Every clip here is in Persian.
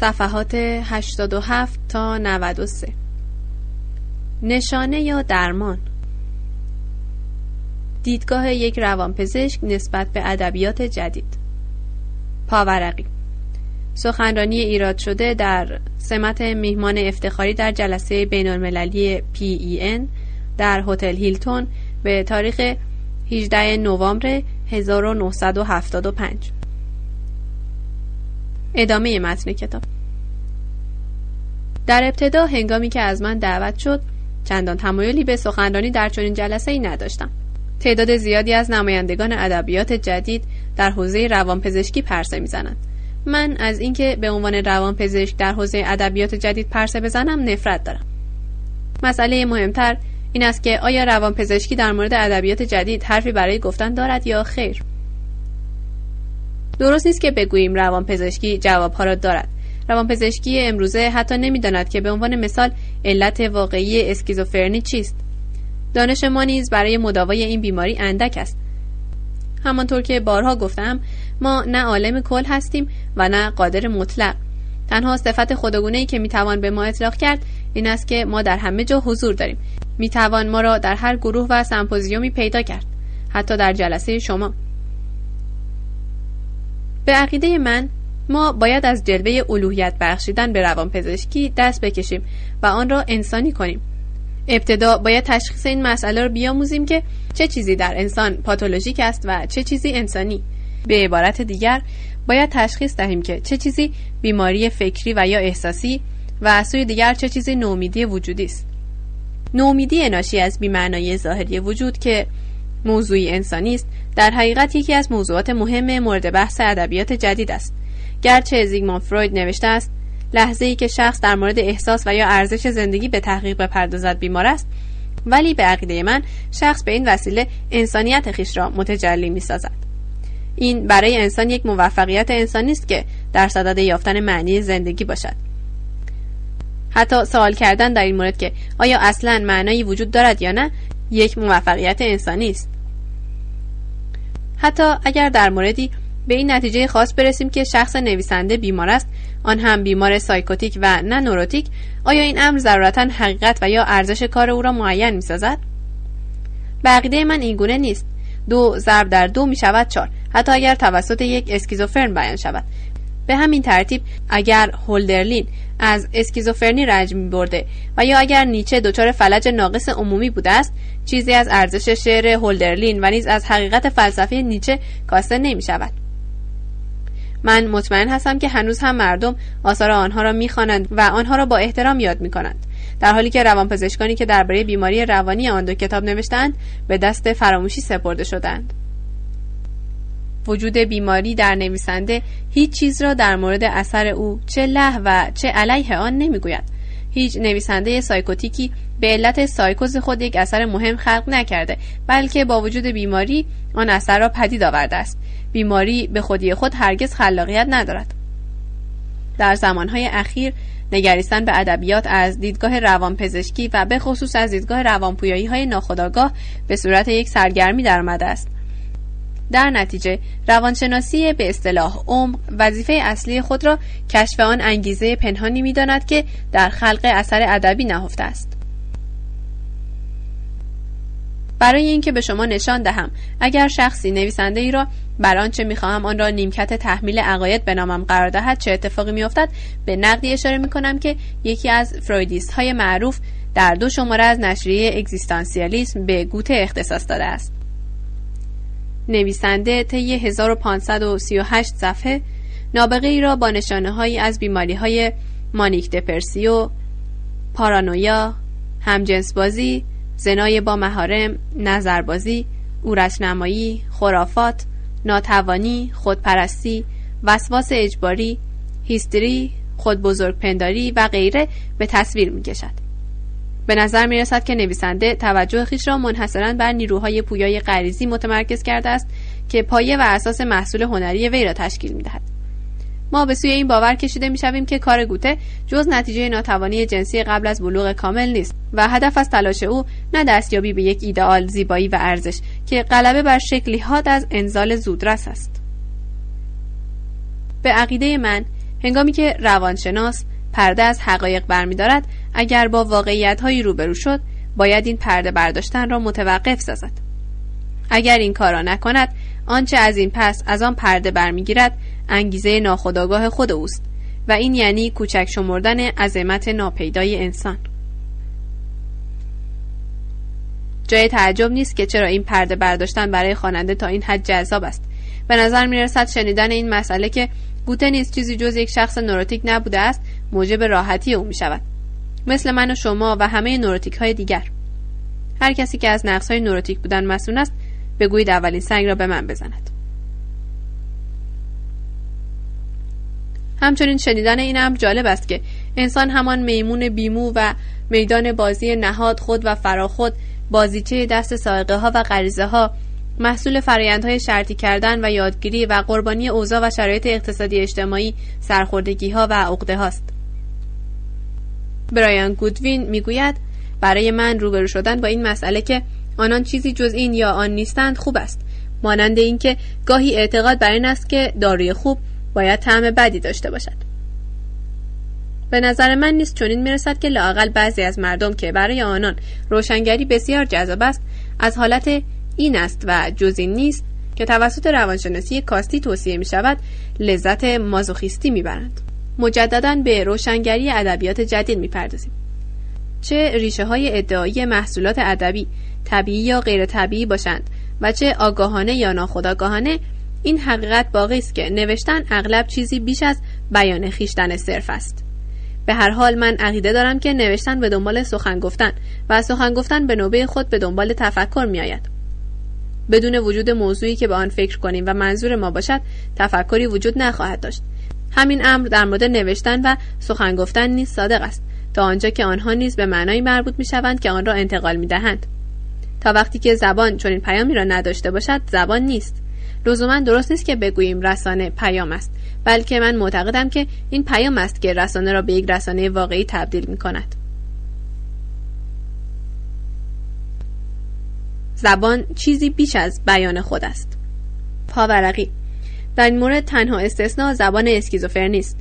صفحات 87 تا 93 نشانه یا درمان؟ دیدگاه یک روانپزشک نسبت به ادبیات جدید. پاورقی. سخنرانی ایراد شده در سمت میهمان افتخاری در جلسه بین المللی PEN در هتل هیلتون به تاریخ 18 نوامبر 1975 ادامه متن کتاب. در ابتدا هنگامی که از من دعوت شد چندان تمایلی به سخنرانی در چنین جلسه ای نداشتم. تعداد زیادی از نمایندگان ادبیات جدید در حوزه روانپزشکی پرسه می‌زنند. من از اینکه به عنوان روانپزشک در حوزه ادبیات جدید پرسه بزنم نفرت دارم. مسئله مهمتر این است که آیا روانپزشکی در مورد ادبیات جدید حرفی برای گفتن دارد یا خیر؟ درست نیست که بگوییم روانپزشکی جوابها را دارد. روانپزشکی امروزه حتی نمی‌داند که به عنوان مثال علت واقعی اسکیزوفرنی چیست. دانش ما نیز برای مداوای این بیماری اندک است. همانطور که بارها گفتم ما نه عالم کل هستیم و نه قادر مطلق. تنها صفت خودگونه ای که می‌توان به ما اطلاق کرد این است که ما در همه جا حضور داریم. می‌توان ما را در هر گروه و سمپوزیومی پیدا کرد حتی در جلسه شما. به عقیده من ما باید از جلوه الوهیت بخشیدن به روانپزشکی دست بکشیم و آن را انسانی کنیم. ابتدا باید تشخیص این مسئله را بیاموزیم که چه چیزی در انسان پاتولوژیک است و چه چیزی انسانی. به عبارت دیگر باید تشخیص دهیم که چه چیزی بیماری فکری و یا احساسی و از سوی دیگر چه چیزی نومیدی وجودی است. نومیدی ناشی از بیمعنایی ظاهری وجود که موضوعی انسانی است در حقیقت یکی از موضوعات مهم مورد بحث ادبیات جدید است. گرچه زیگموند فروید نوشته است لحظه ای که شخص در مورد احساس و یا ارزش زندگی به تحقیق بپردازد بیمار است ولی به عقیده من شخص به این وسیله انسانیت خیش را متجلی می سازد. این برای انسان یک موفقیت انسانی است که در صدد یافتن معنی زندگی باشد حتی سوال کردن در این مورد که آیا اصلا معنایی وجود دارد یا نه یک موفقیت انسانی است حتی اگر در موردی به این نتیجه خاص برسیم که شخص نویسنده بیمار است. آن هم بیمار سایکوتیک و نه نوروتیک. آیا این امر ضرورتا حقیقت و یا ارزش کار او را معین می سازد؟ به عقیده من این گونه نیست. دو ضرب در دو می شود چار حتی اگر توسط یک اسکیزوفرن بیان شود. به همین ترتیب اگر هولدرلین از اسکیزوفرنی رنج می برده و یا اگر نیچه دچار فلج ناقص عمومی بوده است چیزی از ارزش شعر هولدرلین و نیز از حقیقت فلسفی نیچه کاسته نمی شود من مطمئن هستم که هنوز هم مردم آثار آنها را می‌خوانند و آنها را با احترام یاد می‌کنند. در حالی که روانپزشکانی که درباره بیماری روانی آن دو کتاب نوشتند به دست فراموشی سپرده شدند. وجود بیماری در نویسنده هیچ چیز را در مورد اثر او چه له و چه علیه آن نمی‌گوید. هیچ نویسنده سایکوتیکی به علت سایکوز خود یک اثر مهم خلق نکرده بلکه با وجود بیماری آن اثر را پدید آورده است. بیماری به خودی خود هرگز خلاقیت ندارد. در زمانهای اخیر نگریستن به ادبیات از دیدگاه روانپزشکی و به خصوص از دیدگاه روانپویایی های ناخودآگاه به صورت یک سرگرمی درآمده است. در نتیجه روانشناسی به اصطلاح عمق وظیفه اصلی خود را کشف آن انگیزه پنهانی می‌داند که در خلق اثر ادبی نهفته است. برای اینکه به شما نشان دهم. اگر شخصی نویسنده ای را بر آنچه می‌خواهم آن را نیمکت تحمیل عقاید به نامم قرار دهد. چه اتفاقی میافتد؟ به نقدی اشاره می‌کنم که یکی از فرویدیست های معروف در دو شماره از نشریه اگزیستانسیالیسم به گوته اختصاص داده است. نویسنده طی 1538 صفحه نابغه ای را با نشانه هایی از بیماری های مانیک دپرسیو، پارانویا، همجنسبازی، زنای با مهارم، نظربازی، اورشنمایی، خرافات، ناتوانی، خودپرستی، وسواس اجباری، هیستری، خود بزرگ پنداری و غیره به تصویر می کشد. به نظر می رسد که نویسنده توجه خیش را منحصرا بر نیروهای پویای غریزی متمرکز کرده است که پایه و اساس محصول هنری وی را تشکیل می دهد. ما به سوی این باور کشیده می شویم که کار گوته جز نتیجه ناتوانی جنسی قبل از بلوغ کامل نیست و هدف از تلاش او نه دستیابی به یک ایدئال زیبایی و ارزش که غلبه بر شکلی از انزال زودرس است. به عقیده من هنگامی که روانشناس پرده از حقایق برمیدارد اگر با واقعیت هایی روبرو شد باید این پرده برداشتن را متوقف سازد. اگر این کار را نکند آنچه از این پس از آن پرده برمیگیرد انگیزه ناخودآگاه خود اوست و این یعنی کوچک شمردن عظمت ناپیدای انسان. جای تعجب نیست که چرا این پرده برداشتن برای خواننده تا این حد جذاب است. به نظر می رسد شنیدن این مسئله که گوته نیست چیزی جز یک شخص نوروتیک نبوده است موجب راحتی او می شود مثل من و شما و همه نوروتیک های دیگر. هر کسی که از نقص های نوروتیک بودن مسئول است بگویید اولین سنگ را به من بزند. همچنین شنیدن این امر جالب است که انسان همان میمون بیمو و میدان بازی نهاد خود و فراخود بازیچه دست سائقه ها و غریزه ها محصول فرایندهای شرطی کردن و یادگیری و قربانی اوضاع و شرایط اقتصادی اجتماعی سرخوردگی ها و عقده هاست. برایان گودوین می‌گوید برای من روبرو شدن با این مسئله که آنان چیزی جز این یا آن نیستند خوب است. مانند اینکه گاهی اعتقاد بر این است که داروی خوب باید طعم بدی داشته باشد. به نظر من نیست چنین می‌رسد که لاقل بعضی از مردم که برای آنان روشنگری بسیار جذاب است از حالت این است و جز این نیست که توسط روانشناسی کاستی توصیه می شود لذت مازوخیستی می‌برند. مجددا به روشنگری ادبیات جدید می‌پردازیم. چه ریشه های ادعایی محصولات ادبی طبیعی یا غیر طبیعی باشند و چه آگاهانه یا ناخودآگاهانه این حقیقت باقی است که نوشتن اغلب چیزی بیش از بیان خیشتن صرف است. به هر حال من عقیده دارم که نوشتن به دنبال سخن گفتن و سخن گفتن به نوبه خود به دنبال تفکر میآید. بدون وجود موضوعی که به آن فکر کنیم و منظور ما باشد تفکری وجود نخواهد داشت. همین امر در مورد نوشتن و سخن گفتن نیز صادق است تا آنجا که آنها نیز به معنای مربوط می شوند که آن را انتقال می دهند. تا وقتی که زبان چنین پیامی را نداشته باشد زبان نیست. لزوما درست نیست که بگوییم رسانه پیام است بلکه من معتقدم که این پیام است که رسانه را به یک رسانه واقعی تبدیل می کند زبان چیزی بیش از بیان خود است. پاورقی در این مورد تنها استثنا زبان اسکیزوفرنی است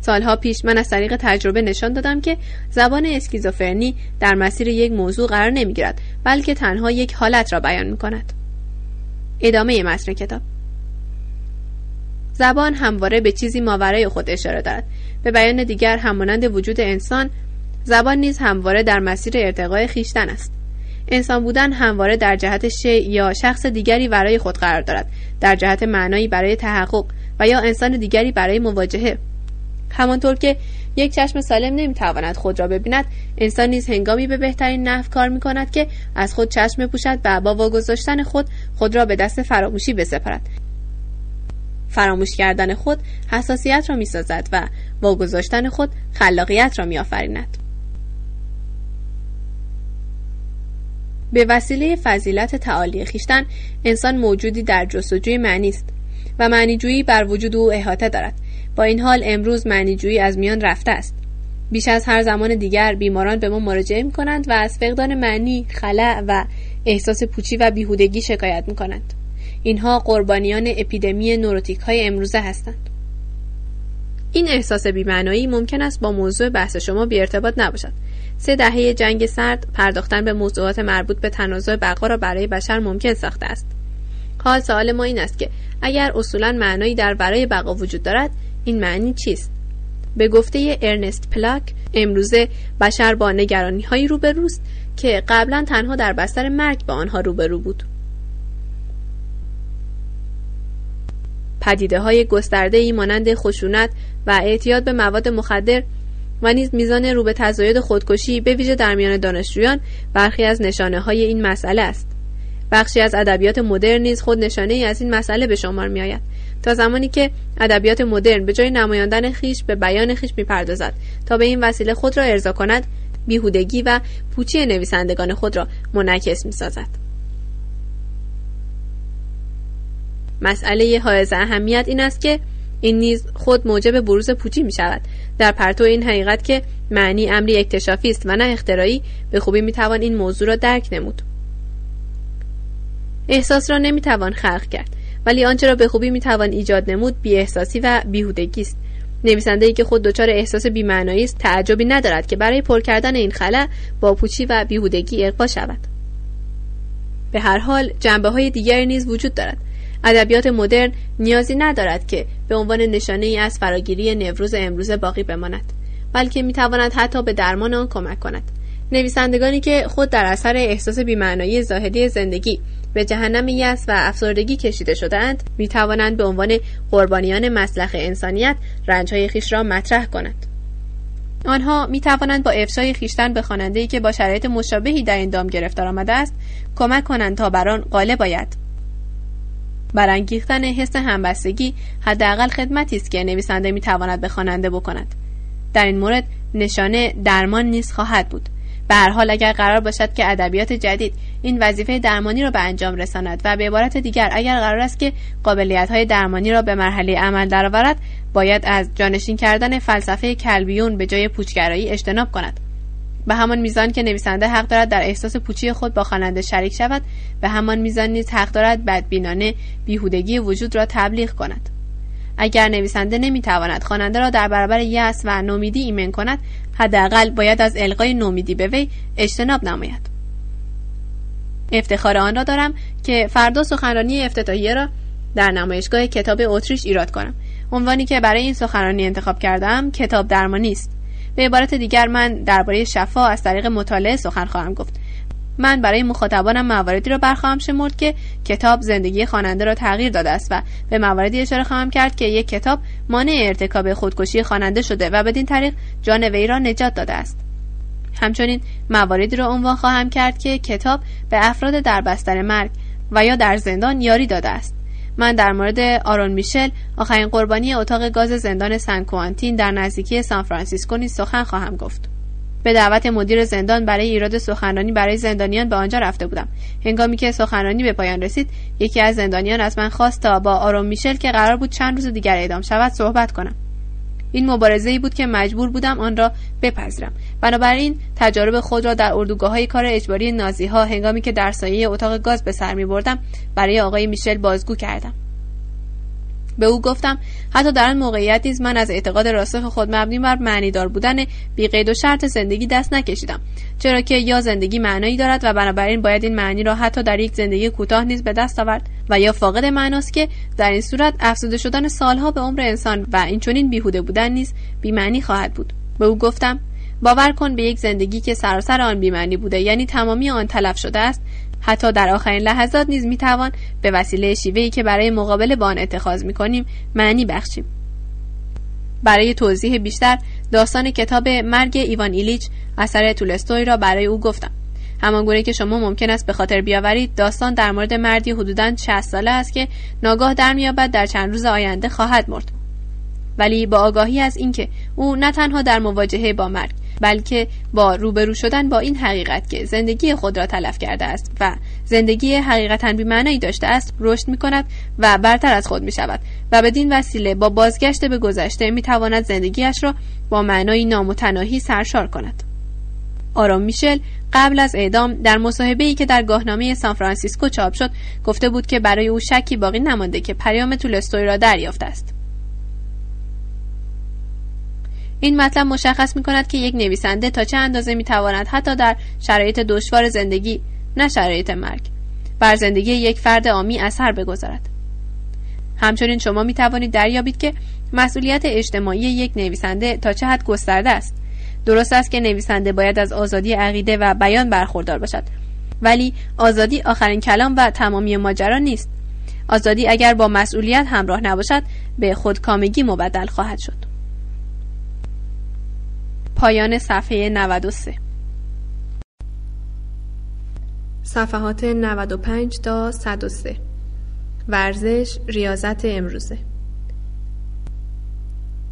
سالها پیش من از طریق تجربه نشان دادم که زبان اسکیزوفرنی در مسیر یک موضوع قرار نمی‌گیرد بلکه تنها یک حالت را بیان می کند. ادامه متن کتاب. زبان همواره به چیزی ماورای خود اشاره دارد. به بیان دیگر همانند وجود انسان زبان نیز همواره در مسیر ارتقای خیشتن است. انسان بودن همواره در جهت شی یا شخص دیگری برای خود قرار دارد. در جهت معنایی برای تحقق و یا انسان دیگری برای مواجهه. همانطور که یک چشم سالم نمی‌تواند خود را ببیند. انسان نیز هنگامی به بهترین نحو کار می کند که از خود چشم پوشد و با واگذاشتن خود خود را به دست فراموشی بسپارد فراموش کردن خود حساسیت را می‌سازد و واگذاشتن خود خلاقیت را میآفریند. به وسیله فضیلت تعالی خیشتن انسان موجودی در جستجوی معنی است و معنیجویی بر وجود او احاطه دارد. با این حال امروز معنیجویی از میان رفته است بیش از هر زمان دیگر بیماران به ما مراجعه می کنند و از فقدان معنی، خلع و احساس پوچی و بیهودگی شکایت می کنند. اینها قربانیان اپیدمی نوروتیک های امروزه هستند. این احساس بیمعنایی ممکن است با موضوع بحث شما بی ارتباط نباشد. سه دهه جنگ سرد پرداختن به موضوعات مربوط به تنازع بقا را برای بشر ممکن ساخته است. حال سوال ما این است که اگر اصولا معنایی در برای بقا وجود دارد این معنی چیست؟ به گفته ارنست پلاک امروزه بشر با نگرانی هایی روبروست که قبلا تنها در بستر مرگ با آنها روبرو بود. پدیده های گسترده ای مانند خشونت و اعتیاد به مواد مخدر و نیز میزان رو به تزاید خودکشی به ویژه در میان دانشجویان برخی از نشانه های این مسئله است. بخشی از ادبیات مدرن نیز خود نشانه ای از این مسئله به شمار می آید تا زمانی که ادبیات مدرن به جای نمایاندن خیش به بیان خیش می‌پردازد تا به این وسیله خود را ارضا کند بیهودگی و پوچی نویسندگان خود را منعکس می‌سازد. مسئله حائز اهمیت این است که این نیز خود موجب بروز پوچی می شود در پرتو این حقیقت که معنی امری اکتشافی است و نه اختراعی به خوبی می توان این موضوع را درک نمود. احساس را نمی توان خلق کرد. ولی آنچه را به خوبی می‌توان ایجاد نمود بی احساسی و بیهودگی است. نویسنده ای که خود دچار احساس بیمعنایی است تعجبی ندارد که برای پر کردن این خلا با پوچی و بیهودگی اقوا شود. به هر حال جنبه های دیگری نیز وجود دارد. ادبیات مدرن نیازی ندارد که به عنوان نشانه ای از فراگیری نوروز امروز باقی بماند بلکه می‌تواند حتی به درمان آن کمک کند. نویسندگانی که خود در اثر احساس بیمعنایی زاهدی زندگی به جهنم یأس و افسردگی کشیده شدهاند می توانند به عنوان قربانیان مسلخ انسانیت رنجهای خیش را مطرح کنند. آنها می توانند با افشای خیشتن به خواننده‌ای که با شرایط مشابهی در این دام گرفتار آمده است کمک کنند تا بر آن غالب باید برانگیختن حس همبستگی حداقل خدمتی است که نویسنده می تواند به خواننده بکند. در این مورد نشانه درمان نیز خواهد بود. به هر حال اگر قرار باشد که ادبیات جدید این وظیفه درمانی را به انجام رساند و به عبارت دیگر اگر قرار است که قابلیت های درمانی را به مرحله عمل درآورد باید از جانشین کردن فلسفه کلبیون به جای پوچگرایی اجتناب کند. به همان میزان که نویسنده حق دارد در احساس پوچی خود با خواننده شریک شود به همان میزان نیز حق دارد بدبینانه بیهودگی وجود را تبلیغ کند. اگر نویسنده نمی‌تواند خواننده را در برابر یأس و نومیدی ایمن کند حداقل باید از القای نومیدی به وی اجتناب نماید. افتخار آن را دارم که فردا سخنرانی افتتاحیه را در نمایشگاه کتاب اتریش ایراد کنم. عنوانی که برای این سخنرانی انتخاب کردم کتاب درمانی است. به عبارت دیگر من درباره شفا از طریق مطالعه سخن خواهم گفت. من برای مخاطبانم مواردی را برخواهم شمرد که کتاب زندگی خواننده را تغییر داده است و به مواردی اشاره خواهم کرد که یک کتاب مانع ارتکاب خودکشی خواننده شده و بدین طریق جان وی را نجات داده است. همچنین مواردی را عنوان خواهم کرد که کتاب به افراد در بستر مرگ و یا در زندان یاری داده است. من در مورد آرون میشل آخرین قربانی اتاق گاز زندان سن کوانتین در نزدیکی سان فرانسیسکو نیز سخن خواهم گفت. به دعوت مدیر زندان برای ایراد سخنرانی برای زندانیان به آنجا رفته بودم. هنگامی که سخنرانی به پایان رسید یکی از زندانیان از من خواست تا با آرون میشل که قرار بود چند روز دیگر اعدام شود صحبت کنم. این مبارزه ای بود که مجبور بودم آن را بپذیرم. بنابراین تجارب خود را در اردوگاه های کار اجباری نازی ها هنگامی که در سایه اتاق گاز به سر می بردم برای آقای میشل بازگو کردم. به او گفتم حتی در آن موقعیت نیز من از اعتقاد راسخ خود مبنی بر معنیدار بودن بیقید و شرط زندگی دست نکشیدم چرا که یا زندگی معنایی دارد و بنابراین باید این معنی را حتی در یک زندگی کوتاه نیز به دست آورد و یا فاقد معناست که در این صورت افزوده شدن سالها به عمر انسان و این چنین بیهوده بودن نیز بیمعنی خواهد بود. به او گفتم باور کن به یک زندگی که سراسر آن بیمعنی بوده یعنی تمامی آن تلف شده است حتی در آخرین لحظات نیز می‌توان به وسیله شیوهی که برای مقابله با آن اتخاذ می‌کنیم معنی بخشیم. برای توضیح بیشتر داستان کتاب مرگ ایوان ایلیچ اثر تولستوی را برای او گفتم. همانگونه که شما ممکن است به خاطر بیاورید داستان در مورد مردی حدوداً 60 ساله است که ناگاه در میابد در چند روز آینده خواهد مرد. ولی با آگاهی از اینکه او نه تنها در مواجهه با مرگ بلکه با روبرو شدن با این حقیقت که زندگی خود را تلف کرده است و زندگی حقیقتا بیمعنایی داشته است رشد می کند و برتر از خود می شود و بدین وسیله با بازگشت به گذشته می تواند زندگیش را با معنایی نامتناهی سرشار کند. آرام میشل قبل از اعدام در مصاحبه ای که در گاهنامه سان فرانسیسکو چاپ شد گفته بود که برای او شکی باقی نمانده که پیام تولستوی را دریافته است. این مطلب مشخص می کند که یک نویسنده تا چه اندازه می تواند حتی در شرایط دشوار زندگی نه شرایط مرگ بر زندگی یک فرد عامی اثر بگذارد. همچنین شما می توانید دریابید که مسئولیت اجتماعی یک نویسنده تا چه حد گسترده است. درست است که نویسنده باید از آزادی عقیده و بیان برخوردار باشد. ولی آزادی آخرین کلام و تمامی ماجرا نیست. آزادی اگر با مسئولیت همراه نباشد به خودکامگی مبدل خواهد شد. پایان صفحه 93 صفحات 95 تا 103 ورزش ریاضت امروزه.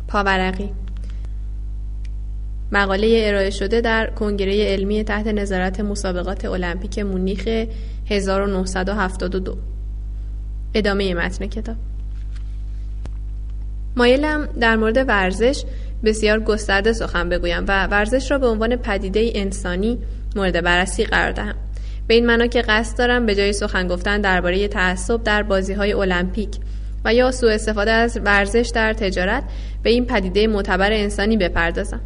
پاورقی. مقاله ارائه شده در کنگره علمی تحت نظارت مسابقات المپیک مونیخ 1972 ادامه متن کتاب. مایلم در مورد ورزش بسیار گسترده سخن بگویم و ورزش را به عنوان پدیده انسانی مورد بررسی قرار دهم. به این معنا که قصد دارم به جای سخن گفتن درباره تعصب در بازی های المپیک و یا سوء استفاده از ورزش در تجارت به این پدیده معتبر انسانی بپردازم.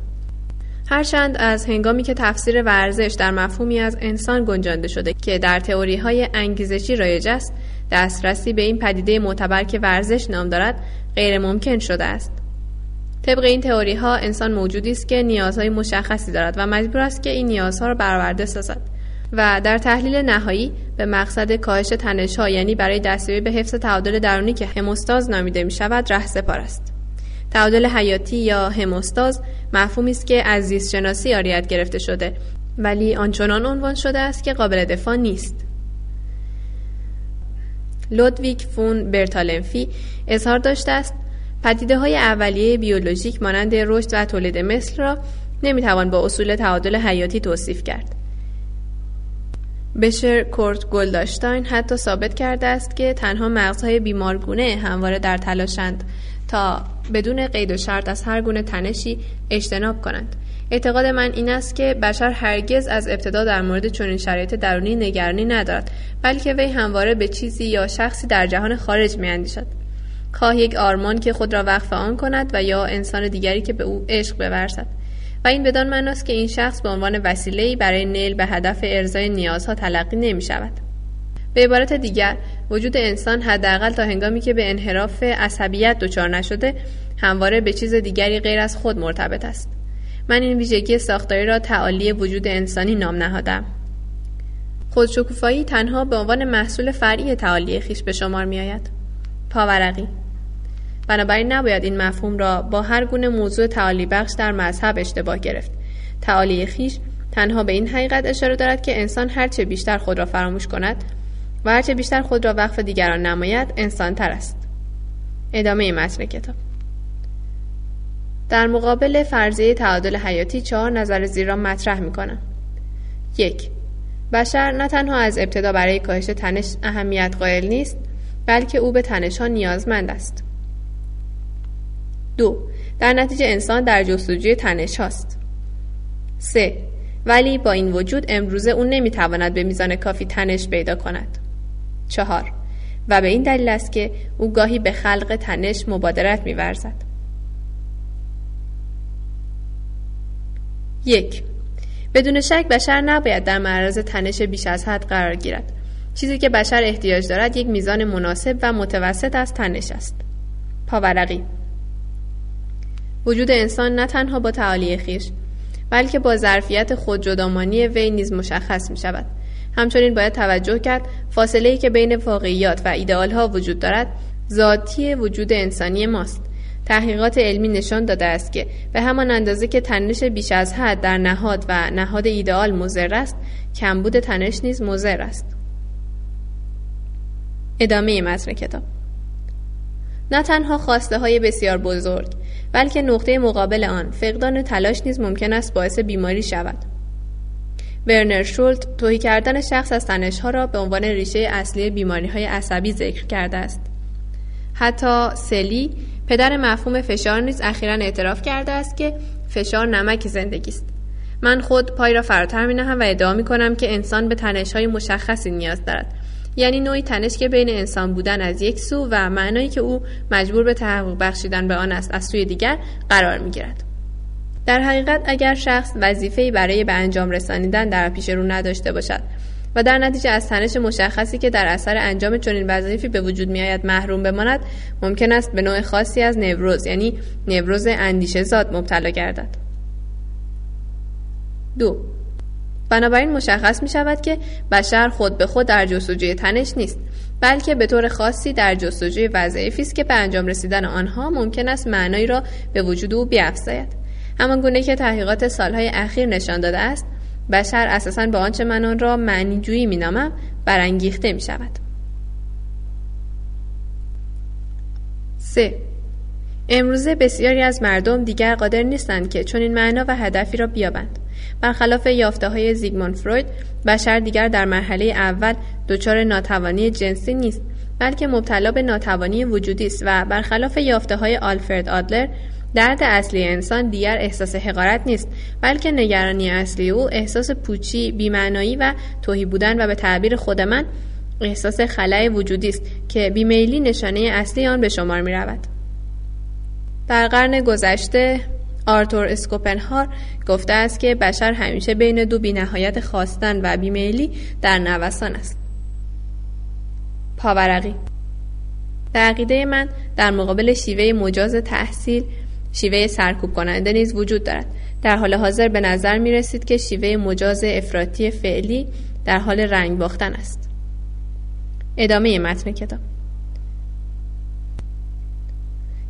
هرچند از هنگامی که تفسیر ورزش در مفهومی از انسان گنجانده شده که در تئوری های انگیزشی رایج است دسترسی به این پدیده معتبر که ورزش نام دارد غیر ممکن شده است. طبق این تئوری ها انسان موجودی است که نیازهای مشخصی دارد و مجبور است که این نیازها را برآورده سازد و در تحلیل نهایی به مقصد کاهش تنش ها یعنی برای دستیابی به حفظ تعادل درونی که هموستاز نامیده می شود ره سپار است. تعادل حیاتی یا هموستاز مفهومی است که از زیست شناسی آریت گرفته شده ولی آنچنان عنوان شده است که قابل دفاع نیست. لودویک فون برتالنفی اظهار داشته است پدیده های اولیه بیولوژیک مانند رشد و تولید مثل را نمی‌توان با اصول تعادل حیاتی توصیف کرد. بشر کورت گلداشتاین حتی ثابت کرده است که تنها مغزهای بیمارگونه همواره در تلاشند تا بدون قید و شرط از هر گونه تنشی اجتناب کنند. اعتقاد من این است که بشر هرگز از ابتدا در مورد چنین شرایط درونی نگرانی ندارد بلکه وی همواره به چیزی یا شخصی در جهان خارج میاندیشد خواه یک آرمان که خود را وقف آن کند و یا انسان دیگری که به او عشق بورزد و این بدان معناست که این شخص به عنوان وسیله‌ای برای نیل به هدف ارزای نیازها تلقی نمی شود. به عبارت دیگر وجود انسان حداقل تا هنگامی که به انحراف عصبیت دچار نشده همواره به چیز دیگری غیر از خود مرتبط است من این ویژگی ساختاری را تعالی وجود انسانی نام نهادم خودشکوفایی تنها به عنوان محصول فرعی تعالی خیش به شمار می آید. پاورقی بنابراین نباید این مفهوم را با هر گونه موضوع تعالی بخش در مذهب اشتباه گرفت. تعالی خیش تنها به این حقیقت اشاره دارد که انسان هرچه بیشتر خود را فراموش کند و هرچه بیشتر خود را وقف دیگران نماید انسان تر است. ادامه متن کتاب. در مقابل فرضیه تعادل حیاتی چهار نظر زیر را مطرح می کنم. یک بشر نه تنها از ابتدا برای کاهش تنش اهمیت قائل نیست بلکه او به تنش ها نیازمند است. دو در نتیجه انسان در جستجوی تنش هاست. سه ولی با این وجود امروزه او نمی‌تواند به میزان کافی تنش پیدا کند. چهار و به این دلیل است که او گاهی به خلق تنش مبادرت میورزد. یک بدون شک بشر نباید در معرض تنش بیش از حد قرار گیرد. چیزی که بشر احتیاج دارد یک میزان مناسب و متوسط از تنش است. پاورقی وجود انسان نه تنها با تعالی خیش بلکه با ظرفیت خودجدامانی وی نیز مشخص می شود همچنین باید توجه کرد فاصله ای که بین واقعیات و ایدئال ها وجود دارد ذاتی وجود انسانی ماست. تحقیقات علمی نشان داده است که به همان اندازه که تنش بیش از حد در نهاد و نهاد ایدئال مضر است کمبود تنش نیز مضر است. ادامه متن کتاب. نه تنها خواسته های بسیار بزرگ بلکه نقطه مقابل آن فقدان تلاش نیز ممکن است باعث بیماری شود. ورنر شولت توهی کردن شخص از ها را به عنوان ریشه اصلی بیماری های عصبی ذکر کرده است. حتی سلی پدر مفهوم فشار نیز اخیرا اعتراف کرده است که فشار نمک زندگی است. من خود پای را فراتر می نهم و ادعا می کنم که انسان به تنش های مشخصی نیاز دارد. یعنی نوعی تنش که بین انسان بودن از یک سو و معنایی که او مجبور به تحقق بخشیدن به آن است از سوی دیگر قرار می گیرد. در حقیقت اگر شخص وظیفه‌ای برای به انجام رسانیدن در پیش رو نداشته باشد و در نتیجه از تنش مشخصی که در اثر انجام چنین وظایفی به وجود میآید محروم بماند ممکن است به نوع خاصی از نوروز یعنی نوروز اندیشه زاد مبتلا گردد دو بنابراین مشخص می شود که بشر خود به خود در جستجوی تنش نیست بلکه به طور خاصی در جستجوی وظایفی است که به انجام رسیدن آنها ممکن است معنایی را به وجود او بیافزاید همان گونه که تحقیقات سالهای اخیر نشان داده است بشر اساسا به آنچه من آن را معنی جویی مینامم برانگیخته می شود 3. امروزه بسیاری از مردم دیگر قادر نیستند که چنین معنا و هدفی را بیابند برخلاف یافته های زیگموند فروید بشر دیگر در مرحله اول دچار ناتوانی جنسی نیست بلکه مبتلا به ناتوانی وجودی است و برخلاف یافته های آلفرد آدلر درد اصلی انسان دیگر احساس حقارت نیست بلکه نگرانی اصلی او احساس پوچی بیمعنایی و توهی بودن و به تعبیر خود من احساس خلای وجودی است که بیمیلی نشانه اصلی آن به شمار می رود. در قرن گذشته آرتور اسکوپنهار گفته است که بشر همیشه بین دو بینهایت خواستن و بیمیلی در نوسان است. پاورقی در عقیده من در مقابل شیوه مجاز تحصیل شیوه سرکوب کننده نیز وجود دارد. در حال حاضر به نظر می رسید که شیوه مجاز افراطی فعلی در حال رنگ باختن است. ادامه متن کتاب.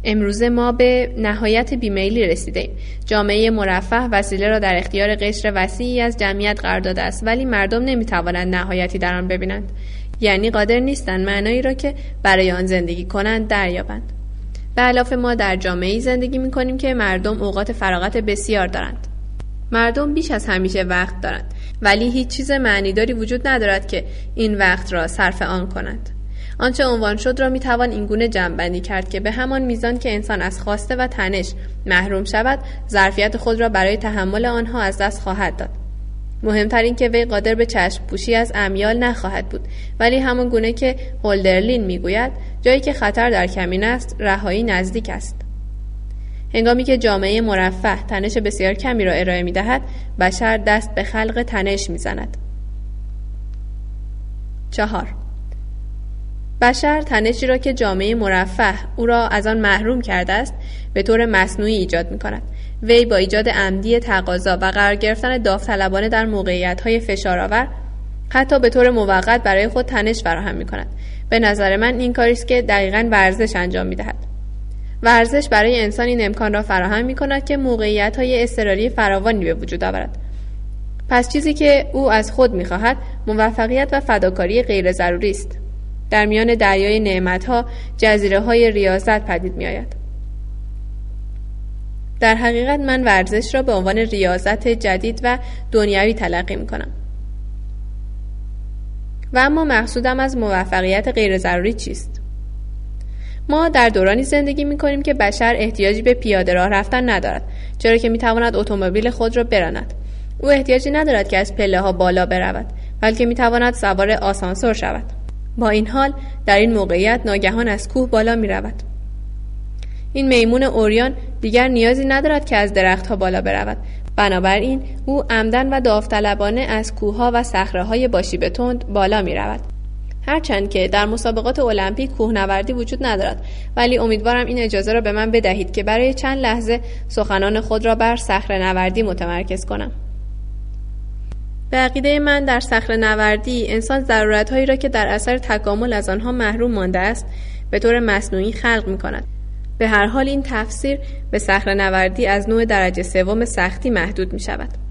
امروزه ما به نهایت بیمیلی رسیده جامعه مرفه وسیله را در اختیار قشر وسیعی از جمعیت قرار داده است ولی مردم نمی‌توانند نهایتی در آن ببینند. یعنی قادر نیستند معنایی را که برای آن زندگی کنند دریابند. به علاوه ما در جامعه زندگی می کنیم که مردم اوقات فراغت بسیار دارند. مردم بیش از همیشه وقت دارند ولی هیچ چیز معنیداری وجود ندارد که این وقت را صرف آن کنند. آنچه عنوان شد را می‌توان اینگونه جمعبندی کرد که به همان میزان که انسان از خواسته و تنش محروم شود ظرفیت خود را برای تحمل آنها از دست خواهد داد. مهمتر این که وی قادر به چشم پوشی از امیال نخواهد بود ولی همان گونه که هولدرلین می‌گوید جایی که خطر در کمین است رهایی نزدیک است. هنگامی که جامعه مرفه تنش بسیار کمی را ارائه می دهد بشر دست به خلق تنش می زند. چهار. بشر تنشی را که جامعه مرفه او را از آن محروم کرده است به طور مصنوعی ایجاد می کند وی با ایجاد عمدی تقاضا و قرار گرفتن داوطلبانه در موقعیت های فشارآور حتی به طور موقت برای خود تنش فراهم می کند به نظر من این کاری است که دقیقا ورزش انجام می دهد ورزش برای انسان این امکان را فراهم می کند که موقعیت های اضطراری فراوانی به وجود آورد. پس چیزی که او از خود می خواهد موفقیت و فداکاری غیر ضروری است. در میان دریای نعمتها جزیره های ریاضت پدید می آید. در حقیقت من ورزش را به عنوان ریاضت جدید و دنیوی تلقی می کنم. و اما مقصودم از موفقیت غیر ضروری چیست؟ ما در دورانی زندگی می کنیم که بشر احتیاجی به پیاده راه رفتن ندارد چرا که می تواند اتومبیل خود را براند او احتیاجی ندارد که از پله ها بالا برود بلکه می تواند سوار آسانسور شود با این حال در این موقعیت ناگهان از کوه بالا می رود این میمون اوریان دیگر نیازی ندارد که از درختها بالا برود. بنابراین او عمدن و داوطلبانه از کوهها و صخره باشی به تند بالا می رود هرچند که در مسابقات المپیک کوهنوردی وجود ندارد ولی امیدوارم این اجازه را به من بدهید که برای چند لحظه سخنان خود را بر صخره نوردی متمرکز کنم. به عقیده من در صخره نوردی انسان ضرورتهایی را که در اثر تکامل از آنها محروم مانده است به طور مصنوعی خلق می کند به هر حال این تفسیر به صخره نوردی از نوع درجه سوم سختی محدود می شود.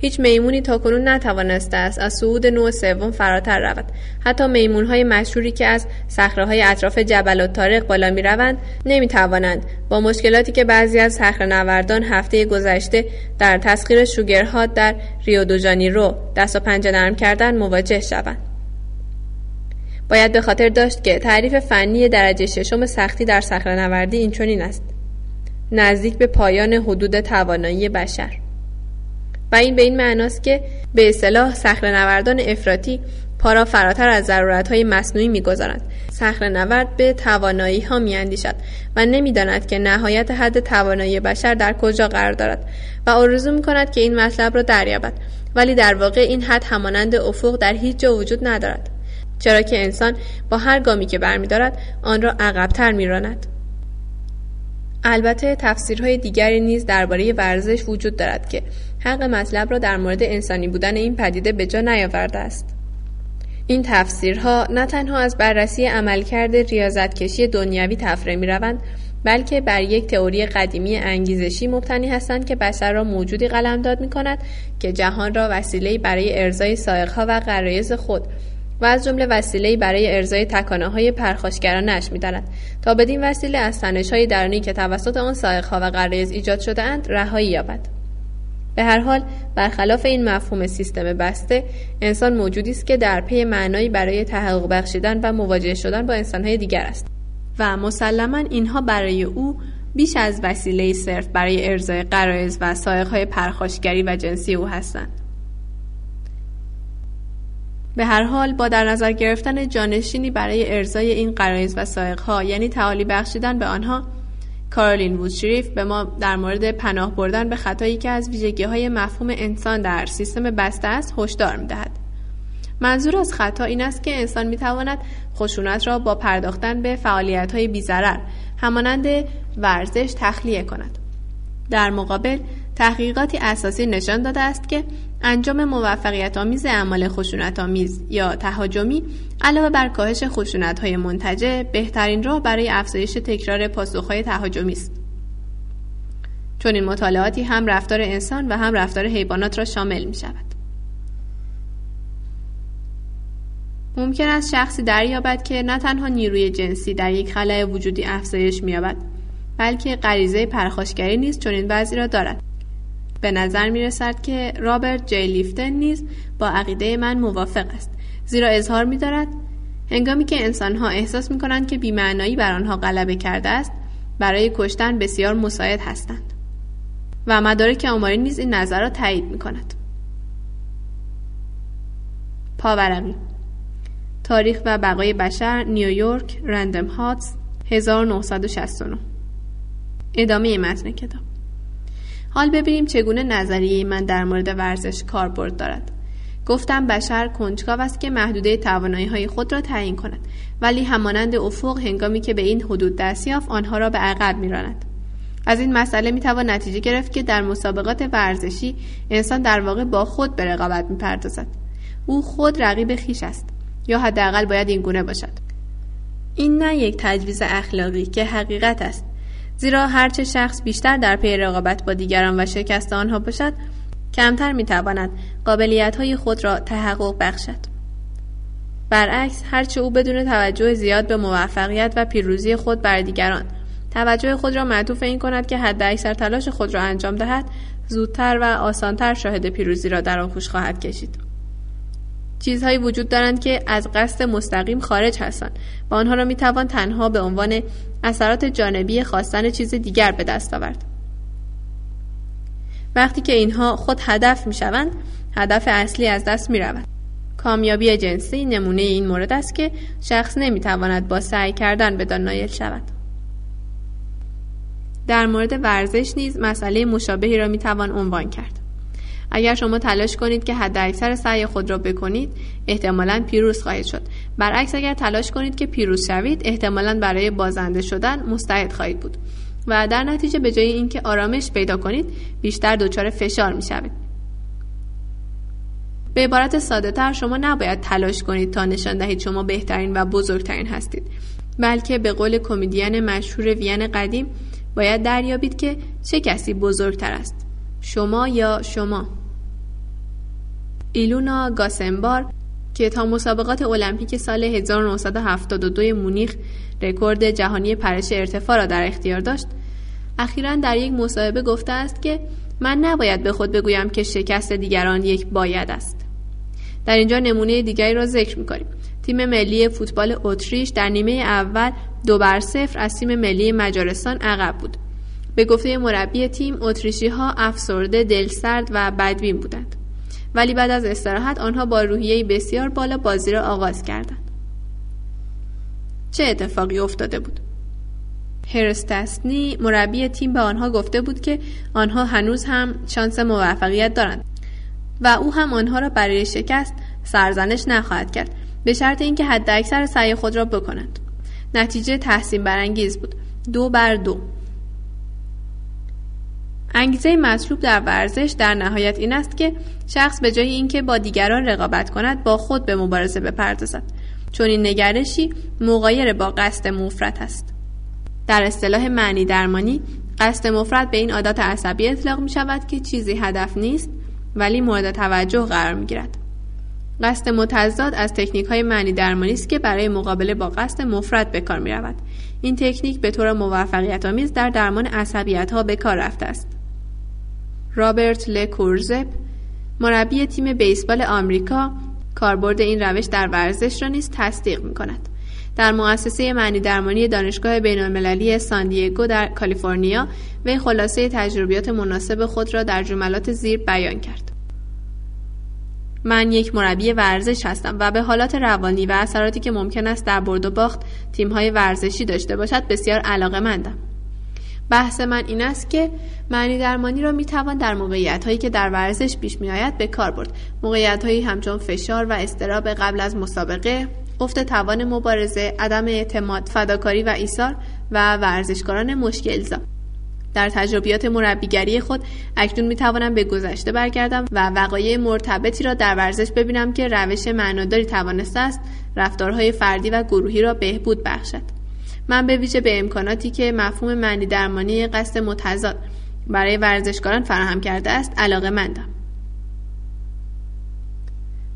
هیچ میمونی تاکنون نتوانسته است. از صعود نوع سوم فراتر رود. حتی میمون های مشهوری که از صخره های اطراف جبل و تارق بالا می روند نمی توانند با مشکلاتی که بعضی از صخره نوردان هفته گذشته در تسخیر شوگرها در ریو دو جانیرو دست و پنجه نرم کردن مواجه شوند. باید به خاطر داشت که تعریف فنی درجه ششم سختی در صخره نوردی اینچنین است. نزدیک به پایان حدود توانایی بشر. و این به این معناست که به اصطلاح صخره نوردان افراطی پارا فراتر از ضرورت های مصنوعی می‌گذارند. صخره نورد به توانایی ها میاندیشد و نمی‌داند که نهایت حد توانایی بشر در کجا قرار دارد و آرزو می کند که این مطلب را دریابد. ولی در واقع این حد همانند افق در هیچ جا وجود ندارد. چرا که انسان با هر گامی که برمیدارد آن را عقبتر میراند. البته تفسیرهای دیگری نیز درباره ورزش وجود دارد که حق مطلب را در مورد انسانی بودن این پدیده به جا نیاورده است. این تفسیرها نه تنها از بررسی عملکرد ریاضتکشی دنیوی تفره می روند بلکه بر یک تئوری قدیمی انگیزشی مبتنی هستند که بشر را موجودی قلمداد می کند که جهان را وسیله برای ارزای سایقها و غرایز خود و از جمله وسیله‌ای برای ارزای تکانه های پرخاشگرانش می‌داند. تا بدین وسیله از تنش های درونی که توسط آن سایقها و غرایز ایجاد شده اند رهایی یابد. به هر حال برخلاف این مفهوم سیستم بسته انسان موجودی است که در پی معنایی برای تحقق بخشیدن و مواجه شدن با انسانهای دیگر است. و مسلما اینها برای او بیش از وسیله صرف برای ارزای قرائز و سایقهای پرخاشگری و جنسی او هستند. به هر حال با در نظر گرفتن جانشینی برای ارزای این قرایز و سائقها یعنی تعالی بخشیدن به آنها کارولین وودشریف به ما در مورد پناه بردن به خطایی که از ویژگی های مفهوم انسان در سیستم بسته است هشدار می‌دهد. منظور از خطا این است که انسان می‌تواند خشونت را با پرداختن به فعالیت های بیزرر همانند ورزش تخلیه کند. در مقابل تحقیقاتی اساسی نشان داده است که انجام موفقیت آمیز اعمال خشونت آمیز یا تهاجمی علاوه بر کاهش خشونت های منتجه بهترین راه برای افزایش تکرار پاسخهای تهاجمی است چون این مطالعاتی هم رفتار انسان و هم رفتار حیوانات را شامل می شود. ممکن است شخصی دریابد که نه تنها نیروی جنسی در یک خلای وجودی افزایش مییابد بلکه غریزه پرخاشگری نیز چنین وضعی را دارد به نظر می رسد که رابرت جی لیفتن نیز با عقیده من موافق است. زیرا اظهار می دارد هنگامی که انسانها احساس می کنند که بیمعنایی بر آنها غلبه کرده است برای کشتن بسیار مساعد هستند. و مدارک آماری نیز این نظر را تایید می کند پاورقی تاریخ و بقای بشر نیویورک رندم هاتس 1969 ادامه متن کتاب حال ببینیم چگونه نظریه من در مورد ورزش کاربرد دارد. گفتم بشر کنجکاو است که محدوده توانایی های خود را تعیین کند ولی همانند افق هنگامی که به این حدود دست یافت آنها را به عقب میراند. از این مسئله می‌توان نتیجه گرفت که در مسابقات ورزشی انسان در واقع با خود به رقابت می‌پردازد. او خود رقیب خیش است یا حداقل باید این گونه باشد. این نه یک تجویز اخلاقی که حقیقت است. زیرا هرچه شخص بیشتر در پی رقابت با دیگران و شکست آنها باشد کمتر می‌تواند قابلیت های خود را تحقق بخشد. برعکس هرچه او بدون توجه زیاد به موفقیت و پیروزی خود بر دیگران توجه خود را معطوف این کند که حد اکثر تلاش خود را انجام دهد زودتر و آسانتر شاهد پیروزی را در آغوش خواهد کشید. چیزهایی وجود دارند که از قصد مستقیم خارج هستند. و آنها را می‌توان تنها به عنوان اثرات جانبی خواستن چیز دیگر به دست آورد. وقتی که اینها خود هدف می‌شوند هدف اصلی از دست می رود. کامیابی جنسی نمونه این مورد است که شخص نمی‌تواند با سعی کردن بدان نایل شود. در مورد ورزش نیز مسئله مشابهی را می‌توان عنوان کرد. اگر شما تلاش کنید که حد اکثر سعی خود را بکنید احتمالا پیروز خواهید شد. برعکس اگر تلاش کنید که پیروز شوید احتمالا برای بازنده شدن مستعد خواهید بود. و در نتیجه به جای اینکه آرامش پیدا کنید بیشتر دچار فشار می شوید. به عبارت ساده تر شما نباید تلاش کنید تا نشان دهید شما بهترین و بزرگترین هستید بلکه به قول کمدین مشهور وین قدیم باید دریابید که چه کسی بزرگتر است شما یا شما. ایلونا گاسنبار که تا مسابقات المپیک سال 1972 مونیخ رکورد جهانی پرش ارتفاع را در اختیار داشت اخیرا در یک مصاحبه گفته است که من نباید به خود بگویم که شکست دیگران یک باید است. در اینجا نمونه دیگری را ذکر می‌کنیم. تیم ملی فوتبال اتریش در نیمه اول دو بر صفر از تیم ملی مجارستان عقب بود. به گفته مربی تیم اتریشی ها افسرده دلسرد و بدبین بودند. ولی بعد از استراحت آنها با روحیه بسیار بالا بازی را آغاز کردند. چه اتفاقی افتاده بود؟ هرستسنی مربی تیم به آنها گفته بود که آنها هنوز هم شانس موفقیت دارند و او هم آنها را برای شکست سرزنش نخواهد کرد به شرط اینکه حداکثر سعی خود را بکنند. نتیجه تحسین برانگیز بود. دو بر دو. انگیزه مطلوب در ورزش در نهایت این است که شخص به جای اینکه با دیگران رقابت کند با خود به مبارزه بپردازد چون این نگرشی مغایر با قصد مفرد است در اصطلاح معنی درمانی قصد مفرد به این عادت عصبی اطلاق می شود که چیزی هدف نیست ولی مورد توجه قرار می گیرد. قصد متضاد از تکنیک های معنی درمانی است که برای مقابله با قصد مفرد به کار می رود. این تکنیک به طور موفقیت آمیز در درمان عصبیت ها به کار رفته است. رابرت لکورزپ مربی تیم بیسبال آمریکا کاربرد این روش در ورزش را نیز تصدیق می کند. در مؤسسه معنی درمانی دانشگاه بین المللی ساندیگو در کالیفرنیا وی خلاصه تجربیات مناسب خود را در جملات زیر بیان کرد. من یک مربی ورزش هستم و به حالات روانی و اثراتی که ممکن است در برد و باخت تیم‌های ورزشی داشته باشد بسیار علاقه مندم. بحث من این است که معنی درمانی را می‌توان در موقعیت هایی که در ورزش پیش میآید به کار برد. موقعیت هایی همچون فشار و استراب قبل از مسابقه افت توان مبارزه عدم اعتماد فداکاری و ایثار و ورزشکاران مشکلزا در تجربیات مربیگری خود اکنون می توانم به گذشته برگردم و وقایع مرتبطی را در ورزش ببینم که روش معناداری توانسته است رفتارهای فردی و گروهی را بهبود بخشد. من به ویژه به امکاناتی که مفهوم معنی درمانی قصد متضاد برای ورزشکاران فراهم کرده است علاقه مندم.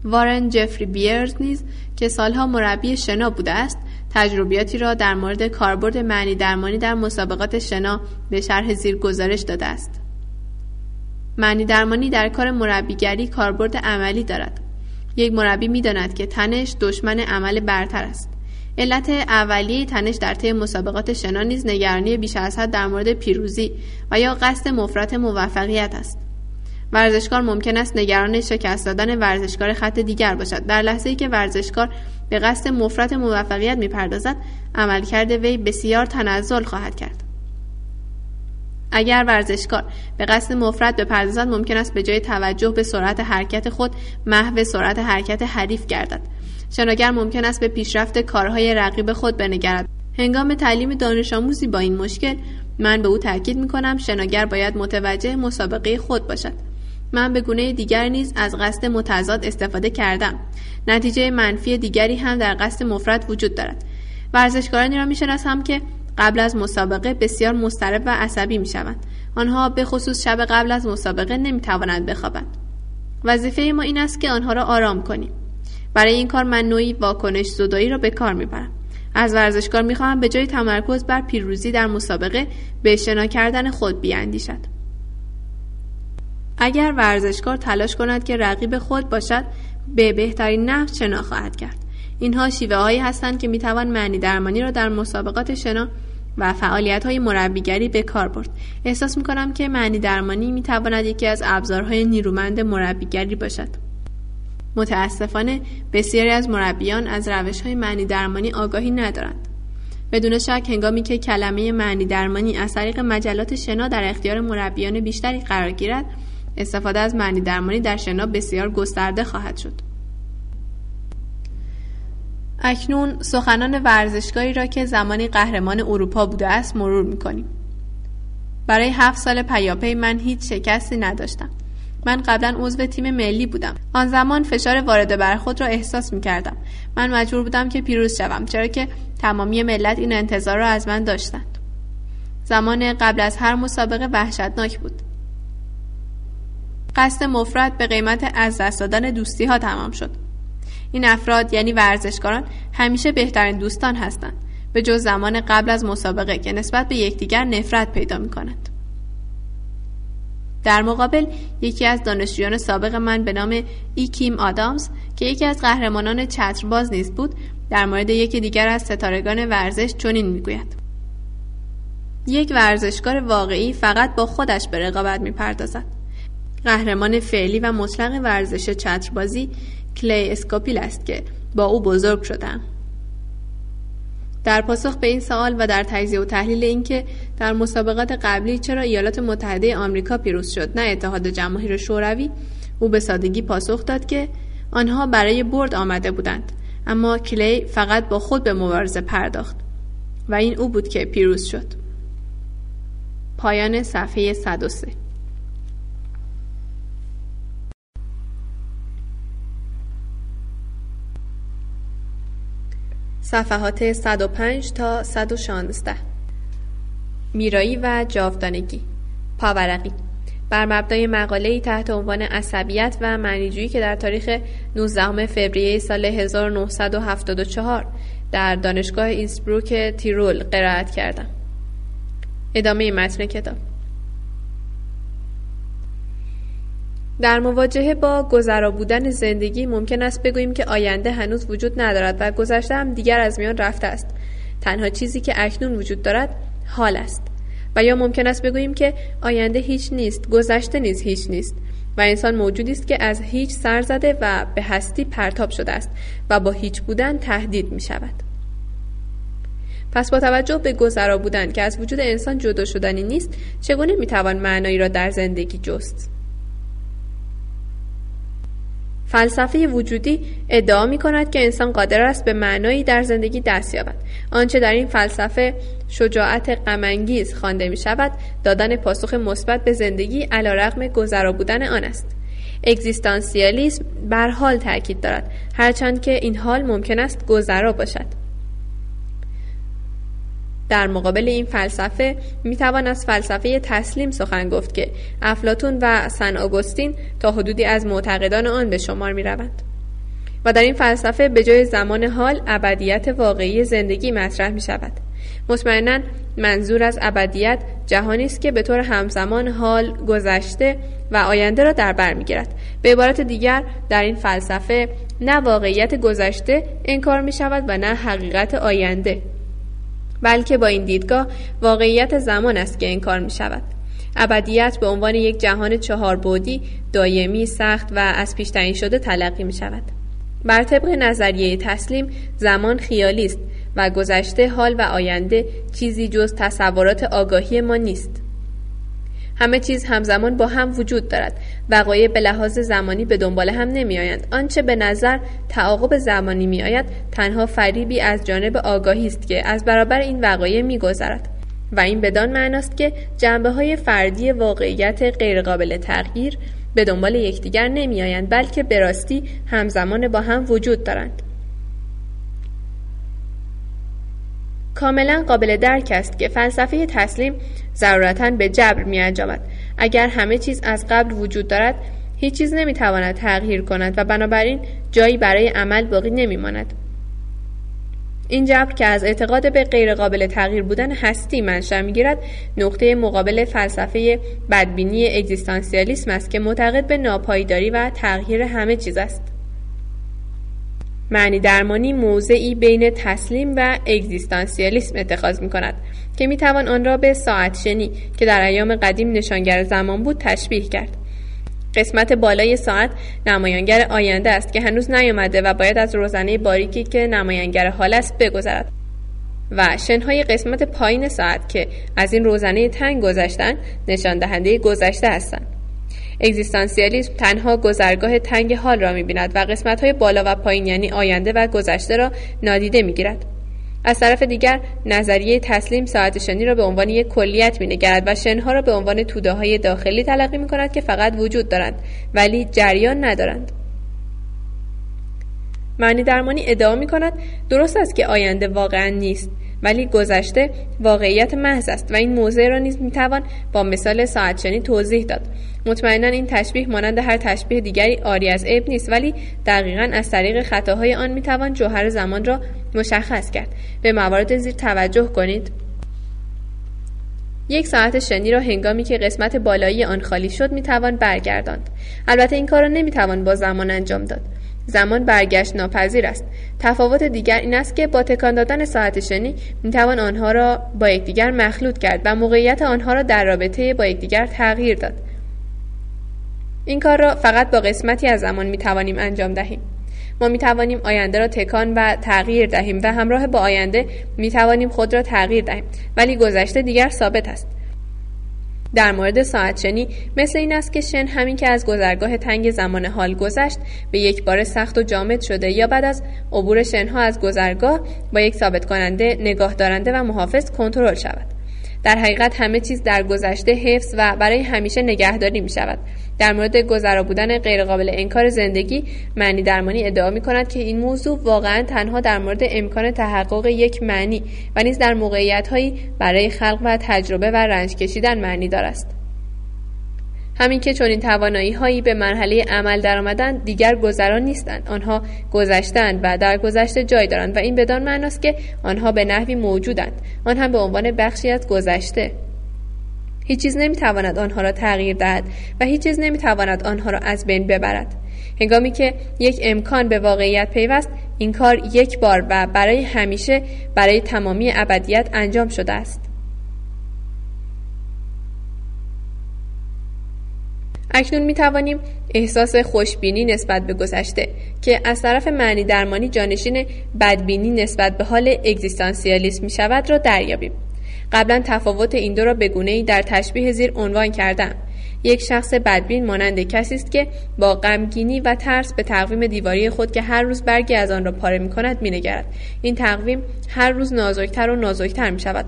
وارن جفری بیرز نیز که سالها مربی شنا بوده است تجربیاتی را در مورد کاربرد معنی درمانی در مسابقات شنا به شرح زیر گزارش داده است. معنی درمانی در کار مربیگری کاربرد عملی دارد. یک مربی می‌داند که تنش دشمن عمل برتر است. علت اولیه تنش در طی مسابقات شنا نیز نگرانی بیش از حد در مورد پیروزی و یا قصد مفرط موفقیت است. ورزشکار ممکن است نگران شکست دادن ورزشکار خط دیگر باشد. در لحظه ای که ورزشکار به قصد مفرط موفقیت می‌پردازد عملکرد وی بسیار تنزل خواهد کرد. اگر ورزشکار به قصد مفرد بپردازد ممکن است به جای توجه به سرعت حرکت خود محو سرعت حرکت حریف گردد. شناگر ممکن است به پیشرفت کارهای رقیب خود بنگرد هنگام تعلیم دانش آموزی با این مشکل من به او تاکید می کنم شناگر باید متوجه مسابقه خود باشد من به گونه دیگر نیز از قصد متضاد استفاده کردم نتیجه منفی دیگری هم در قصد مفرد وجود دارد ورزشکارانی را می‌شناسم که قبل از مسابقه بسیار مضطرب و عصبی می شوند. آنها به خصوص شب قبل از مسابقه نمی توانند بخوابند. وظیفه ما این است که آنها را آرام کنیم. برای این کار من نوعی واکنش زدایی را به کار می‌برم. از ورزشکار می‌خواهم به جای تمرکز بر پیروزی در مسابقه به شنا کردن خود بیاندیشد. اگر ورزشکار تلاش کند که رقیب خود باشد به بهترین نحو شنا خواهد کرد. اینها شیوه هایی هستند که می‌توان معنی درمانی را در مسابقات شنا و فعالیت های مربیگری به کار برد. احساس می کنم که معنی درمانی می تواند یکی از ابزارهای نیرومند مربیگری باشد. متاسفانه بسیاری از مربیان از روش های معنی درمانی آگاهی ندارند. بدون شک هنگامی که کلمه معنی درمانی از طریق مجلات شنا در اختیار مربیان بیشتری قرار گیرد استفاده از معنی درمانی در شنا بسیار گسترده خواهد شد. اکنون سخنان ورزشکاری را که زمانی قهرمان اروپا بوده است مرور می‌کنیم. برای هفت سال پیاپی من هیچ شکستی نداشتم. من قبلا عضو تیم ملی بودم. آن زمان فشار وارد بر خود را احساس می کردم من مجبور بودم که پیروز شوم چرا که تمامی ملت این انتظار را از من داشتند. زمان قبل از هر مسابقه وحشتناک بود. قصد مفرد به قیمت از دست دادن دوستی ها تمام شد. این افراد یعنی ورزشکاران همیشه بهترین دوستان هستند. به جز زمان قبل از مسابقه که نسبت به یکدیگر نفرت پیدا می کنند. در مقابل یکی از دانشجویان سابق من به نام ایکیم آدامز که یکی از قهرمانان چترباز نیز بود در مورد یکی دیگر از ستارگان ورزش چنین می‌گوید. یک ورزشکار واقعی فقط با خودش به رقابت می‌پردازد. قهرمان فعلی و مطلق ورزش چتربازی کلی اسکوپیل است که با او بزرگ شدم در پاسخ به این سوال و در تجزیه و تحلیل اینکه در مسابقات قبلی چرا ایالات متحده آمریکا پیروز شد نه اتحاد جماهیر شوروی او به سادگی پاسخ داد که آنها برای برد آمده بودند اما کلی فقط با خود به مبارزه پرداخت و این او بود که پیروز شد. پایان صفحه 103 صفحات 105 تا 116 میرایی و جاودانگی. پاورقی. بر مبنای مقاله‌ای تحت عنوان عصبیت و معنیجویی که در تاریخ 19 فوریه سال 1974 در دانشگاه اینسبروک تیرول قرائت کردم. ادامه متن کتاب. در مواجهه با گذرا بودن زندگی ممکن است بگوییم که آینده هنوز وجود ندارد و گذشته هم دیگر از میان رفته است. تنها چیزی که اکنون وجود دارد حال است. و یا ممکن است بگوییم که آینده هیچ نیست گذشته نیز هیچ نیست. و انسان موجودی است که از هیچ سر زده و به هستی پرتاب شده است و با هیچ بودن تهدید می شود. پس با توجه به گذرا بودن که از وجود انسان جدا شدنی نیست چگونه می‌توان معنایی را در زندگی جست؟ فلسفه وجودی ادعا می کند که انسان قادر است به معنایی در زندگی دست یابد. آنچه در این فلسفه شجاعت غمانگیز خوانده می شود دادن پاسخ مثبت به زندگی علیرغم گذرا بودن آن است. اگزیستانسیالیسم بر حال تاکید دارد هرچند که این حال ممکن است گذرا باشد. در مقابل این فلسفه می‌توان از فلسفه تسلیم سخن گفت که افلاتون و سن آگوستین تا حدودی از معتقدان آن به شمار می‌روند. و در این فلسفه به جای زمان حال ابدیت واقعی زندگی مطرح می شود مطمئنا منظور از ابدیت جهانی است که به طور همزمان حال گذشته و آینده را در بر می‌گیرد. به عبارت دیگر در این فلسفه نه واقعیت گذشته انکار می شود و نه حقیقت آینده. بلکه با این دیدگاه واقعیت زمان است که انکار می شود ابدیت به عنوان یک جهان چهار بودی دایمی سخت و از پیش تعیین شده تلقی می شود بر طبق نظریه تسلیم زمان خیالی است و گذشته حال و آینده چیزی جز تصورات آگاهی ما نیست. همه چیز همزمان با هم وجود دارد. وقایع به لحاظ زمانی به دنبال هم نمی آیند آنچه به نظر تعاقب زمانی می آید تنها فریبی از جانب آگاهی است که از برابر این وقایع می گذرد و این بدان معناست که جنبه های فردی واقعیت غیرقابل تغییر به دنبال یکدیگر نمی آیند بلکه به راستی همزمان با هم وجود دارند. کاملا قابل درک است که فلسفه تسلیم ضرورتا به جبر می انجامد. اگر همه چیز از قبل وجود دارد هیچ چیز نمی تواند تغییر کند و بنابراین جایی برای عمل باقی نمی ماند. این جبر که از اعتقاد به غیرقابل تغییر بودن هستی منشأ می‌گیرد نقطه مقابل فلسفه بدبینی اگزیستانسیالیسم است که معتقد به ناپایداری و تغییر همه چیز است معنی درمانی موضعی بین تسلیم و اگزیستانسیالیسم اتخاذ می کند که می توان آن را به ساعت شنی که در ایام قدیم نشانگر زمان بود تشبیه کرد. قسمت بالای ساعت نمایانگر آینده است که هنوز نیامده و باید از روزنه باریکی که نمایانگر حال است بگذرد. و شنهای قسمت پایین ساعت که از این روزنه تنگ گذشتن نشان دهنده گذشته هستند. اگزیستانسیالیسم تنها گذرگاه تنگ حال را می‌بیند و قسمت های بالا و پایین یعنی آینده و گذشته را نادیده می‌گیرد. از طرف دیگر نظریه تسلیم ساعت شنی را به عنوان یک کلیت مینگرد و شنها را به عنوان توده های داخلی تلقی می کند که فقط وجود دارند ولی جریان ندارند. معنی درمانی ادعا می کند درست است که آینده واقعا نیست. ولی گذشته واقعیت محض است و این موضع را نیز می‌توان با مثال ساعتشنی توضیح داد. مطمئنا این تشبیه مانند هر تشبیه دیگری آری از عیب نیست ولی دقیقا از طریق خطاهای آن می‌توان جوهر زمان را مشخص کرد. به موارد زیر توجه کنید. یک ساعت شنی را هنگامی که قسمت بالایی آن خالی شد می‌توان برگرداند. البته این کار را نمی‌توان با زمان انجام داد. زمان برگشت ناپذیر است. تفاوت دیگر این است که با تکان دادن ساعت شنی می‌توان آنها را با یکدیگر مخلوط کرد و موقعیت آنها را در رابطه با یکدیگر تغییر داد. این کار را فقط با قسمتی از زمان می‌توانیم انجام دهیم. ما می توانیم آینده را تکان و تغییر دهیم و همراه با آینده می توانیم خود را تغییر دهیم. ولی گذشته دیگر ثابت است. در مورد ساعت شنی مثل این است که شن همین که از گذرگاه تنگ زمان حال گذشت به یک بار سخت و جامد شده یا بعد از عبور شنها از گذرگاه با یک ثابت کننده نگاه دارنده و محافظ کنترل شود. در حقیقت همه چیز در گذشته حفظ و برای همیشه نگهداری می شود در مورد گذرا بودن غیرقابل انکار زندگی معنی درمانی ادعا می کند که این موضوع واقعا تنها در مورد امکان تحقق یک معنی و نیز در موقعیت هایی برای خلق و تجربه و رنج کشیدن معنی دارست همین که چون این توانایی هایی به مرحله عمل درآمدند دیگر گذران نیستند. آنها گذشتند و در گذشته جای دارند و این بدان معناست که آنها به نحوی موجودند. آن هم به عنوان بخشی از گذشته. هیچ چیز نمی‌تواند آنها را تغییر دهد و هیچ چیز نمی‌تواند آنها را از بین ببرد هنگامی که یک امکان به واقعیت پیوست این کار یک بار و برای همیشه برای تمامی ابدیت انجام شده است اکنون می توانیم احساس خوشبینی نسبت به گذشته که از طرف معنی درمانی جانشین بدبینی نسبت به حال اگزیستانسیالیسم می شود را دریابیم. قبلا تفاوت این دو را به ای در تشبیه زیر عنوان کردم. یک شخص بدبین مانند کسی است که با غمگینی و ترس به تقویم دیواری خود که هر روز برگی از آن را پاره می کند می نگرد. این تقویم هر روز نازکتر و نازکتر می شود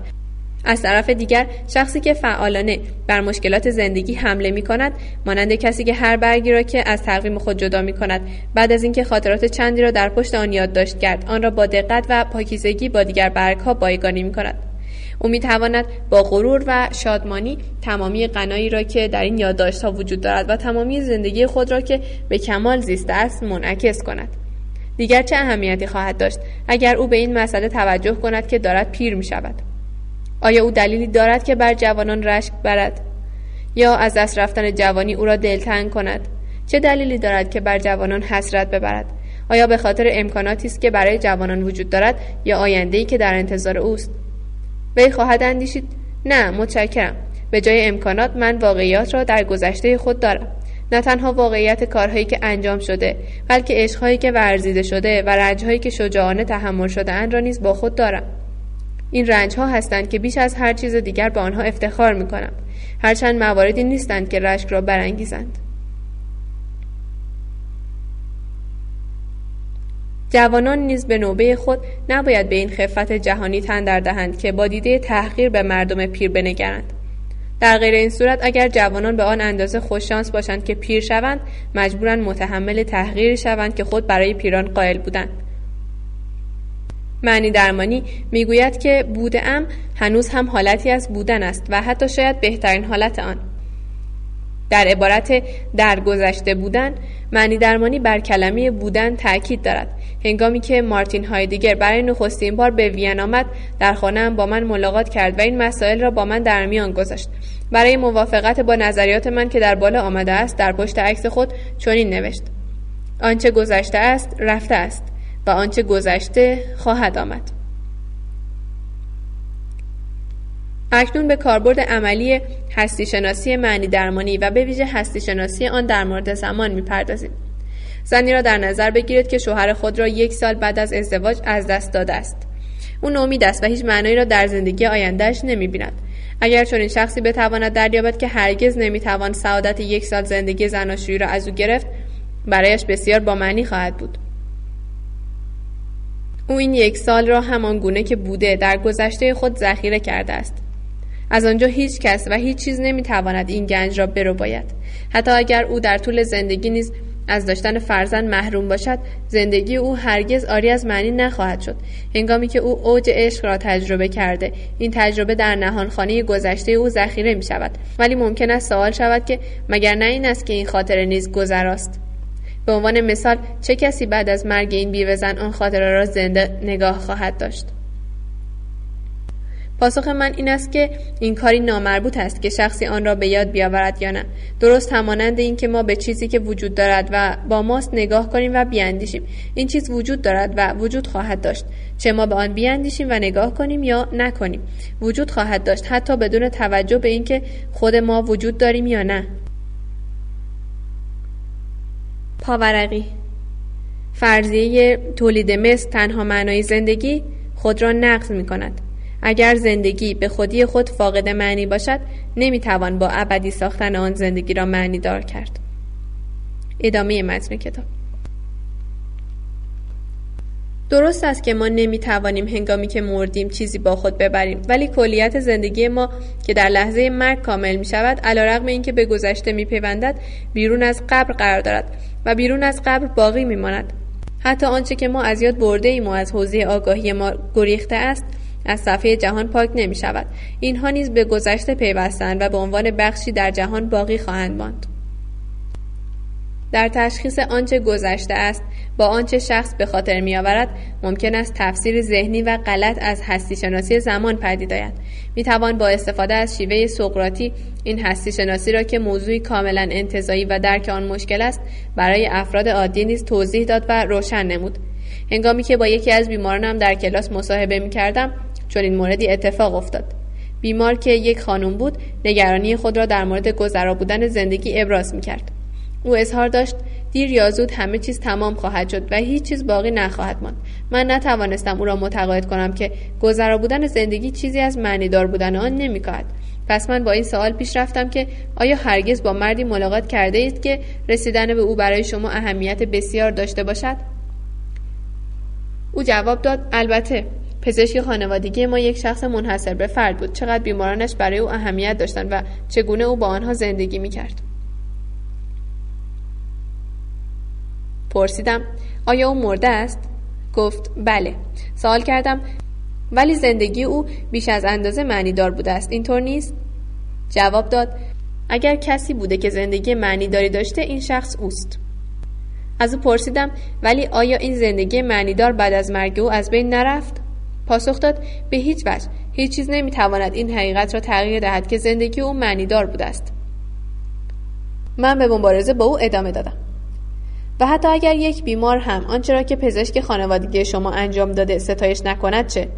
از طرف دیگر شخصی که فعالانه بر مشکلات زندگی حمله می کند مانند کسی که هر برگی را که از تقویم خود جدا می کند بعد از اینکه خاطرات چندی را در پشت آن یادداشت کرد آن را با دقت و پاکیزگی با دیگر برگ ها بایگانی می کند او می تواند با غرور و شادمانی تمامی غنایی را که در این یادداشت ها وجود دارد و تمامی زندگی خود را که به کمال زیسته است منعکس کند. دیگر چه اهمیتی خواهد داشت اگر او به این مسئله توجه کند که دارد پیر می شود آیا او دلیلی دارد که بر جوانان رشک برد؟ یا از دست رفتن جوانی او را دلتنگ کند؟ چه دلیلی دارد که بر جوانان حسرت ببرد؟ آیا به خاطر امکاناتی است که برای جوانان وجود دارد یا آینده‌ای که در انتظار اوست؟ وی خواهد اندیشید. نه متشکرم. به جای امکانات من واقعیات را در گذشته خود دارم. نه تنها واقعیت کارهایی که انجام شده بلکه عشقهایی که ورزیده شده و رنجهایی که شجاعانه تحمل شده اند را نیز با خود دارم. این رنج ها هستند که بیش از هر چیز دیگر با آنها افتخار می کنم هرچند مواردی نیستند که رشک را برانگیزند. جوانان نیز به نوبه خود نباید به این خفت جهانی تن در دهند که با دیده تحقیر به مردم پیر بنگرند. در غیر این صورت اگر جوانان به آن اندازه خوششانس باشند که پیر شوند مجبورند متحمل تحقیری شوند که خود برای پیران قائل بودند. معنی درمانی می‌گوید که ام هنوز هم حالتی از بودن است و حتی شاید بهترین حالت آن. در عبارت درگذشته بودن معنی درمانی بر کلمه بودن تاکید دارد. هنگامی که مارتین هایدگر برای نخستین بار به وین آمد در خانه با من ملاقات کرد و این مسائل را با من در میان گذاشت. برای موافقت با نظریات من که در بالا آمده است در پشت عکس خود چنین نوشت. آنچه گذشته است رفته است و آنچه گذشته خواهد آمد. اکنون به کاربرد عملی هستی شناسی معنی درمانی و به ویژه هستی شناسی آن در مورد زمان می‌پردازیم. زنی را در نظر بگیرید که شوهر خود را یک سال بعد از ازدواج از دست داده است. او نومید است و هیچ معنایی را در زندگی آیندهش نمی‌بیند. اگر چنین شخصی بتواند دریابد که هرگز نمی‌توان سعادت یک سال زندگی زناشویی را از او گرفت برایش بسیار با معنی خواهد بود. او این یک سال را همان گونه که بوده در گذشته خود ذخیره کرده است. از آنجا هیچ کس و هیچ چیز نمی‌تواند این گنج را برو باید حتی اگر او در طول زندگی نیز از داشتن فرزند محروم باشد زندگی او هرگز آری از معنی نخواهد شد. هنگامی که او اوج عشق را تجربه کرده این تجربه در نهانخانه گذشته او ذخیره می شود. ولی ممکن است سوال شود که مگر نه این است که این خاطره نیز گذراست؟ به عنوان مثال چه کسی بعد از مرگ این بیوهزن آن خاطره را زنده نگاه خواهد داشت؟ پاسخ من این است که این کاری نامربوط است که شخصی آن را به یاد بیاورد یا نه. درست همانند این که ما به چیزی که وجود دارد و با ماست نگاه کنیم و بیاندیشیم. این چیز وجود دارد و وجود خواهد داشت. چه ما به آن بیاندیشیم و نگاه کنیم یا نکنیم. وجود خواهد داشت حتی بدون توجه به اینکه خود ما وجود داریم یا نه. پاورقی. فرضیه تولید مثل تنها معنای زندگی خود را نقض می کند اگر زندگی به خودی خود فاقد معنی باشد نمی‌توان با ابدی ساختن آن زندگی را معنی دار کرد ادامه متن کتاب درست است که ما نمی توانیم هنگامی که مردیم چیزی با خود ببریم ولی کلیت زندگی ما که در لحظه مرگ کامل می شود علا رقم این که به گذشته می پیوندد بیرون از قبر قرار دارد و بیرون از قبر باقی می ماند. حتی آنچه که ما از یاد برده ایم و از حوزه آگاهی ما گریخته است از صفحه جهان پاک نمی شود. اینها نیز به گذشته پیوستند و به عنوان بخشی در جهان باقی خواهند ماند. در تشخیص آنچه گذشته است با آنچه شخص به خاطر می آورد ممکن است تفسیر ذهنی و غلط از هستی شناسی زمان پدید آید می توان با استفاده از شیوه سقراطی این هستی شناسی را که موضوعی کاملا انتظایی و درک آن مشکل است برای افراد عادی نیز توضیح داد و روشن نمود هنگامی که با یکی از بیمارانم در کلاس مصاحبه می کردم چون این موردی اتفاق افتاد. بیمار که یک خانم بود نگرانی خود را در مورد گذرا بودن زندگی ابراز می‌کرد. او اظهار داشت دیر یا زود همه چیز تمام خواهد شد و هیچ چیز باقی نخواهد ماند. من نتوانستم او را متقاعد کنم که گذرا بودن زندگی چیزی از معنیدار بودن آن نمی‌کند پس من با این سوال پیش رفتم که آیا هرگز با مردی ملاقات کرده اید که رسیدن به او برای شما اهمیت بسیار داشته باشد؟ او جواب داد البته. پزشک خانوادگی ما یک شخص منحصر به فرد بود چقدر بیمارانش برای او اهمیت داشتند و چگونه او با آنها زندگی می کرد. پرسیدم آیا او مرده است؟ گفت بله سوال کردم ولی زندگی او بیش از اندازه معنی دار بوده است اینطور نیست؟ جواب داد اگر کسی بوده که زندگی معنی داری داشته این شخص اوست از او پرسیدم ولی آیا این زندگی معنیدار بعد از مرگ او از بین نرفت؟ پاسخ داد به هیچ وجه. هیچ چیز نمی‌تواند این حقیقت را تغییر دهد که زندگی او معنیدار بوده است. من به مبارزه با او ادامه دادم. و حتی اگر یک بیمار هم آنچه را که پزشک خانوادگی شما انجام داده ستایش نکند چه؟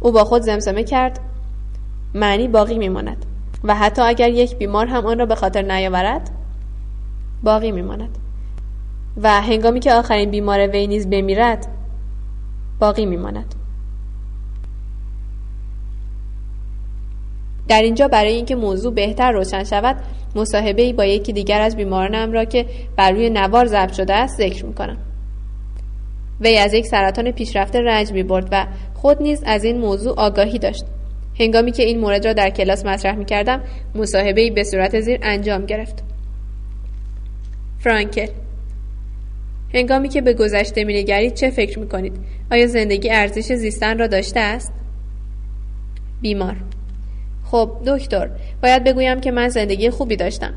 او با خود زمزمه کرد. معنی باقی میماند. و حتی اگر یک بیمار هم آن را به خاطر نیاورد باقی میماند. و هنگامی که آخرین بیمار وی نیز بمیرد باقی میماند. در اینجا برای اینکه موضوع بهتر روشن شود مصاحبه ای با یکی دیگر از بیمارانم را که بر روی نوار ضبط شده است ذکر می کنم. وی از یک سرطان پیشرفته رنج می برد و خود نیز از این موضوع آگاهی داشت. هنگامی که این مورد را در کلاس مطرح می کردم مصاحبه ای به صورت زیر انجام گرفت. فرانکل هنگامی که به گذشته نگرید چه فکر می کنید؟ آیا زندگی ارزش زیستن را داشته است؟ بیمار خب دکتر باید بگویم که من زندگی خوبی داشتم.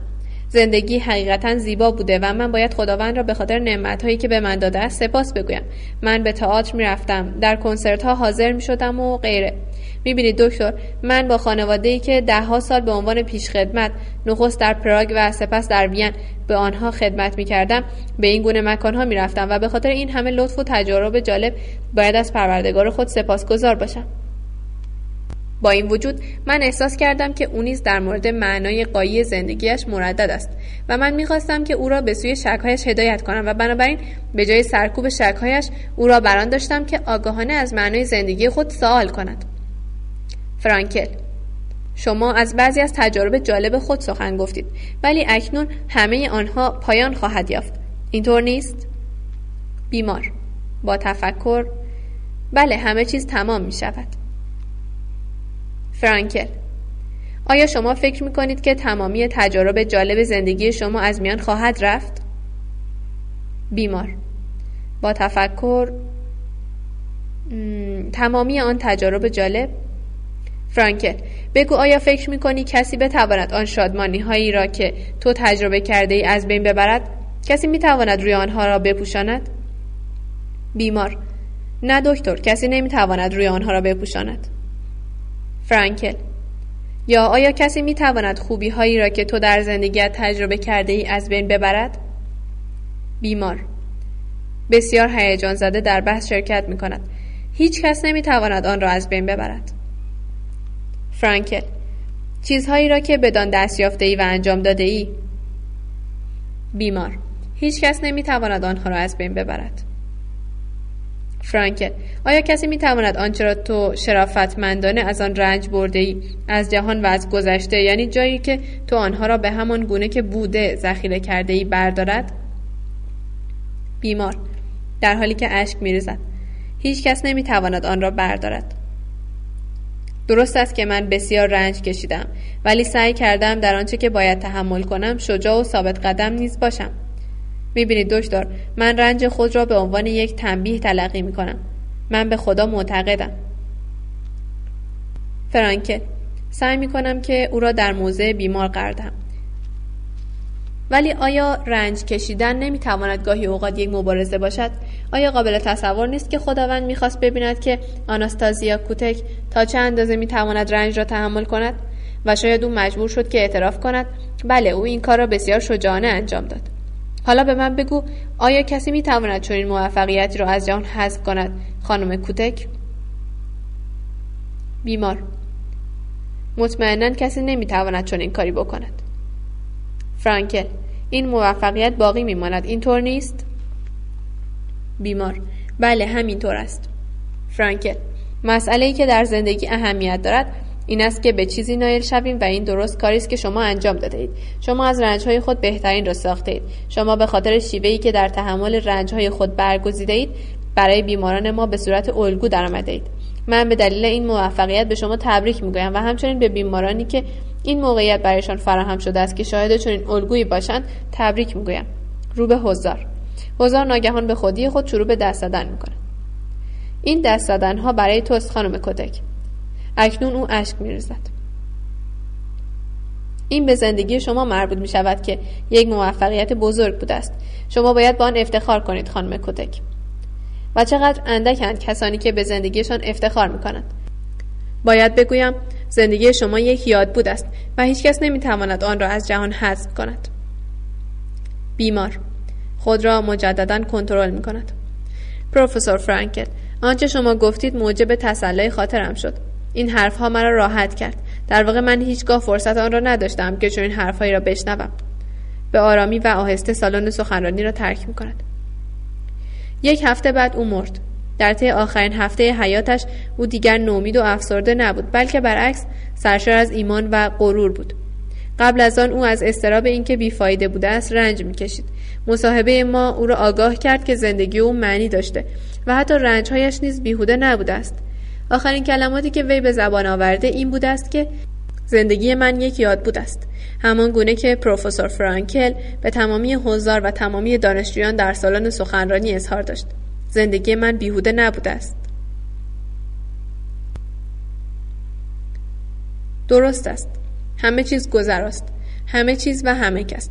زندگی حقیقتا زیبا بوده و من باید خداوند را به خاطر نعمتهایی که به من داده است سپاس بگویم. من به تئاتر می‌رفتم در کنسرت ها حاضر می شدم و غیره. می‌بینید دکتر من با خانواده ای که دهها سال به عنوان پیش خدمت نخست در پراگ و سپس در وین به آنها خدمت می کردم به این گونه مکان ها می رفتم و به خاطر این همه لطف و تجارب جالب باید از پروردگار خود سپاسگزار باشم. با این وجود من احساس کردم که او نیز در مورد معنای قایی زندگیش مردد است و من می‌خواستم که او را به سوی شکهایش هدایت کنم و بنابراین به جای سرکوب شکهایش او را بران داشتم که آگاهانه از معنای زندگی خود سوال کند. فرانکل شما از بعضی از تجارب جالب خود سخن گفتید ولی اکنون همه آنها پایان خواهد یافت. اینطور نیست؟ بیمار با تفکر بله همه چیز تمام می شود فرانکل آیا شما فکر می کنید که تمامی تجارب جالب زندگی شما از میان خواهد رفت؟ بیمار با تفکر تمامی آن تجارب جالب فرانکل بگو آیا فکر می کنی کسی بتواند آن شادمانی هایی را که تو تجربه کرده ای از بین ببرد؟ کسی می تواند روی آنها را بپوشاند؟ بیمار نه دکتر کسی نمی تواند روی آنها را بپوشاند فرانکل. یا آیا کسی می تواند خوبی هایی را که تو در زندگیت تجربه کرده ای از بین ببرد؟ بیمار. بسیار هیجان زده در بحث شرکت می کند هیچ کس نمی تواند آن را از بین ببرد. فرانکل. چیزهایی را که بدان دست یافته ای و انجام داده ای بیمار. هیچ کس نمی تواند آنها را از بین ببرد. فرانکل آیا کسی می تواند آنچه را تو شرافتمندانه از آن رنج برده ای از جهان و از گذشته یعنی جایی که تو آنها را به همان گونه که بوده ذخیره کرده ای بردارد؟ بیمار. در حالی که اشک می ریزد هیچ کس نمی تواند آن را بردارد. درست است که من بسیار رنج کشیدم ولی سعی کردم در آنچه که باید تحمل کنم شجاع و ثابت قدم نیز باشم. می‌بینید دکتر من رنج خود را به عنوان یک تنبیه تلقی می‌کنم. من به خدا معتقدم. فرانکل سعی می‌کنم که او را در موضع بیمار قردم ولی آیا رنج کشیدن نمی‌تواند گاهی اوقات یک مبارزه باشد؟ آیا قابل تصور نیست که خداوند می‌خواست ببیند که آناستازیا کوتک تا چه اندازه می‌تواند رنج را تحمل کند؟ و شاید او مجبور شد که اعتراف کند. بله او این کار را بسیار شجاعانه انجام داد. حالا به من بگو آیا کسی می‌تواند چنین موفقیتی را از جهان حذف کند؟ خانم کوتک بیمار. مطمئنا کسی نمی‌تواند چون این کاری بکند. فرانکل این موفقیت باقی میماند. اینطور نیست؟ بیمار. بله همینطور است. فرانکل مسئله ای که در زندگی اهمیت دارد این است که به چیزی نایل شویم و این درست کاری است که شما انجام داده اید شما از رنجهای خود بهترین را ساخته اید شما به خاطر شیوهی که در تحمل رنجهای خود برگزیده اید برای بیماران ما به صورت الگو درآمده اید من به دلیل این موفقیت به شما تبریک می‌گویم و همچنین به بیمارانی که این موقعیت برایشان فراهم شده است که شاهد چنین الگویی باشند تبریک می‌گویم. رو به حضار حضار ناگهان به خودی خود شروع به دست دادن می‌کنه. این دست دادن ها برای توست خانم کتک اکنون او اشک میریزد. این به زندگی شما مربوط می شود که یک موفقیت بزرگ بوده است. شما باید با آن افتخار کنید خانم کتک. و چقدر اندکند کسانی که به زندگیشان افتخار می کنند باید بگویم زندگی شما یک یاد بود است و هیچکس نمی‌تواند آن را از جهان حذف کند. بیمار. خود را مجددا کنترل می کند پروفسور فرانکل آنچه شما گفتید موجب تسلای خاطرم شد. این حرفها مرا راحت کرد. در واقع من هیچگاه فرصت آن را نداشتم که چون این حرفهایی را بشنوم. به آرامی و آهسته سالن سخنرانی را ترک می کند یک هفته بعد او مرد. در طی آخرین هفته حیاتش او دیگر نومید و افسرده نبود بلکه برعکس سرشار از ایمان و غرور بود. قبل از آن او از استراب اینکه بیفایده بوده است رنج می‌کشید. مصاحبه ما او را آگاه کرد که زندگی او معنی داشته و حتی رنجهایش نیز بیهوده نبوده است. آخرین کلماتی که وی به زبان آورده این بوده است که زندگی من یک یاد بود است. همان گونه که پروفسور فرانکل به تمامی حضار و تمامی دانشجویان در سالن سخنرانی اظهار داشت. زندگی من بیهوده نبوده است. درست است. همه چیز گذراست. همه چیز و همه کس.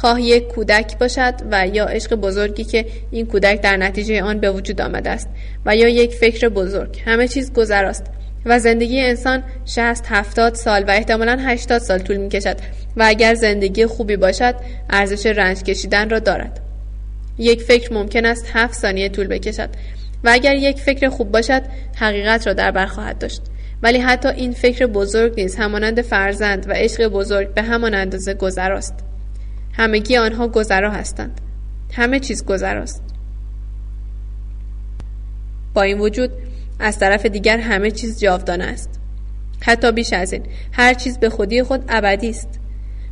خواه یک کودک باشد و یا عشق بزرگی که این کودک در نتیجه آن به وجود آمده است و یا یک فکر بزرگ. همه چیز گذراست و زندگی انسان 60 70 سال و احتمالا 80 سال طول می کشد و اگر زندگی خوبی باشد ارزش رنج کشیدن را دارد. یک فکر ممکن است 7 ثانیه طول بکشد و اگر یک فکر خوب باشد حقیقت را در بر خواهد داشت. ولی حتی این فکر بزرگ نیز همانند فرزند و عشق بزرگ به همان اندازه گذراست. همگی آنها گذرا هستند. همه چیز گذراست. با این وجود از طرف دیگر همه چیز جاودانه است. حتی بیش از این هر چیز به خودی خود ابدی است.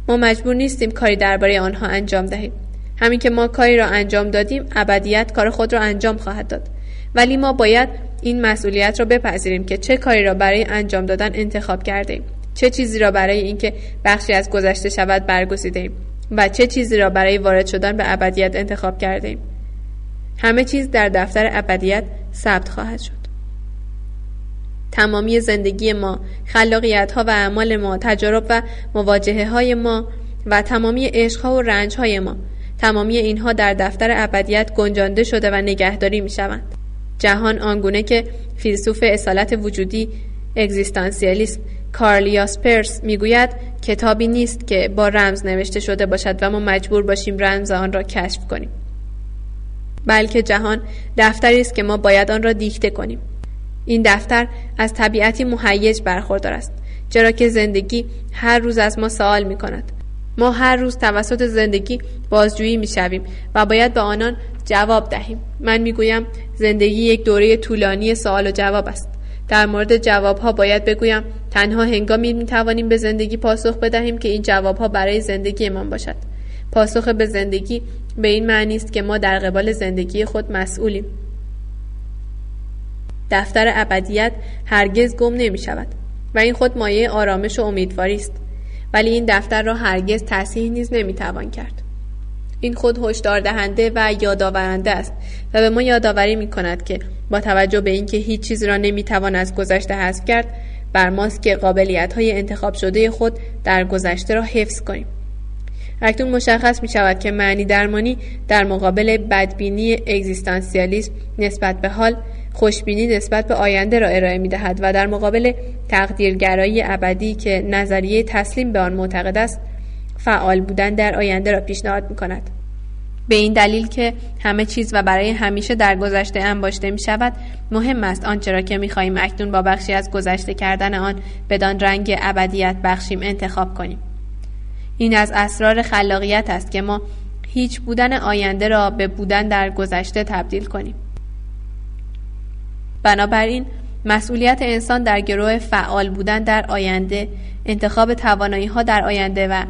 ما مجبور نیستیم کاری درباره آنها انجام دهیم. همین که ما کاری را انجام دادیم ابدیت کار خود را انجام خواهد داد. ولی ما باید این مسئولیت را بپذیریم که چه کاری را برای انجام دادن انتخاب کرده چه چیزی را برای اینکه بخشی از گذشته شود برگزیده و چه چیزی را برای وارد شدن به ابدیت انتخاب کرده ایم همه چیز در دفتر ابدیت ثبت خواهد شد. تمامی زندگی ما خلاقیت ها و اعمال ما تجارب و مواجهه های ما و تمامی عشق و رنج های ما تمامی اینها در دفتر ابدیت گنجانده شده و نگهداری می شوند جهان آنگونه که فیلسوف اصالت وجودی اگزیستانسیالیسم کارلیاس پرس می‌گوید کتابی نیست که با رمز نوشته شده باشد و ما مجبور باشیم رمز آن را کشف کنیم. بلکه جهان دفتری است که ما باید آن را دیکته کنیم. این دفتر از طبیعتی مهیج برخوردار است چرا که زندگی هر روز از ما سوال می کند ما هر روز توسط زندگی بازجویی می شویم و باید به آنان جواب دهیم. من می گویم زندگی یک دوره طولانی سوال و جواب است. در مورد جواب ها باید بگویم تنها هنگامی می توانیم به زندگی پاسخ بدهیم که این جواب ها برای زندگی من باشد. پاسخ به زندگی به این معنی است که ما در قبال زندگی خود مسئولیم. دفتر ابدیت هرگز گم نمی شود و این خود مایه آرامش و امیدواری است. ولی این دفتر را هرگز تصحیح نیز نمی توان کرد. این خود هشدار دهنده و یادآورنده است و به ما یادآوری می کند که با توجه به اینکه هیچ چیز را نمی توان از گذشته حذف کرد بر ماست که قابلیت های انتخاب شده خود در گذشته را حفظ کنیم. اکنون مشخص می شود که معنی درمانی در مقابل بدبینی اگزیستانسیالیسم نسبت به حال خوشبینی نسبت به آینده را ارائه می دهد و در مقابل تقدیرگرایی ابدی که نظریه تسلیم به آن معتقد است فعال بودن در آینده را پیشنهاد می کند به این دلیل که همه چیز و برای همیشه در گذشته انباشته می شود مهم است آنچه را که می خواهیم اکنون با بخشی از گذشته کردن آن بدان رنگ ابدیت بخشیم انتخاب کنیم. این از اسرار خلاقیت است که ما هیچ بودن آینده را به بودن در گذشته تبدیل کنیم. بنابراین مسئولیت انسان در گروه فعال بودن در آینده انتخاب توانایی ها در آینده و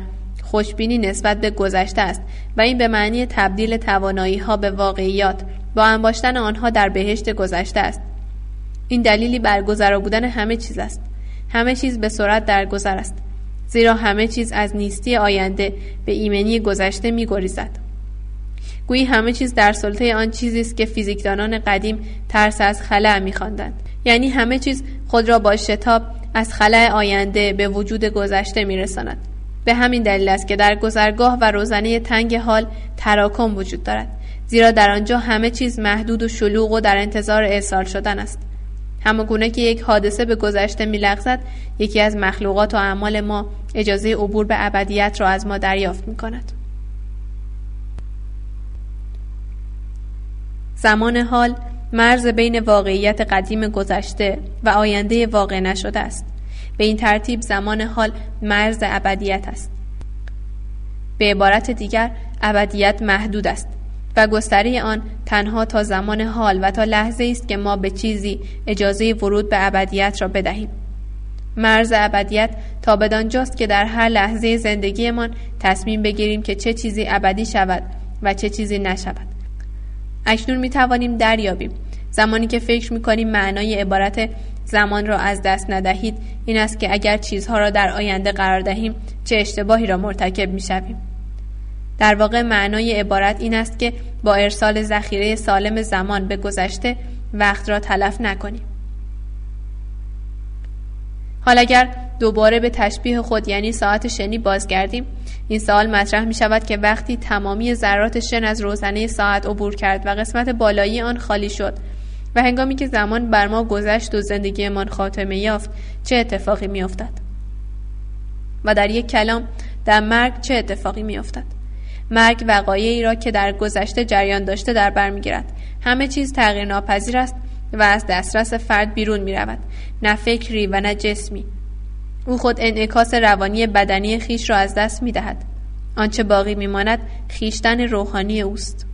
خوشبینی نسبت به گذشته است و این به معنی تبدیل توانایی ها به واقعیات با انباشتن آنها در بهشت گذشته است. این دلیلی برگذرا بودن همه چیز است. همه چیز به سرعت در گذر است زیرا همه چیز از نیستی آینده به ایمنی گذشته می گریزد. گویی همه چیز در سلطه آن چیزی است که فیزیکدانان قدیم ترس از خلع میخواندند. یعنی همه چیز خود را با شتاب از خلع آینده به وجود گذشته میرساند. به همین دلیل است که در گذرگاه و روزنه تنگ حال تراکم وجود دارد زیرا در آنجا همه چیز محدود و شلوغ و در انتظار ارسال شدن است همگونه که یک حادثه به گذشته میلغزد یکی از مخلوقات و اعمال ما اجازه عبور به ابدیت را از ما دریافت می کند. زمان حال مرز بین واقعیت قدیم گذشته و آینده واقع نشده است به این ترتیب زمان حال مرز ابدیت است. به عبارت دیگر ابدیت محدود است و گستری آن تنها تا زمان حال و تا لحظه است که ما به چیزی اجازه ورود به ابدیت را بدهیم. مرز ابدیت تا بدانجاست که در هر لحظه زندگیمان تصمیم بگیریم که چه چیزی ابدی شود و چه چیزی نشود. اکنون می توانیم دریابیم زمانی که فکر می کنیم معنای عبارت زمان را از دست ندهید این است که اگر چیزها را در آینده قرار دهیم چه اشتباهی را مرتکب می شویم. در واقع معنای عبارت این است که با ارسال ذخیره سالم زمان به گذشته وقت را تلف نکنیم. حال اگر دوباره به تشبیه خود یعنی ساعت شنی بازگردیم این سوال مطرح می شود که وقتی تمامی ذرات شن از روزنه ساعت عبور کرد و قسمت بالایی آن خالی شد و هنگامی که زمان بر ما گذشت و زندگیمان خاتمه یافت چه اتفاقی می افتد؟ و در یک کلام در مرگ چه اتفاقی می افتد؟ مرگ وقایعی را که در گذشته جریان داشته در بر می‌گیرد. همه چیز تغییر ناپذیر است و از دسترس فرد بیرون می رود نه فکری و نه جسمی. او خود انعکاس روانی بدنی خیش را از دست می دهد آنچه باقی می ماند خیشتن روحانی اوست.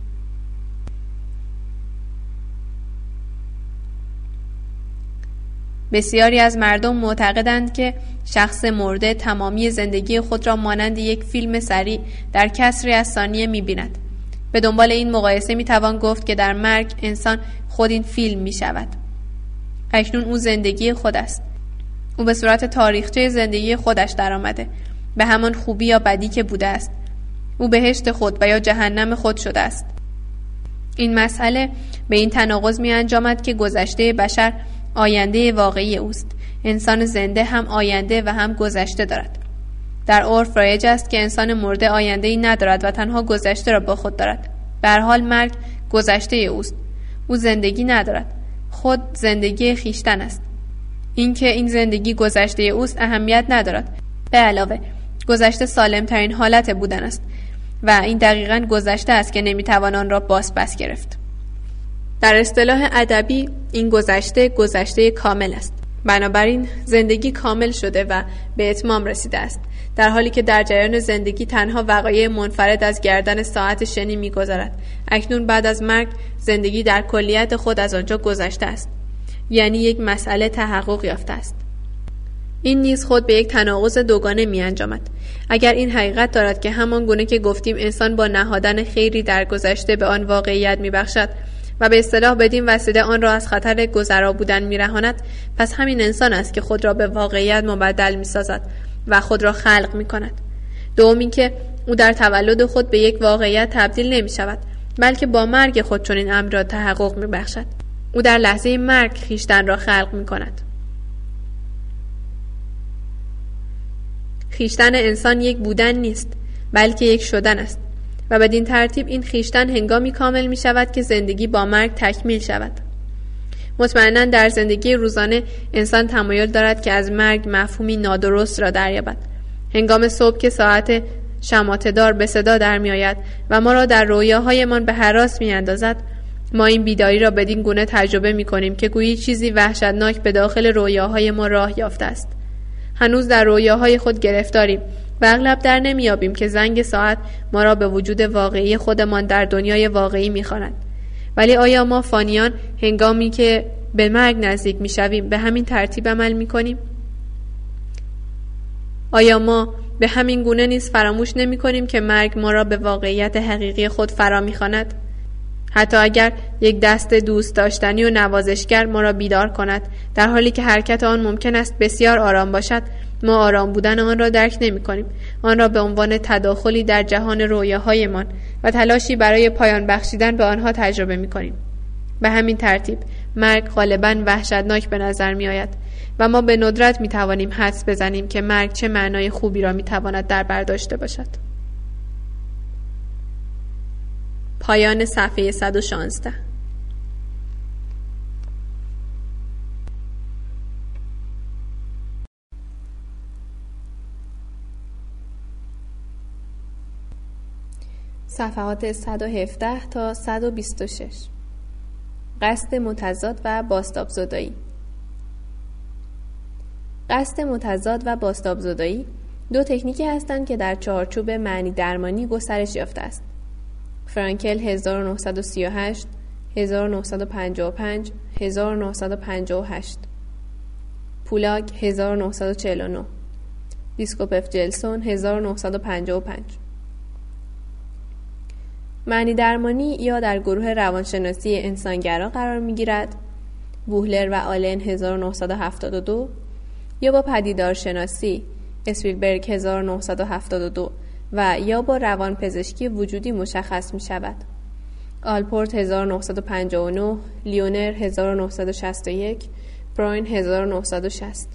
بسیاری از مردم معتقدند که شخص مرده تمامی زندگی خود را مانند یک فیلم سریع در کسری از ثانیه می بیند. به دنبال این مقایسه می توان گفت که در مرگ انسان خود این فیلم می شود. اکنون او زندگی خود است. او به صورت تاریخچه زندگی خودش درآمده به همان خوبی یا بدی که بوده است. او بهشت خود و یا جهنم خود شده است. این مسئله به این تناقض می انجامد که گذشته بشر آینده واقعی اوست. انسان زنده هم آینده و هم گذشته دارد. در عرف رایج است که انسان مرده آینده ای ندارد و تنها گذشته را با خود دارد. به حال مرگ گذشته اوست. او زندگی ندارد. خود زندگی خیشتن است. اینکه این زندگی گذشته اوست اهمیت ندارد. به علاوه گذشته سالمترین حالت بودن است و این دقیقا گذشته است که نمی‌توان آن را باز پس گرفت. در اصطلاح ادبی این گذشته گذشته کامل است. بنابراین زندگی کامل شده و به اتمام رسیده است. در حالی که در جریان زندگی تنها وقایع منفرد از گردن ساعت شنی میگذرد. اکنون بعد از مرگ زندگی در کلیت خود از آنجا گذشته است. یعنی یک مسئله تحقق یافته است. این نیز خود به یک تناقض دوگانه می انجامد. اگر این حقیقت دارد که همان گونه که گفتیم انسان با نهادن خیری در گذشته به آن واقعیت می بخشد و به اصطلاح بدین وسیله آن را از خطر گذرا بودن میرهاند. پس همین انسان است که خود را به واقعیت مبدل می‌سازد و خود را خلق می کند دوم اینکه او در تولد خود به یک واقعیت تبدیل نمی شود بلکه با مرگ خود چنین امر را تحقق می بخشد او در لحظه مرگ خیشتن را خلق می کند خیشتن انسان یک بودن نیست بلکه یک شدن است. و بدین ترتیب این خیشتن هنگامی کامل می شود که زندگی با مرگ تکمیل شود. مطمئنا در زندگی روزانه انسان تمایل دارد که از مرگ مفهومی نادرست را دریابد. هنگام صبح که ساعت شماتدار به صدا در می آید و ما را در رویاهایمان به حراس می اندازد ما این بیداری را بدین گونه تجربه می کنیم که گویی چیزی وحشتناک به داخل رویاهای ما راه یافته است. هنوز در رویاهای خود گرفتاریم. اغلب در نمیابیم که زنگ ساعت ما را به وجود واقعی خودمان در دنیای واقعی می‌خواند. ولی آیا ما فانیان هنگامی که به مرگ نزدیک می‌شویم به همین ترتیب عمل می‌کنیم؟ آیا ما به همین گونه نیز فراموش نمی کنیم که مرگ ما را به واقعیت حقیقی خود فرا می‌خواند؟ حتی اگر یک دست دوست داشتنی و نوازشگر ما را بیدار کند در حالی که حرکت آن ممکن است بسیار آرام باشد ما آرام بودن آن را درک نمی کنیم آن را به عنوان تداخلی در جهان رویاهایمان و تلاشی برای پایان بخشیدن به آنها تجربه می کنیم به همین ترتیب مرگ غالبا وحشتناک به نظر می آید و ما به ندرت می توانیم حدس بزنیم که مرگ چه معنای خوبی را می تواند در برداشته باشد. پایان صفحه 116 صفحات 117 تا 126 قصد متضاد و باستاب زدایی قصد متضاد و باستاب زدایی دو تکنیکی هستند که در چارچوب معنی درمانی گسترش یافته است. فرانکل 1938 1955 1958 پولاک 1949 دیسکوپف جلسون 1955 معنی درمانی یا در گروه روانشناسی انسانگرا قرار می گیرد بوهلر و آلن 1972 یا با پدیدارشناسی اسپیلبرگ 1972 و یا با روانپزشکی وجودی مشخص می شود. آلپورت 1959 لیونر 1961 براین 1960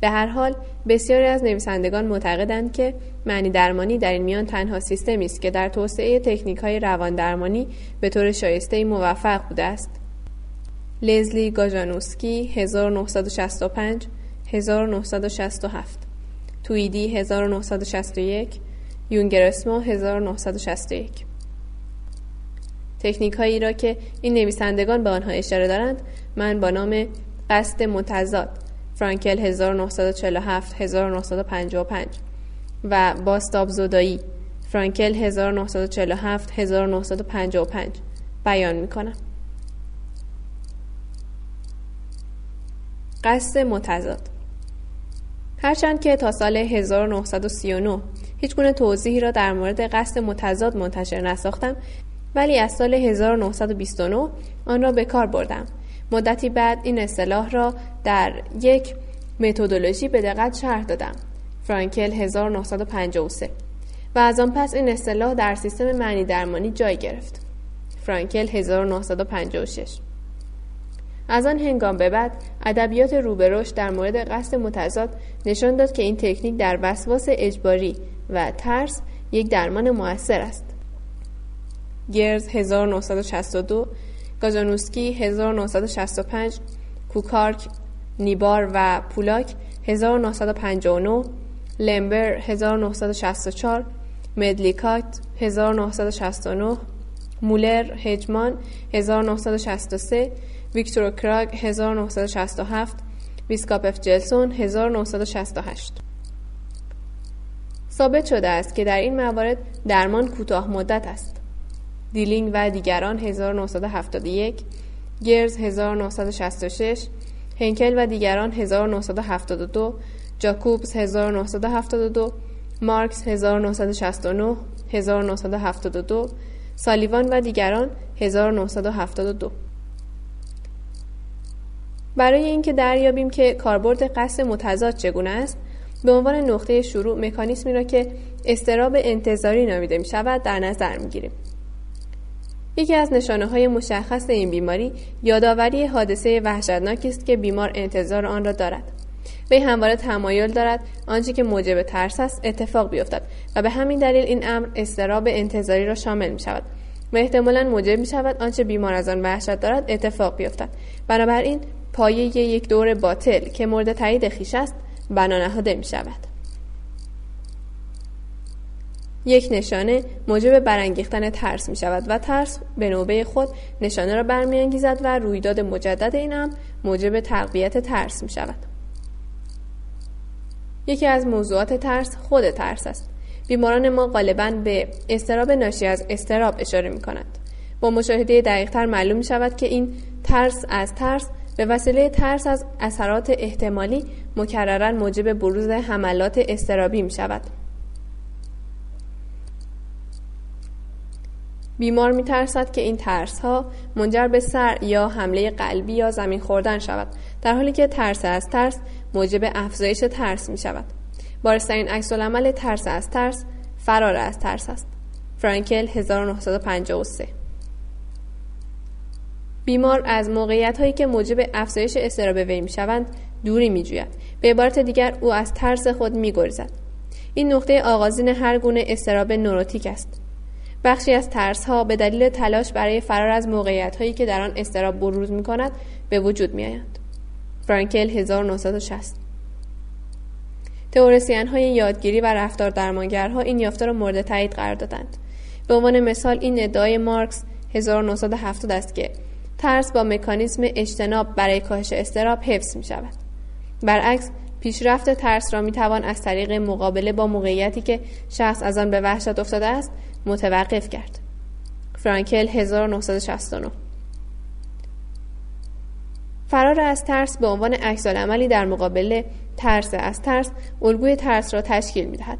به هر حال بسیاری از نویسندگان معتقدند که معنی درمانی در این میان تنها سیستمی است که در توسعه تکنیک های روان درمانی به طور شایسته موفق بوده است. لزلی گاجانوسکی 1965 1967 تویدی 1961 یونگرسمو 1961 تکنیک هایی را که این نویسندگان به آنها اشاره دارند من با نام قصد متضاد فرانکل 1947 1955 و باستاب زدایی فرانکل 1947 1955 بیان می کنم. قصد متضاد. هرچند که تا سال 1939 هیچ گونه توضیحی را در مورد قصد متضاد منتشر نساختم ولی از سال 1929 آن را به کار بردم. مدتی بعد این اصطلاح را در یک متدولوژی به دقت شرح دادم. فرانکل 1953 و از آن پس این اصطلاح در سیستم معنی درمانی جای گرفت. فرانکل 1956 از آن هنگام به بعد ادبیات روبروش در مورد قصد متضاد نشان داد که این تکنیک در وسواس اجباری و ترس یک درمان موثر است. گرز 1962 گازانوسکی 1965 کوکارک نیبار و پولاک 1959 لمبر 1964 مدلیکات 1969 مولر هجمان 1963 ویکتور کراگ 1967 ویسکاپف جلسون 1968 ثابت شده است که در این موارد درمان کوتاه مدت است. دیلینگ و دیگران 1971 گرز 1966 هنکل و دیگران 1972 جاکوبز 1972 مارکس 1969 1972 سالیوان و دیگران 1972 برای اینکه دریابیم که کاربرد قصد متضاد چگونه است به عنوان نقطه شروع مکانیسمی را که استراب انتظاری نامیده می شود در نظر می گیریم. یکی از نشانه های مشخص این بیماری یادآوری حادثه وحشتناکی است که بیمار انتظار آن را دارد وی همواره تمایل دارد آنچه که موجب ترس است اتفاق بیفتد و به همین دلیل این امر استراب انتظاری را شامل می شود و احتمالا موجب می شود آنچه بیمار از آن وحشت دارد اتفاق بیفتد. بنابراین پایه یک دور باطل که مورد تایید خیش است بنا نهاده می شود یک نشانه موجب برانگیختن ترس می شود و ترس به نوبه خود نشانه را برمیانگیزد و رویداد مجدد این هم موجب تقویت ترس می شود. یکی از موضوعات ترس خود ترس است. بیماران ما غالبا به استراب ناشی از استراب اشاره می کنند. با مشاهده دقیقتر معلوم می شود که این ترس از ترس به وسیله ترس از اثرات احتمالی مکررا موجب بروز حملات استرابی می شود. بیمار می ترسد که این ترس ها منجر به سر یا حمله قلبی یا زمین خوردن شود در حالی که ترس از ترس موجب افزایش ترس می شود بارسترین عکس العمل ترس از ترس فرار از ترس است فرانکل 1953 بیمار از موقعیت هایی که موجب افزایش استراب وی می شوند دوری می جوید. به عبارت دیگر او از ترس خود می گریزد. این نقطه آغازین هر گونه استراب نوروتیک است. بخشی از ترس ها به دلیل تلاش برای فرار از موقعیت هایی که در آن استراب بروز می کند به وجود می آیند. فرانکل 1960 تئوریسین های یادگیری و رفتار درمانگرها این یافته را مورد تایید قرار دادند. به عنوان مثال این ادعای مارکس 1970 است که ترس با مکانیسم اجتناب برای کاهش استراب حفظ می شود. برعکس پیشرفت ترس را می توان از طریق مقابله با موقعیتی که شخص از آن به وحشت افتاده است متوقف کرد. فرانکل 1969 فرار از ترس به عنوان عملی در مقابل ترس از ترس الگوی ترس را تشکیل می دهد.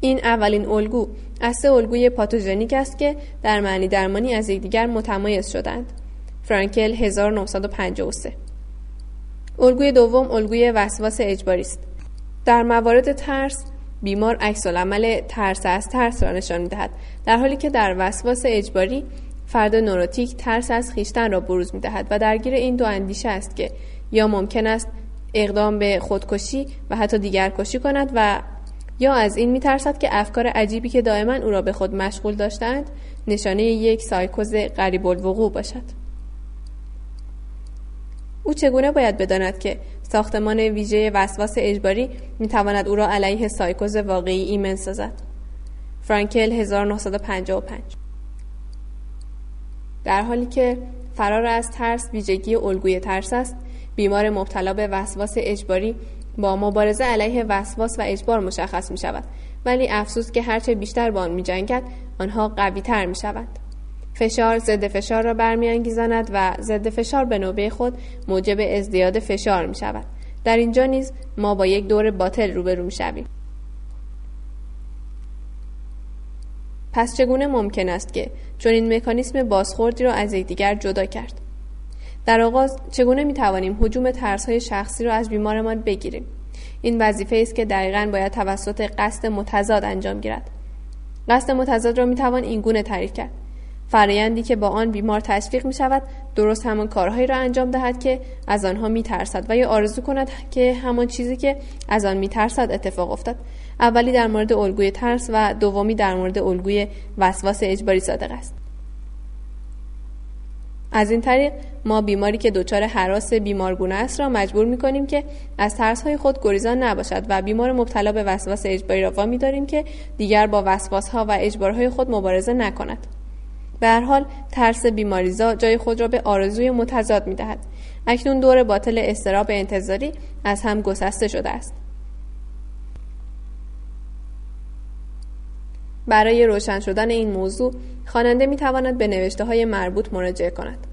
این اولین الگو از سه الگوی پاتوژنیک است که در معنی درمانی از یکدیگر متمایز شدند. فرانکل 1953 الگوی دوم الگوی وسواس اجباری است. در موارد ترس بیمار عکس عمل ترس از ترس را نشان می‌دهد در حالی که در وسواس اجباری فرد نوروتیک ترس از خیشتن را بروز می‌دهد و درگیر این دو اندیشه است که یا ممکن است اقدام به خودکشی و حتی دیگر کشی کند و یا از این میترسد که افکار عجیبی که دائما او را به خود مشغول داشتند نشانه یک سایکوز قریب الوقوع باشد. او چگونه باید بداند که ساختمان ویژه وسواس اجباری می‌تواند او را علیه سایکوز واقعی ایمن سازد؟ فرانکل 1955 در حالی که فرار از ترس ویژگی الگوی ترس است بیمار مبتلا به وسواس اجباری با مبارزه علیه وسواس و اجبار مشخص می شود ولی افسوس که هرچه بیشتر با آن می جنگد آنها قوی تر می شود. فشار ضد فشار را برمیانگیزاند و ضد فشار به نوبه خود موجب ازدیاد فشار می شود. در اینجا نیز ما با یک دور باطل روبرو می شویم. پس چگونه ممکن است که چون این مکانیسم بازخوردی را از یکدیگر جدا کرد؟ در آغاز چگونه می توانیم حجوم ترس های شخصی را از بیمارمان بگیریم؟ این وظیفه است که دقیقا باید توسط قصد متضاد انجام گیرد. قصد متضاد را می توان این گونه تعریف کرد. فرایندی که با آن بیمار تشویق می شود درست همان کارهایی را انجام دهد که از آنها می ترسد و یا آرزو کند که همان چیزی که از آن می ترسد اتفاق افتد اولی در مورد الگوی ترس و دومی در مورد الگوی وسواس اجباری صادق است از این طریق ما بیماری که دچار حراس بیمارگونه است را مجبور می کنیم که از ترس های خود گریزان نباشد و بیمار مبتلا به وسواس اجباری را وامی داریم که دیگر با وسواس ها و اجبارهای خود مبارزه نکند به هر حال ترس بیماریزا جای خود را به آرزوی متضاد می دهد. اکنون دور باطل استراب انتظاری از هم گسسته شده است. برای روشن شدن این موضوع خواننده می تواند به نوشته های مربوط مراجعه کند.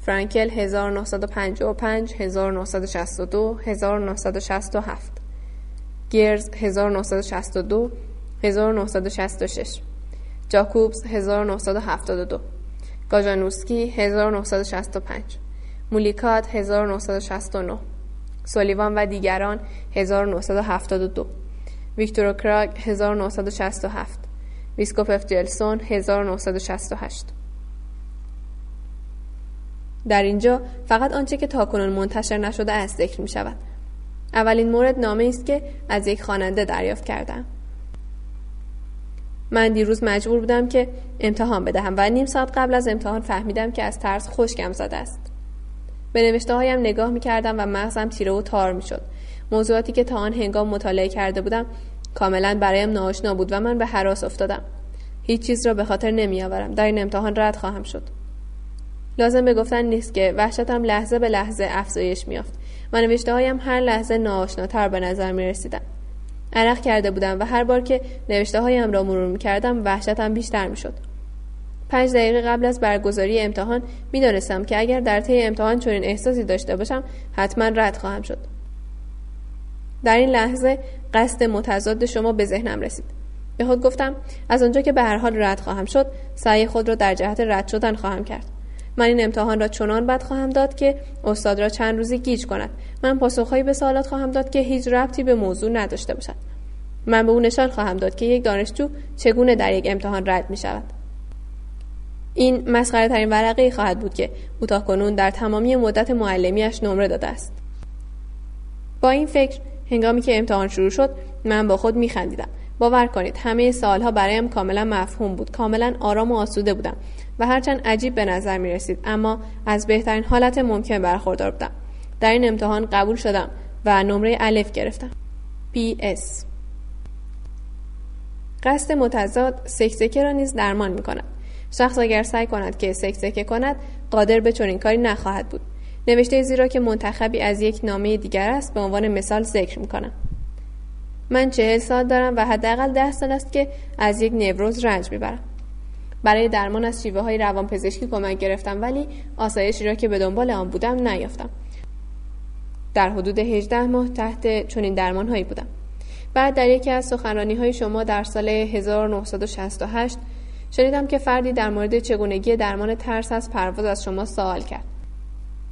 فرانکل 1955 1962 1967 گرز 1962 1966 جاکوبز 1972 گاجانوسکی 1965 مولیکات 1969 سولیوان و دیگران 1972 ویکتور کراگ 1967 ویسکوپف جلسون 1968 در اینجا فقط آنچه که تاکنون منتشر نشده است ذکر می شود. اولین مورد نامه است که از یک خواننده دریافت کردم. من دیروز مجبور بودم که امتحان بدهم و نیم ساعت قبل از امتحان فهمیدم که از ترس خشکم زده است. به نوشته هایم نگاه می کردم و مغزم تیره و تار می شد. موضوعاتی که تا آن هنگام مطالعه کرده بودم کاملا برایم ناآشنا بود و من به حراس افتادم هیچ چیز را به خاطر نمیآورم در این امتحان رد خواهم شد لازم به گفتن نیست که وحشتم لحظه به لحظه افزایش میافت و نوشته هایم هر لحظه ناآشناتر به نظر می رسیدم. عرق کرده بودم و هر بار که نوشته هایم را مرور می کردم وحشتم بیشتر می شد. پنج دقیقه قبل از برگزاری امتحان می دانستم که اگر در طی امتحان چنین احساسی داشته باشم حتما رد خواهم شد. در این لحظه قصد متضاد شما به ذهنم رسید. به خود گفتم از آنجا که به هر حال رد خواهم شد سعی خود را در جهت رد شدن خواهم کرد. من این امتحان را چنان بد خواهم داد که استاد را چند روزی گیج کند من پاسخهایی به سوالات خواهم داد که هیچ ربطی به موضوع نداشته باشد من به او نشان خواهم داد که یک دانشجو چگونه در یک امتحان رد می شود این مسخره ترین ورقه خواهد بود که او تا کنون در تمامی مدت معلمیش نمره داده است با این فکر هنگامی که امتحان شروع شد من با خود می خندیدم باور کنید همه سالها برایم کاملا مفهوم بود. کاملا آرام و آسوده بودم و هرچند عجیب به نظر می رسید اما از بهترین حالت ممکن برخوردار بودم. در این امتحان قبول شدم و نمره الف گرفتم. PS قصد متضاد سکسکه را نیز درمان می کند شخص اگر سعی کند که سکسکه کند قادر به چنین کاری نخواهد بود. نوشته زیرا که منتخبی از یک نامه دیگر است به عنوان مثال ذکر می کنم من چهل سال دارم و حداقل ده سال است که از یک نوروز رنج می‌برم. برای درمان از شیوه های روانپزشکی کمک گرفتم ولی آسایشی را که به دنبال آن بودم نیافتم. در حدود 18 ماه تحت چنین درمان هایی بودم. بعد در یکی از سخنرانی های شما در سال 1968 شنیدم که فردی در مورد چگونگی درمان ترس از پرواز از شما سوال کرد.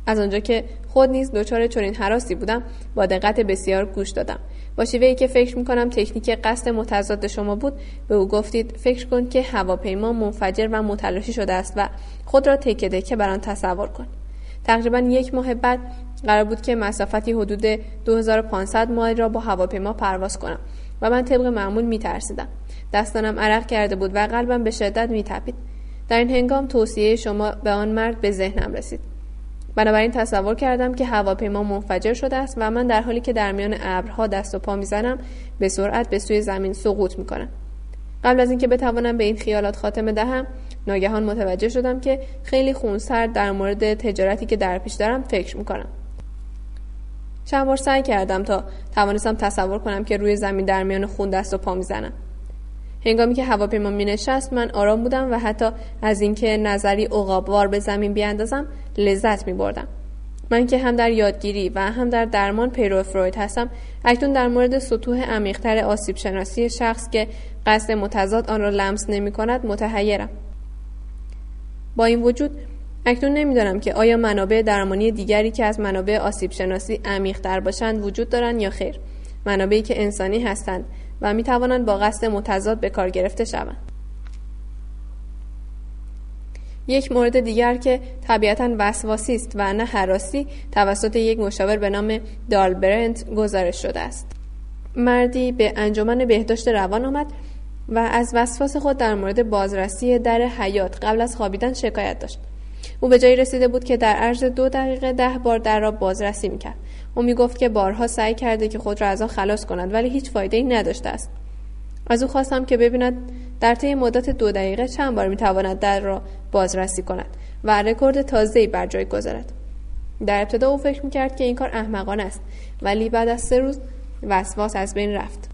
از آنجا که خود نیز دچار چنین حراسی بودم با دقت بسیار گوش دادم. با ای که فکر می‌کنم تکنیک قصد متضاد شما بود به او گفتید فکر کن که هواپیما منفجر و متلاشی شده است و خود را تکه دکه بر آن تصور کن. تقریبا یک ماه بعد قرار بود که مسافتی حدود 2500 مایل را با هواپیما پرواز کنم و من طبق معمول میترسیدم. دستانم عرق کرده بود و قلبم به شدت میتپید. در این هنگام توصیه شما به آن مرد به ذهنم رسید. بنابراین تصور کردم که هواپیما منفجر شده است و من در حالی که در میان ابرها دست و پا می‌زنم به سرعت به سوی زمین سقوط می‌کنم. قبل از اینکه بتوانم به این خیالات خاتمه دهم ناگهان متوجه شدم که خیلی خونسرد در مورد تجارتی که در پیش دارم فکر می‌کنم. چند بار سعی کردم تا توانستم تصور کنم که روی زمین در میان خون دست و پا می‌زنم. هنگامی که هواپیما می نشست من آرام بودم و حتی از اینکه نظری عقابوار به زمین بیاندازم لذت می بردم. من که هم در یادگیری و هم در درمان پیرو فروید هستم اکنون در مورد سطوح عمیقتر آسیب شناسی شخص که قصد متضاد آن را لمس نمی کند متحیرم با این وجود اکنون نمی‌دانم که آیا منابع درمانی دیگری که از منابع آسیب شناسی عمیقتر باشند وجود دارند یا خیر منابعی که انسانی هستند و می توانند با قصد متضاد به کار گرفته شوند. یک مورد دیگر که طبیعتا وسواسی است و نه حراسی توسط یک مشاور به نام دال برنت گزارش شده است. مردی به انجمن بهداشت روان آمد و از وسواس خود در مورد بازرسی در حیات قبل از خوابیدن شکایت داشت. او به جایی رسیده بود که در عرض دو دقیقه ده بار در را بازرسی می‌کرد او می‌گفت که بارها سعی کرده که خود را از آن خلاص کند ولی هیچ فایده ای نداشته است. از او خواستم که ببیند در طی مدت دو دقیقه چند بار می‌تواند در را بازرسی کند و رکورد تازه‌ای بر جای گذارد. در ابتدا او فکر می‌کرد که این کار احمقانه است ولی بعد از سه روز وسواس از بین رفت.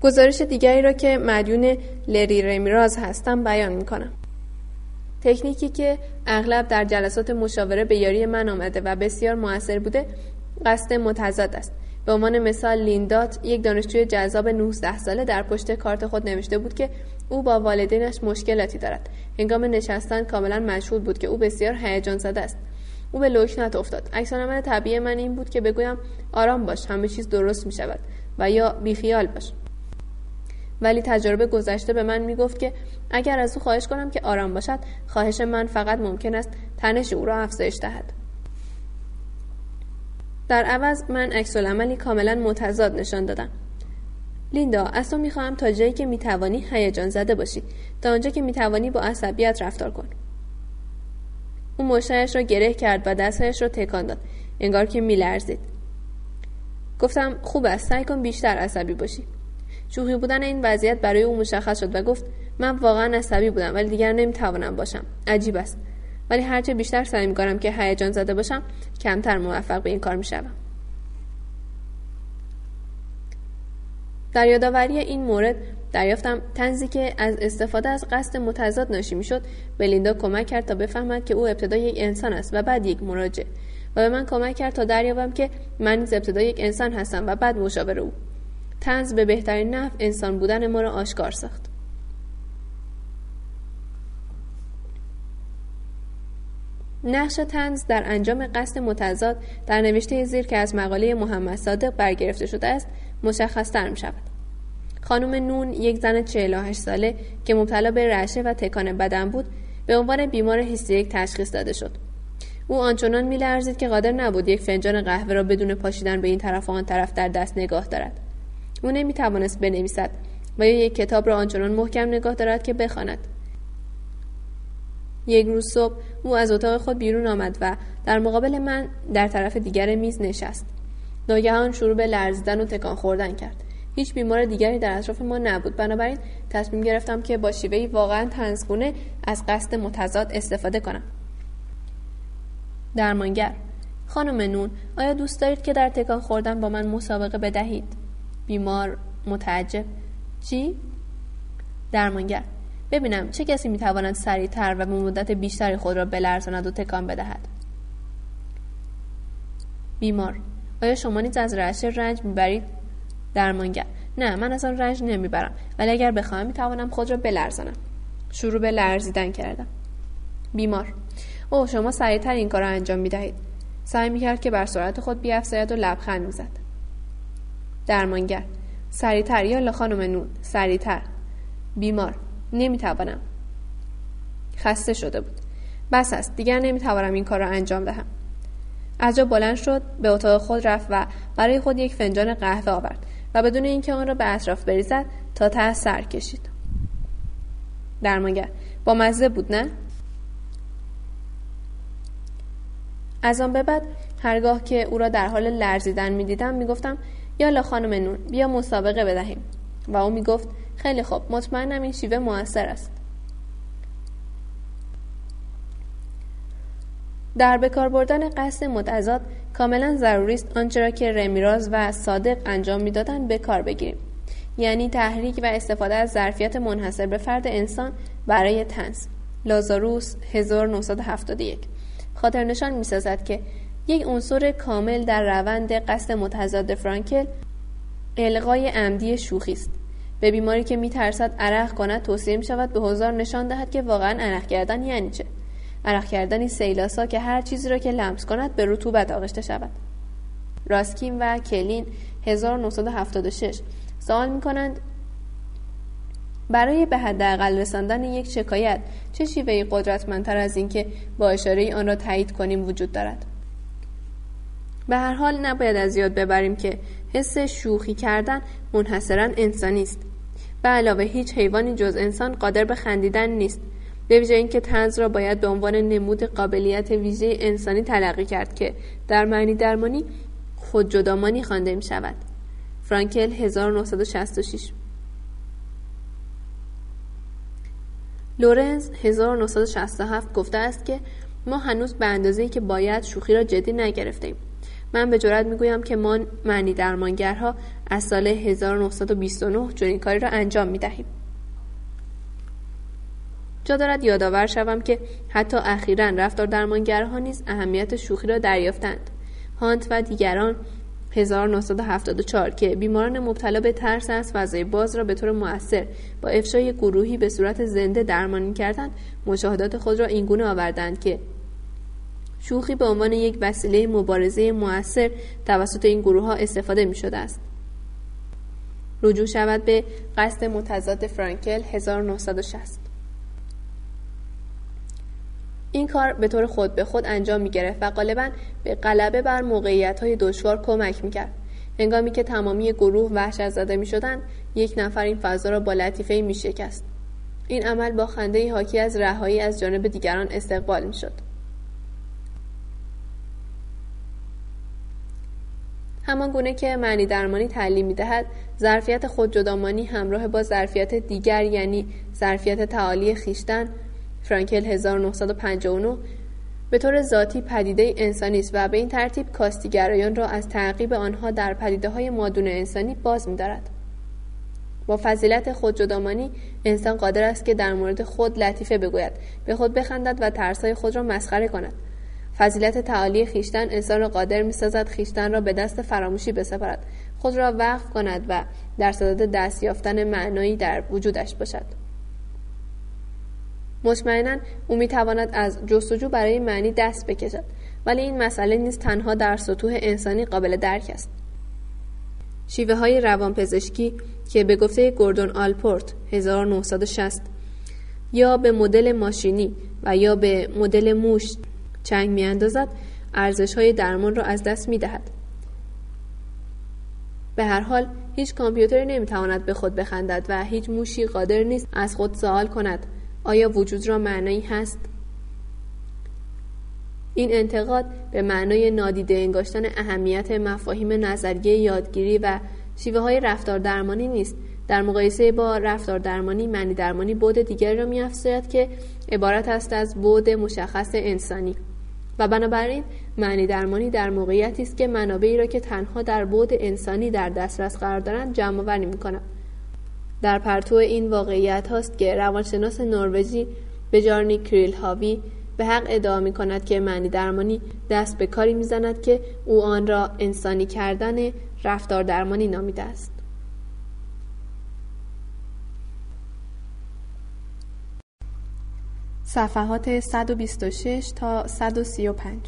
گزارش دیگری را که مدیون لری رمیراز هستم بیان می‌کنم. تکنیکی که اغلب در جلسات مشاوره به یاری من آمده و بسیار موثر بوده قصد متضاد است. به عنوان مثال لیندات یک دانشجوی جذاب 19 ساله در پشت کارت خود نوشته بود که او با والدینش مشکلاتی دارد. هنگام نشستن کاملا مشغول بود که او بسیار هیجان زده است. او به لکنت افتاد. عکسالعمل طبیعی من این بود که بگویم آرام باش همه چیز درست می شود و یا بیخیال باش. ولی تجربه گذشته به من می‌گفت که اگر از او خواهش کنم که آرام باشد خواهش من فقط ممکن است تنش او را افزایش دهد. در عوض من عکس عملی کاملا متضاد نشان دادم. لیندا از تو می‌خواهم تا جایی که می‌توانی هیجان زده باشی. تا آنجا که می‌توانی با عصبیت رفتار کن. او مشتش را گره کرد و دستش را تکان داد. انگار که میلرزید. گفتم خوب است. سعی کن بیشتر عصبی باشی. شوخی بودن این وضعیت برای او مشخص شد و گفت من واقعا عصبی بودم ولی دیگر نمی‌توانم باشم. عجیب است. ولی هرچه بیشتر سعی می‌کنم که هیجان زده باشم کمتر موفق به این کار می‌شوم. در یادآوری این مورد دریافتم تنزی که از استفاده از قصد متضاد ناشی می‌شد به لیندا کمک کرد تا بفهمد که او ابتدا یک انسان است و بعد یک مراجع. و به من کمک کرد تا دریابم که من نیز ابتدا یک انسان هستم و بعد مشاور او. تنز به بهترین نحو انسان بودن ما را آشکار ساخت نقش تنز در انجام قصد متضاد در نوشته زیر که از مقاله محمد صادق برگرفته شده است مشخصتر می شود. خانم نون یک زن 48 ساله که مبتلا به رعشه و تکان بدن بود به عنوان بیمار هیستریک تشخیص داده شد. او آنچنان میلرزید که قادر نبود یک فنجان قهوه را بدون پاشیدن به این طرف و آن طرف در دست نگاه دارد. او نمی توانست بنویسد و یا یک کتاب را آنچنان محکم نگاه دارد که بخواند. یک روز صبح او از اتاق خود بیرون آمد و در مقابل من در طرف دیگر میز نشست. ناگهان شروع به لرزیدن و تکان خوردن کرد. هیچ بیمار دیگری در اطراف ما نبود بنابراین تصمیم گرفتم که با شیوهی واقعا تنزگونه از قصد متضاد استفاده کنم درمانگر خانم نون آیا دوست دارید که در تکان خوردن با من مسابقه بدهید بیمار متعجب. چی؟ درمانگر. ببینم چه کسی می‌تواند سریعتر و به مدت بیشتری خود را بلرزاند و تکان بدهد. بیمار. آیا شما نیز از رعشه رنج می‌برید؟ درمانگر. نه من از آن رنج نمی‌برم ولی اگر بخواهم می‌توانم خود را بلرزانم. شروع به لرزیدن کردم. بیمار. او شما سریعتر این کار را انجام می‌دهید. سعی می‌کرد که بر سرعت خود بیافزاید و لبخند می‌زد. درمانگر. سریعتر. یا خانم نون. سریعتر. بیمار. نمی‌توانم. خسته شده بود. بس است. دیگر نمی‌توانم این کار را انجام دهم. از جا بلند شد به اتاق خود رفت و برای خود یک فنجان قهوه آورد و بدون اینکه آن را به اطراف بریزد تا ته سر کشید. درمانگر. با مزه بود نه؟ از آن به بعد هرگاه که او را در حال لرزیدن می‌دیدم می‌گفتم یالا خانم نون بیا مسابقه بدهیم. و او می‌گفت خیلی خوب مطمئنم این شیوه موثر است. در بکار بردن قصد متضاد کاملا ضروری است آنچه را که رمیراز و صادق انجام می‌دادند به کار بگیریم. یعنی تحریک و استفاده از ظرفیت منحصر به فرد انسان برای تنز. لازاروس 1971 خاطر نشان می سازد که یک عنصر کامل در روند قصد متضاد فرانکل القای عمدی شوخی است. به بیماری که میترسد عرق کند توصیه می شود به حضار نشان دهد که واقعا عرق کردن یعنی چه. عرق کردنی سیلاسا که هر چیزی را که لمس کند به رطوبت آغشته شود. راسکین و کلین 1976 سوال می کنند برای به حداقل رساندن یک شکایت چه شیوهی قدرتمندتر از اینکه با اشاره آن را تایید کنیم وجود دارد؟ به هر حال نباید از یاد ببریم که حس شوخی کردن منحصرا انسانی است. به علاوه هیچ حیوانی جز انسان قادر به خندیدن نیست. به ویژه اینکه تنز را باید به عنوان نمود قابلیت ویژه انسانی تلقی کرد که در معنی درمانی خود جدامانی خوانده می شود فرانکل 1966 لورنز 1967 گفته است که ما هنوز به اندازه‌ای که باید شوخی را جدی نگرفتیم من به جرات می‌گویم که ما معنی درمانگرها از سال 1929 چنین کاری را انجام می‌دهیم. جا دارد یادآور شوم که حتی اخیرا رفتار درمانگرها نیز اهمیت شوخی را دریافتند. هانت و دیگران 1974 که بیماران مبتلا به ترس از فضای باز را به طور مؤثر با افشای گروهی به صورت زنده درمانی کردند مشاهدات خود را اینگونه آوردند که شوخی به عنوان یک وسیله مبارزه مؤثر توسط این گروه ها استفاده می شده است. رجوع شود به قصد متضاد فرانکل 1960 این کار به طور خود به خود انجام می گرفت و غالبا به غلبه بر موقعیت های دشوار کمک می کرد. هنگامی که تمامی گروه وحشت زده می شدن، یک نفر این فضا را با لطیفه می شکست. این عمل با خنده حاکی از رهایی از جانب دیگران استقبال می شد. همان گونه که معنی درمانی تعلیم می دهد ظرفیت خودجدامانی همراه با ظرفیت دیگر یعنی ظرفیت تعالی خیشتن فرانکل 1959 به طور ذاتی پدیده انسانی است و به این ترتیب کاستیگرایان را از تعقیب آنها در پدیده های مادون انسانی باز می‌دارد. با فضیلت خودجدامانی انسان قادر است که در مورد خود لطیفه بگوید به خود بخندد و ترسهای خود را مسخره کند فضیلت تعالی خیشتن انسان را قادر می‌سازد خیشتن را به دست فراموشی بسپارد. خود را وقف کند و در صدد دست یافتن معنایی در وجودش باشد. مطمئنا او می‌تواند از جستجو برای معنی دست بکشد ولی این مسئله نیز تنها در سطوح انسانی قابل درک است. شیوه های روانپزشکی که به گفته گوردون آلپورت 1960 یا به مدل ماشینی و یا به مدل موش چنگ میاندازد ارزش های درمان را از دست می دهد. به هر حال هیچ کامپیوتری نمی‌تواند به خود بخندد و هیچ موشی قادر نیست از خود سوال کند آیا وجود را معنایی هست؟ این انتقاد به معنای نادیده انگاشتن اهمیت مفاهیم نظریه یادگیری و شیوه های رفتار درمانی نیست در مقایسه با رفتار درمانی معنی درمانی بود دیگری را میافزاید که عبارت است از بود مشخص انسانی و بنابراین معنی درمانی در موقعیتی است که منابعی را که تنها در بود انسانی در دسترس قرار دارند جمع آوری می‌کنند در پرتو این واقعیت هاست که روانشناس نروژی به جارنی کریل هاوی به حق ادعا می کند که معنی درمانی دست به کاری می‌زند که او آن را انسانی کردن رفتار درمانی نامیده است. صفحات 126 تا 135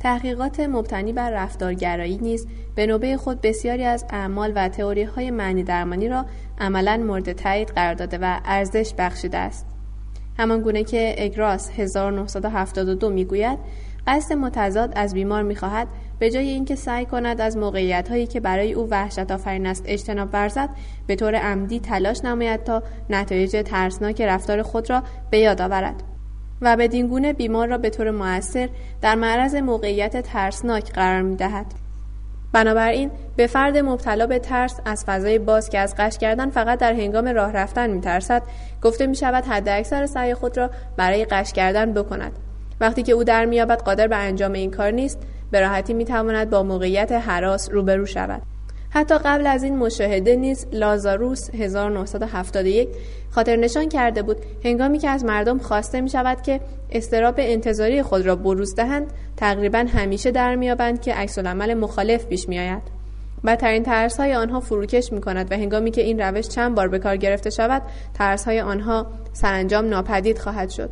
تحقیقات مبتنی بر رفتارگرایی نیز به نوبه خود بسیاری از اعمال و تئوری های معنی درمانی را عملا مورد تایید قرار داده و ارزش بخشیده است. همان گونه که اگراس 1972 می‌گوید قصد متضاد از بیمار می‌خواهد به جای اینکه سعی کند از موقعیت هایی که برای او وحشت آفرین است اجتناب ورزد به طور عمدی تلاش نماید تا نتایج ترسناک رفتار خود را به یاد آورد و بدین گونه بیمار را به طور موثر در معرض موقعیت ترسناک قرار می دهد. بنابراین به فرد مبتلا به ترس از فضای باز که از قش کردن فقط در هنگام راه رفتن می ترسد گفته می شود حد اکثر سعی خود را برای قش کردن بکند وقتی که او در میابد قادر به انجام این کار نیست به راحتی می تواند با موقعیت حراس روبرو شود حتی قبل از این مشاهده نیز لازاروس 1971 خاطر نشان کرده بود هنگامی که از مردم خواسته می شود که استراب انتظاری خود را بروز دهند تقریبا همیشه در میابند که عکس مخالف پیش می آید. بدترین ترس های آنها فروکش می کند و هنگامی که این روش چند بار به کار گرفته شود ترس های آنها سرانجام ناپدید خواهد شد.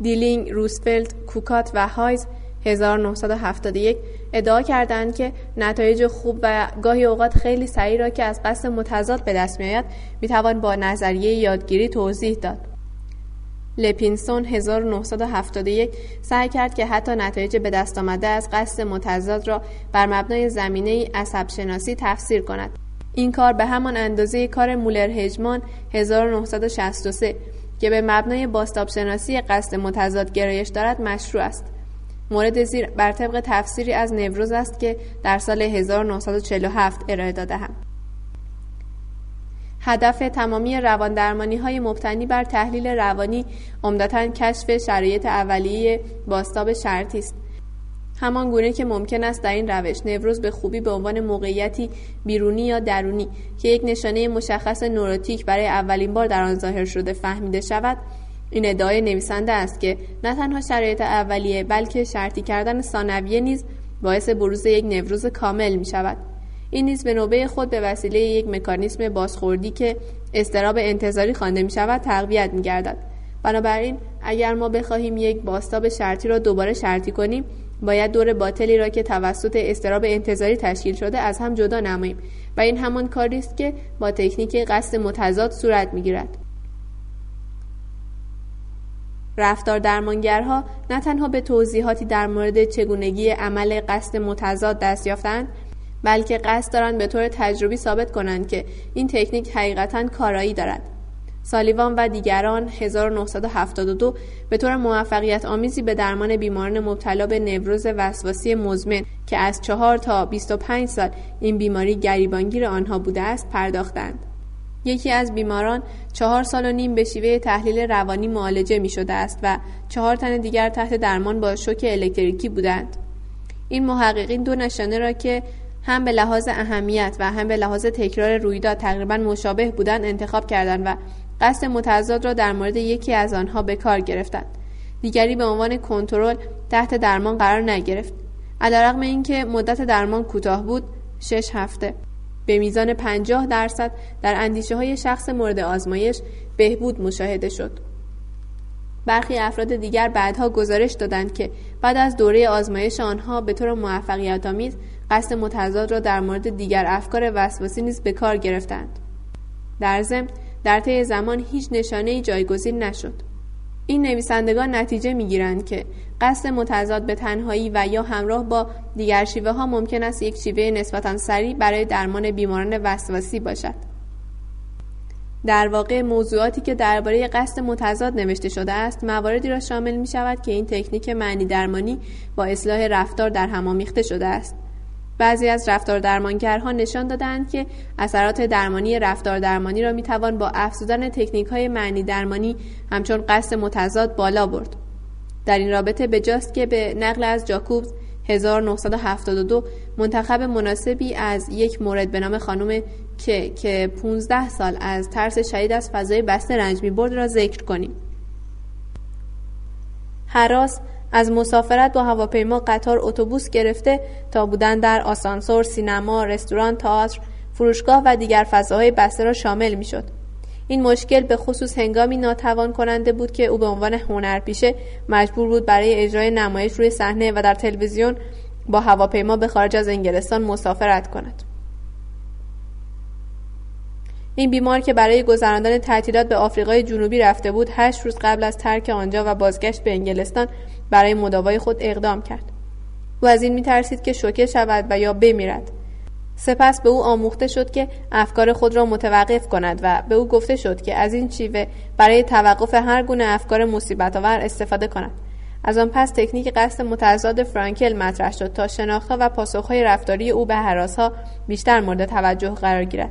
دیلینگ، روسفلد، کوکات و هایز 1971 ادعا کردند که نتایج خوب و گاهی اوقات خیلی سریع را که از قصد متضاد به دست میآید می‌توان با نظریه یادگیری توضیح داد. لپینسون 1971 سعی کرد که حتی نتایج به دست آمده از قصد متضاد را بر مبنای زمینه عصب شناسی تفسیر کند. این کار به همان اندازه کار مولر هجمان 1963 که به مبنای باستاب شناسی قصد متضاد گرایش دارد مشروع است. مورد زیر بر طبق تفسیری از نوروز است که در سال 1947 ارائه داده هم. هدف تمامی روان درمانی های مبتنی بر تحلیل روانی عمدتا کشف شرایط اولیه باستاب شرطی است. همان گونه که ممکن است در این روش نوروز به خوبی به عنوان موقعیتی بیرونی یا درونی که یک نشانه مشخص نوروتیک برای اولین بار در آن ظاهر شده فهمیده شود این ادعای نویسنده است که نه تنها شرایط اولیه بلکه شرطی کردن ثانویه نیز باعث بروز یک نوروز کامل می شود این نیز به نوبه خود به وسیله یک مکانیسم بازخوردی که استراب انتظاری خوانده می شود تقویت می گردد بنابراین اگر ما بخواهیم یک باستاب شرطی را دوباره شرطی کنیم باید دور باطلی را که توسط استراب انتظاری تشکیل شده از هم جدا نماییم و این همان کاری است که با تکنیک قصد متضاد صورت می‌گیرد. رفتار درمانگرها نه تنها به توضیحاتی در مورد چگونگی عمل قصد متضاد دست یافتند بلکه قصد دارند به طور تجربی ثابت کنند که این تکنیک حقیقتا کارایی دارد سالیوان و دیگران 1972 به طور موفقیت آمیزی به درمان بیماران مبتلا به نوروز وسواسی مزمن که از 4 تا 25 سال این بیماری گریبانگیر آنها بوده است پرداختند. یکی از بیماران چهار سال و نیم به شیوه تحلیل روانی معالجه می شده است و چهار تن دیگر تحت درمان با شوک الکتریکی بودند. این محققین دو نشانه را که هم به لحاظ اهمیت و هم به لحاظ تکرار رویداد تقریبا مشابه بودند انتخاب کردند و قصد متضاد را در مورد یکی از آنها به کار گرفتند. دیگری به عنوان کنترل تحت درمان قرار نگرفت. علیرغم اینکه مدت درمان کوتاه بود شش هفته. به میزان پنجاه درصد در اندیشه های شخص مورد آزمایش بهبود مشاهده شد. برخی افراد دیگر بعدها گزارش دادند که بعد از دوره آزمایش آنها به طور موفقیت آمیز قصد متضاد را در مورد دیگر افکار وسواسی نیز به کار گرفتند. در ضمن در طی زمان هیچ نشانه جایگزین نشد. این نویسندگان نتیجه می‌گیرند که قصد متضاد به تنهایی و یا همراه با دیگر شیوه ها ممکن است یک شیوه نسبتا سریع برای درمان بیماران وسواسی باشد. در واقع موضوعاتی که درباره قصد متضاد نوشته شده است مواردی را شامل می شود که این تکنیک معنی درمانی با اصلاح رفتار در هم آمیخته شده است. بعضی از رفتار درمانگرها نشان دادند که اثرات درمانی رفتار درمانی را می‌توان با افزودن تکنیک های معنی درمانی همچون قصد متضاد بالا برد. در این رابطه به جاست که به نقل از جاکوبز 1972 منتخب مناسبی از یک مورد به نام خانم که که 15 سال از ترس شدید از فضای بسته رنج می برد را ذکر کنیم. حراس از مسافرت با هواپیما قطار اتوبوس گرفته تا بودن در آسانسور، سینما، رستوران، تئاتر، فروشگاه و دیگر فضاهای بسته را شامل می‌شد. این مشکل به خصوص هنگامی ناتوان کننده بود که او به عنوان هنرپیشه مجبور بود برای اجرای نمایش روی صحنه و در تلویزیون با هواپیما به خارج از انگلستان مسافرت کند. این بیمار که برای گذراندن تعطیلات به آفریقای جنوبی رفته بود هشت روز قبل از ترک آنجا و بازگشت به انگلستان برای مداوای خود اقدام کرد. او از این میترسید که شوکه شود و یا بمیرد. سپس به او آموخته شد که افکار خود را متوقف کند و به او گفته شد که از این شیوه برای توقف هر گونه افکار مصیبت آور استفاده کند. از آن پس تکنیک قصد متضاد فرانکل مطرح شد تا شناختها و پاسخهای رفتاری او به حراسها بیشتر مورد توجه قرار گیرد.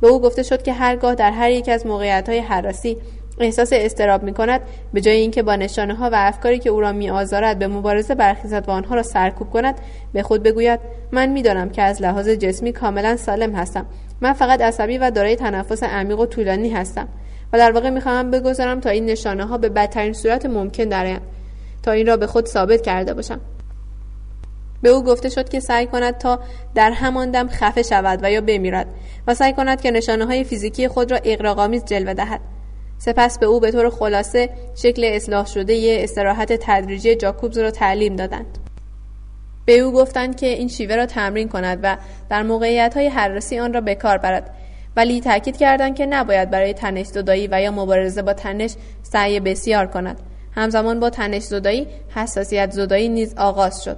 به او گفته شد که هرگاه در هر یک از موقعیت حراسی احساس استراب می کند به جای اینکه با نشانه ها و افکاری که او را می آزارد به مبارزه برخیزد و آنها را سرکوب کند به خود بگوید من می‌دانم که از لحاظ جسمی کاملا سالم هستم. من فقط عصبی و دارای تنفس عمیق و طولانی هستم و در واقع می‌خواهم بگذارم تا این نشانه ها به بدترین صورت ممکن درآیند تا این را به خود ثابت کرده باشم. به او گفته شد که سعی کند تا در همان دم خفه شود و یا بمیرد و سعی کند که نشانه های فیزیکی خود را اقراق‌آمیز جلوه دهد. سپس به او به طور خلاصه شکل اصلاح شده ی استراحت تدریجی جاکوبز را تعلیم دادند. به او گفتند که این شیوه را تمرین کند و در موقعیت های حراسی آن را به کار برد ولی تاکید کردند که نباید برای تنش زدایی و یا مبارزه با تنش سعی بسیار کند همزمان با تنش زدایی حساسیت زدایی نیز آغاز شد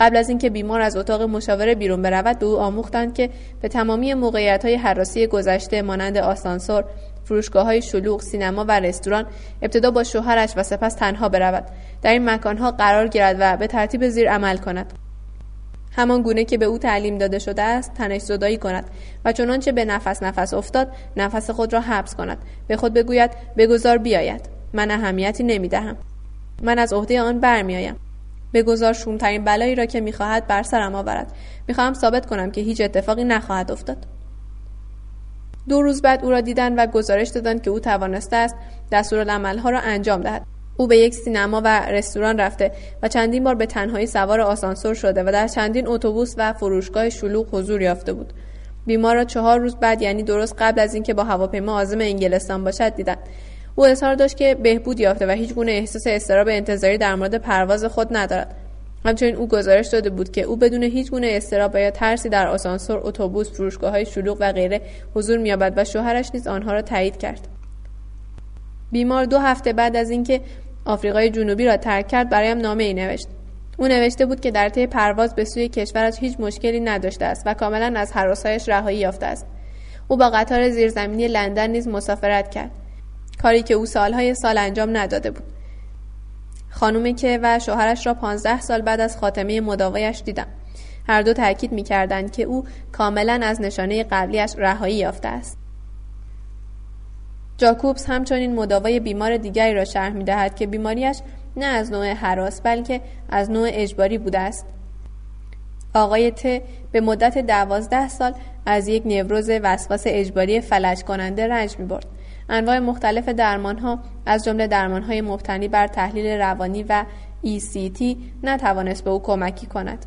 قبل از اینکه بیمار از اتاق مشاوره بیرون برود به او آموختند که به تمامی موقعیت های حراسی گذشته مانند آسانسور فروشگاه های شلوغ، سینما و رستوران ابتدا با شوهرش و سپس تنها برود. در این مکانها قرار گیرد و به ترتیب زیر عمل کند. همان گونه که به او تعلیم داده شده است تنش زدایی کند و چنانچه به نفس نفس افتاد نفس خود را حبس کند. به خود بگوید بگذار بیاید. من اهمیتی نمی‌دهم. من از عهده آن برمیآیم. بگذار شومترین بلایی را که می‌خواهد بر سرم آورد. می‌خواهم ثابت کنم که هیچ اتفاقی نخواهد افتاد. دو روز بعد او را دیدن و گزارش دادند که او توانسته است دستورالعملها را انجام دهد. او به یک سینما و رستوران رفته و چندین بار به تنهایی سوار آسانسور شده و در چندین اتوبوس و فروشگاه شلوغ حضور یافته بود. بیمار را چهار روز بعد یعنی درست قبل از اینکه با هواپیما عازم انگلستان باشد دیدند. او اظهار داشت که بهبود یافته و هیچ گونه احساس استراب انتظاری در مورد پرواز خود ندارد. همچنین او گزارش داده بود که او بدون هیچ گونه استراب یا ترسی در آسانسور اتوبوس فروشگاه های شلوغ و غیره حضور مییابد و شوهرش نیز آنها را تایید کرد. بیمار دو هفته بعد از اینکه آفریقای جنوبی را ترک کرد برایم نامه ای نوشت. او نوشته بود که در طی پرواز به سوی کشورش هیچ مشکلی نداشته است و کاملا از حراسهایش رهایی یافته است. او با قطار زیرزمینی لندن نیز مسافرت کرد. کاری که او سالهای سال انجام نداده بود. خانومی که و شوهرش را پانزده سال بعد از خاتمه مداوایش دیدم. هر دو تاکید می‌کردند که او کاملا از نشانه قبلیش رهایی یافته است. جاکوبس همچنین مداوای بیمار دیگری را شرح می دهد که بیماریش نه از نوع حراس بلکه از نوع اجباری بوده است. آقای ت به مدت دوازده سال از یک نوروز وسواس اجباری فلج کننده رنج می برد. انواع مختلف درمان ها از جمله درمان های مبتنی بر تحلیل روانی و ECT نتوانست به او کمکی کند.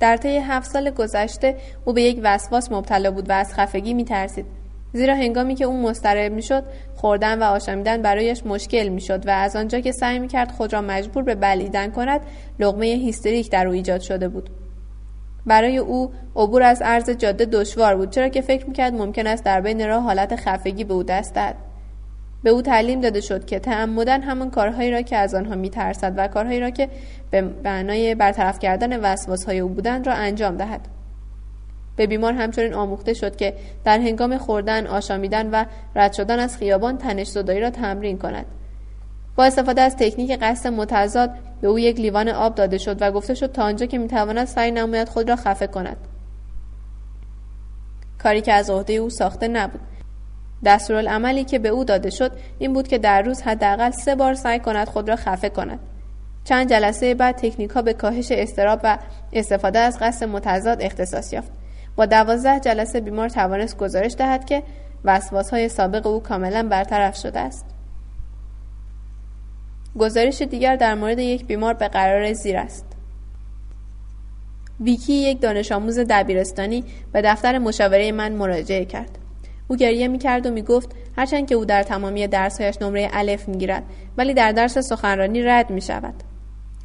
در طی هفت سال گذشته او به یک وسواس مبتلا بود و از خفگی می ترسید. زیرا هنگامی که او مضطرب می‌شد خوردن و آشامیدن برایش مشکل می‌شد و از آنجا که سعی می‌کرد خود را مجبور به بلیدن کند لغمه هیستریک در او ایجاد شده بود برای او عبور از عرض جاده دشوار بود چرا که فکر می‌کرد ممکن است در بین راه حالت خفگی به او دست دهد به او تعلیم داده شد که تعمدن همان کارهایی را که از آنها میترسد و کارهایی را که به معنای برطرف کردن وسواسهای او بودند را انجام دهد به بیمار همچنین آموخته شد که در هنگام خوردن، آشامیدن و رد شدن از خیابان تنش زدایی را تمرین کند. با استفاده از تکنیک قصد متضاد به او یک لیوان آب داده شد و گفته شد تا آنجا که می‌تواند سعی نماید خود را خفه کند. کاری که از عهده او ساخته نبود. دستورالعملی که به او داده شد این بود که در روز حداقل سه بار سعی کند خود را خفه کند. چند جلسه بعد تکنیک ها به کاهش استراب و استفاده از قصد متضاد اختصاص یافت. با دوازده جلسه بیمار توانست گزارش دهد که وسواس های سابق او کاملا برطرف شده است. گزارش دیگر در مورد یک بیمار به قرار زیر است. ویکی یک دانش آموز دبیرستانی به دفتر مشاوره من مراجعه کرد. او گریه می کرد و می گفت هرچند که او در تمامی درسهایش نمره الف می گیرد ولی در درس سخنرانی رد می شود.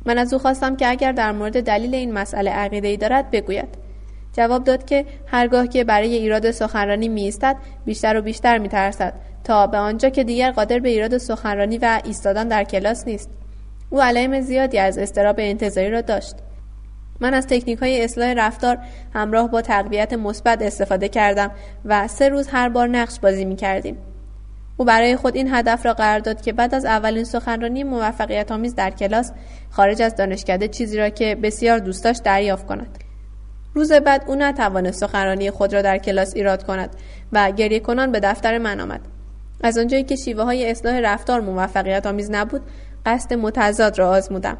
من از او خواستم که اگر در مورد دلیل این مسئله عقیده ای دارد بگوید. جواب داد که هرگاه که برای ایراد سخنرانی می ایستد بیشتر و بیشتر می ترسد تا به آنجا که دیگر قادر به ایراد سخنرانی و ایستادن در کلاس نیست او علائم زیادی از استراب انتظاری را داشت من از تکنیک های اصلاح رفتار همراه با تقویت مثبت استفاده کردم و سه روز هر بار نقش بازی می کردیم. او برای خود این هدف را قرار داد که بعد از اولین سخنرانی موفقیت آمیز در کلاس خارج از دانشکده چیزی را که بسیار دوست داشت دریافت کند. روز بعد او نتوانست سخنرانی خود را در کلاس ایراد کند و گریه کنان به دفتر من آمد از آنجایی که شیوه های اصلاح رفتار موفقیت آمیز نبود قصد متضاد را آزمودم.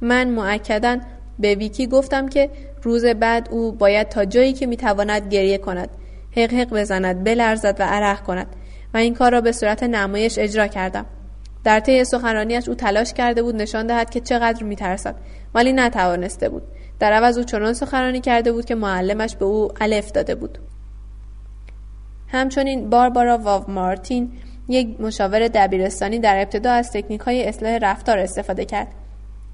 من معکدا به ویکی گفتم که روز بعد او باید تا جایی که می‌تواند گریه کند حق حق بزند بلرزد و عرق کند و این کار را به صورت نمایش اجرا کردم. در طی سخنرانیش او تلاش کرده بود نشان دهد که چقدر میترسد ولی نتوانسته بود. در عوض او چنان سخنرانی کرده بود که معلمش به او الف داده بود. همچنین باربارا واو مارتین یک مشاور دبیرستانی در ابتدا از تکنیک های اصلاح رفتار استفاده کرد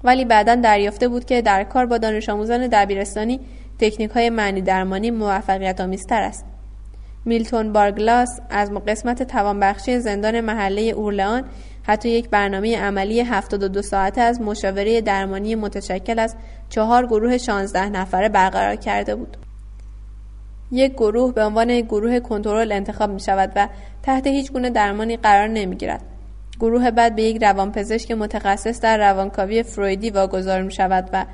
ولی بعدا دریافته بود که در کار با دانش آموزان دبیرستانی تکنیک های معنی درمانی موفقیت آمیزتر است میلتون بارگلاس از قسمت توانبخشی زندان محله اورلان حتی یک برنامه عملی 72 ساعته از مشاوره درمانی متشکل از چهار گروه 16 نفره برقرار کرده بود. یک گروه به عنوان گروه کنترل انتخاب می شود و تحت هیچ گونه درمانی قرار نمی گیرد. گروه بعد به یک روانپزشک متخصص در روانکاوی فرویدی واگذار می شود و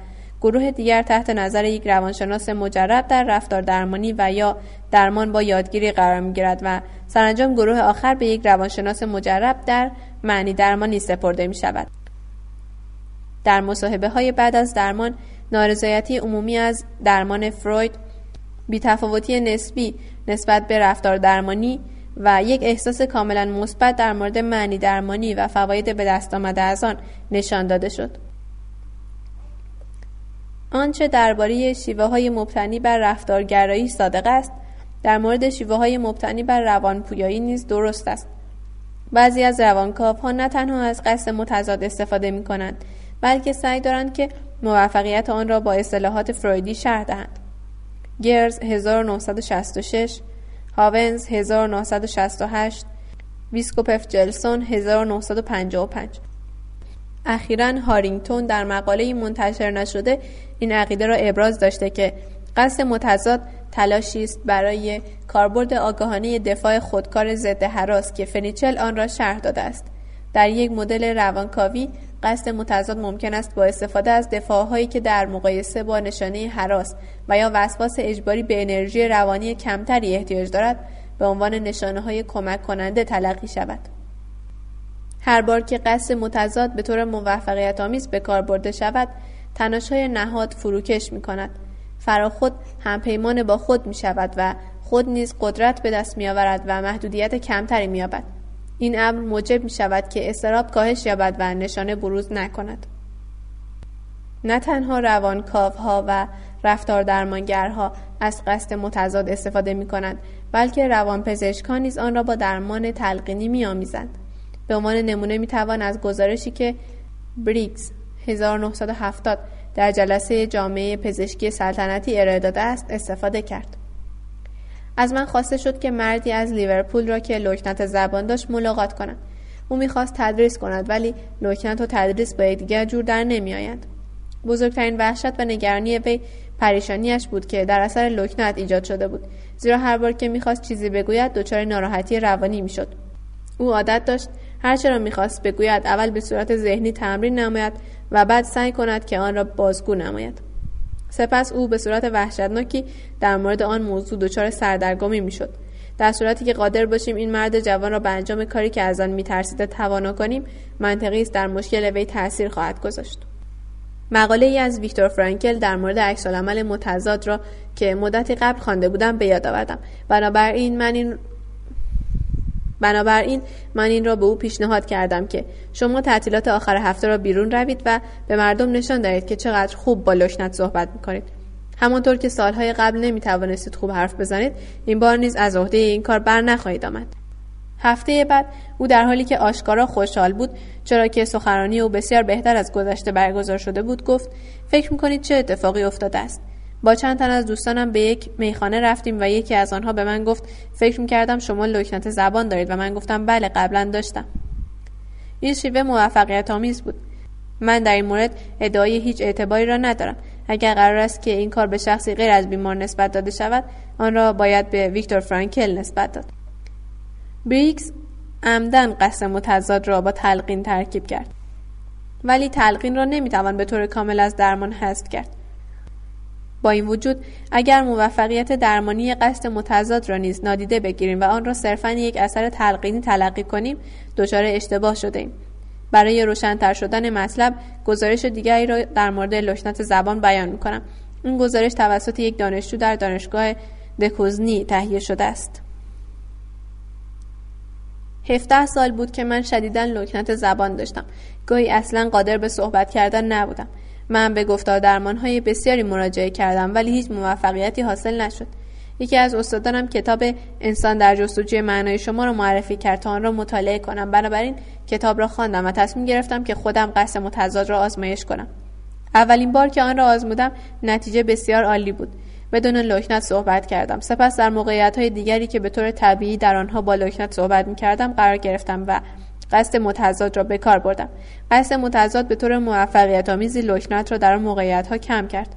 گروه دیگر تحت نظر یک روانشناس مجرب در رفتار درمانی و یا درمان با یادگیری قرار می گیرد و سرانجام گروه آخر به یک روانشناس مجرب در معنی درمانی سپرده می شود. در مصاحبه های بعد از درمان نارضایتی عمومی از درمان فروید بیتفاوتی نسبی نسبت به رفتار درمانی و یک احساس کاملا مثبت در مورد معنی درمانی و فواید به دست آمده از آن نشان داده شد. آنچه درباره شیوه های مبتنی بر رفتارگرایی صادق است در مورد شیوه های مبتنی بر روانپویایی نیز درست است بعضی از روانکاف ها نه تنها از قصد متضاد استفاده می کنند بلکه سعی دارند که موفقیت آن را با اصطلاحات فرویدی شرح دهند گرز 1966 هاونز 1968 ویسکوپف جلسون 1955 اخیرا هارینگتون در مقاله منتشر نشده این عقیده را ابراز داشته که قصد متضاد تلاشی است برای کاربرد آگاهانه دفاع خودکار ضد حراس که فنیچل آن را شرح داده است. در یک مدل روانکاوی قصد متضاد ممکن است با استفاده از دفاعهایی که در مقایسه با نشانه حراس و یا وسواس اجباری به انرژی روانی کمتری احتیاج دارد به عنوان نشانه های کمک کننده تلقی شود هر بار که قصد متضاد به طور موفقیت آمیز به کار برده شود تناشهای نهاد فروکش می کند فراخود همپیمان با خود می شود و خود نیز قدرت به دست می آورد و محدودیت کمتری می آبد. این امر موجب می شود که استراب کاهش یابد و نشانه بروز نکند. نه تنها روانکاوها و رفتار درمانگرها از قصد متضاد استفاده می کنند بلکه روانپزشکان نیز آن را با درمان تلقینی می آمیزند. به عنوان نمونه می توان از گزارشی که بریکس 1970 در جلسه جامعه پزشکی سلطنتی ارائه داده است استفاده کرد. از من خواسته شد که مردی از لیورپول را که لکنت زبان داشت ملاقات کنم. او می‌خواست تدریس کند ولی لکنت و تدریس با یکدیگر جور در نمیآیند. بزرگترین وحشت و نگرانی وی پریشانیش بود که در اثر لکنت ایجاد شده بود زیرا هر بار که می‌خواست چیزی بگوید دچار ناراحتی روانی می‌شد او عادت داشت هرچه را می‌خواست بگوید اول به صورت ذهنی تمرین نماید و بعد سعی کند که آن را بازگو نماید سپس او به صورت وحشتناکی در مورد آن موضوع دچار سردرگمی می‌شد. در صورتی که قادر باشیم این مرد جوان را به انجام کاری که از آن میترسیده توانا کنیم منطقی است در مشکل وی تاثیر خواهد گذاشت. مقاله ای از ویکتور فرانکل در مورد عکسالعمل متضاد را که مدتی قبل خوانده بودم به یاد آوردم. بنابراین من این بنابراین من این را به او پیشنهاد کردم که شما تعطیلات آخر هفته را بیرون روید و به مردم نشان دهید که چقدر خوب با لکنت صحبت می‌کنید. همانطور که سالهای قبل نمی توانستید خوب حرف بزنید این بار نیز از عهده این کار بر نخواهید آمد. هفته بعد او در حالی که آشکارا خوشحال بود چرا که سخنرانی او بسیار بهتر از گذشته برگزار شده بود گفت فکر می‌کنید چه اتفاقی افتاده است؟ با چند تن از دوستانم به یک میخانه رفتیم و یکی از آنها به من گفت فکر می‌کردم شما لکنت زبان دارید. و من گفتم بله قبلا داشتم. این شیوه موفقیت آمیز بود. من در این مورد ادعای هیچ اعتباری را ندارم. اگر قرار است که این کار به شخصی غیر از بیمار نسبت داده شود آن را باید به ویکتور فرانکل نسبت داد. بریکس عمدن قصد متضاد را با تلقین ترکیب کرد. ولی تلقین را نمی‌توان به طور کامل از درمان حذف کرد. با این وجود اگر موفقیت درمانی قصد متضاد را نیز نادیده بگیریم و آن را صرفا یک اثر تلقینی تلقی کنیم دچار اشتباه شده ایم برای روشنتر شدن مطلب گزارش دیگری را در مورد لکنت زبان بیان می‌کنم. این گزارش توسط یک دانشجو در دانشگاه دکوزنی تهیه شده است. 17 سال بود که من شدیدا لکنت زبان داشتم. گاهی اصلا قادر به صحبت کردن نبودم. من به گفتار درمان های بسیاری مراجعه کردم ولی هیچ موفقیتی حاصل نشد. یکی از استادانم کتاب انسان در جستجوی معنای شما را معرفی کرد تا آن را مطالعه کنم. بنابراین کتاب را خواندم و تصمیم گرفتم که خودم قصد متضاد را آزمایش کنم. اولین بار که آن را آزمودم نتیجه بسیار عالی بود. بدون لکنت صحبت کردم. سپس در موقعیت های دیگری که به طور طبیعی در آنها با لکنت صحبت می کردم قرار گرفتم و قصد متضاد را به کار بردم. قصد متضاد به طور موفقیت آمیزی لکنت را در موقعیت ها کم کرد.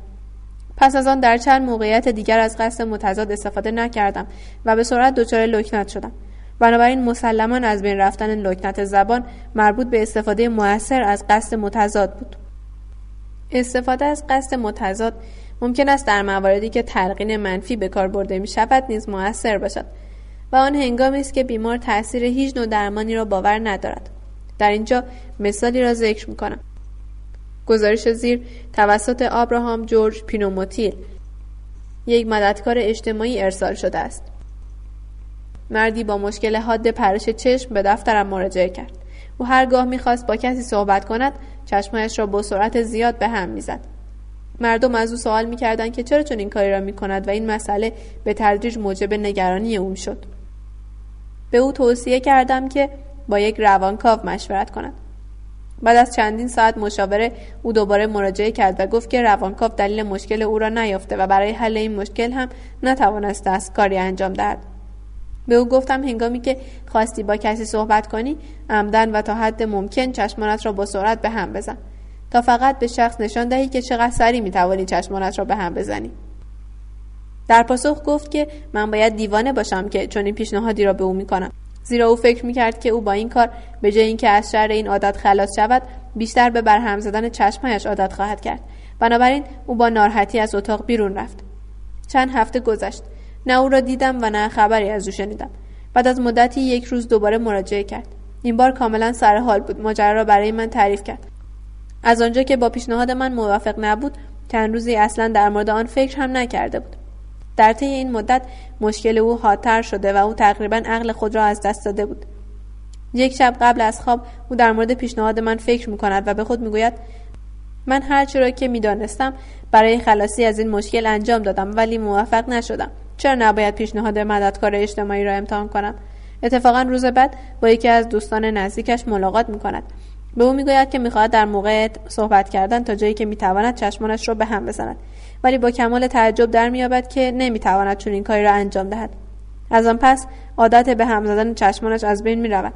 پس از آن در چند موقعیت دیگر از قصد متضاد استفاده نکردم و به سرعت دچار لکنت شدم. بنابراین مسلما از بین رفتن لکنت زبان مربوط به استفاده موثر از قصد متضاد بود. استفاده از قصد متضاد ممکن است در مواردی که تلقین منفی به کار برده می شود نیز موثر باشد. و آن هنگامی است که بیمار تاثیر هیچ نوع درمانی را باور ندارد. در اینجا مثالی را ذکر می کنم گزارش زیر توسط آبراهام جورج پینوموتیل یک مددکار اجتماعی ارسال شده است. مردی با مشکل حاد پرش چشم به دفترم مراجعه کرد. او هرگاه می‌خواست با کسی صحبت کند چشمهایش را با سرعت زیاد به هم می‌زد. مردم از او سوال می‌کردند که چرا چون این کاری را می‌کند و این مسئله به تدریج موجب نگرانی او شد به او توصیه کردم که با یک روانکاو مشورت کند. بعد از چندین ساعت مشاوره او دوباره مراجعه کرد و گفت که روانکاو دلیل مشکل او را نیافته و برای حل این مشکل هم نتوانسته است کاری انجام دهد. به او گفتم هنگامی که خواستی با کسی صحبت کنی عمدن و تا حد ممکن چشمانت را با سرعت به هم بزن. تا فقط به شخص نشان دهی که چقدر سریع می‌توانی چشمانت را به هم بزنی. در پاسخ گفت که من باید دیوانه باشم که چون این پیشنهادی را به او می‌کنم. زیرا او فکر می‌کرد که او با این کار به جای اینکه از شر این عادت خلاص شود بیشتر به برهم زدن چشمهایش عادت خواهد کرد. بنابراین او با ناراحتی از اتاق بیرون رفت. چند هفته گذشت. نه او را دیدم و نه خبری از او شنیدم. بعد از مدتی یک روز دوباره مراجعه کرد. این بار کاملا سر حال بود. ماجرا را برای من تعریف کرد. از آنجا که با پیشنهاد من موافق نبود چند روزی اصلا در مورد آن فکر هم نکرده بود. در طی این مدت مشکل او حادتر شده و او تقریبا عقل خود را از دست داده بود. یک شب قبل از خواب او در مورد پیشنهاد من فکر می کند و به خود می‌گوید من هرچی را که می‌دانستم برای خلاصی از این مشکل انجام دادم ولی موفق نشدم. چرا نباید پیشنهاد مددکار اجتماعی را امتحان کنم؟ اتفاقا روز بعد با یکی از دوستان نزدیکش ملاقات می کند به او می‌گوید که می‌خواهد در موقع صحبت کردن تا جایی که می‌تواند چشمانش را به هم بزند. ولی با کمال تعجب در مییابد که نمی‌تواند چون این کاری را انجام دهد. از آن پس عادت به هم زدن چشمانش از بین می‌رود.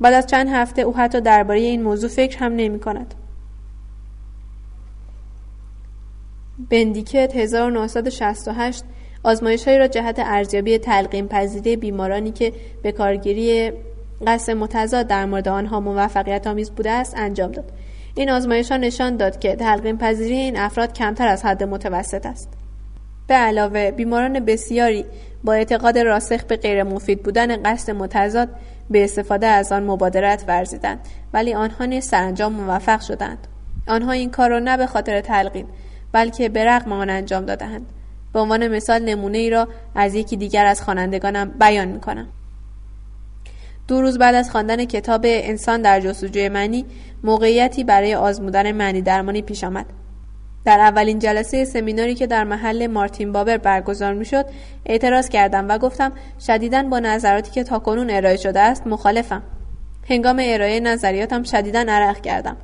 بعد از چند هفته او حتی درباره این موضوع فکر هم نمی کند. بندیکت 1968 آزمایش را جهت ارزیابی تلقیم پذیری بیمارانی که به کارگیری قصد متضاد در مورد آنها موفقیت آمیز بوده است انجام داد. این آزمایش ها نشان داد که تلقیم پذیری این افراد کمتر از حد متوسط است. به علاوه بیماران بسیاری با اعتقاد راسخ به غیر مفید بودن قصد متضاد به استفاده از آن مبادرت ورزیدند ولی آنها نیز سرانجام موفق شدند. آنها این کار را نه به خاطر تلقین بلکه به رغم آن انجام دادهاند. به عنوان مثال نمونه ای را از یکی دیگر از خوانندگانم بیان می کنم. دو روز بعد از خواندن کتاب انسان در جستجوی معنی موقعیتی برای آزمودن معنی درمانی پیش آمد. در اولین جلسه سمیناری که در محل مارتین بابر برگزار می‌شد اعتراض کردم و گفتم شدیدا با نظراتی که تاکنون ارائه شده است مخالفم. هنگام ارائه نظریاتم شدیدا عرق کردم.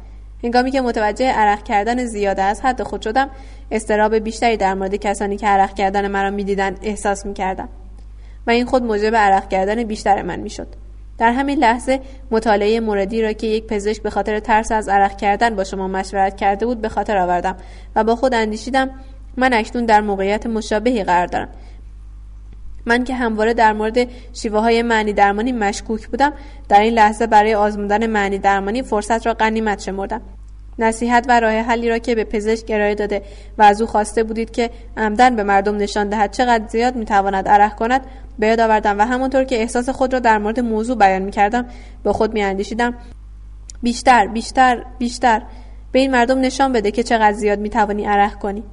هنگامی که متوجه عرق کردن زیاده از حد خود شدم استراب بیشتری در مورد کسانی که عرق کردن مرا می‌دیدند احساس می‌کردم. و این خود موجب عرق کردن بیشتر من می‌شد. در همین لحظه مطالعه موردی را که یک پزشک به خاطر ترس از عرق کردن با شما مشورت کرده بود به خاطر آوردم و با خود اندیشیدم من اکنون در موقعیت مشابهی قرار دارم. من که همواره در مورد شیوه های معنی درمانی مشکوک بودم در این لحظه برای آزمودن معنی درمانی فرصت را غنیمت شمردم. نصیحت و راه حلی را که به پزشک ارائه داده و از او خواسته بودید که عمدن به مردم نشان دهد چقدر زیاد می‌تواند عرق کند به یاد آوردم و همونطور که احساس خود را در مورد موضوع بیان می‌کردم به خود میاندیشیدم بیشتر بیشتر بیشتر به این مردم نشان بده که چقدر زیاد می‌توانی عرق کنی.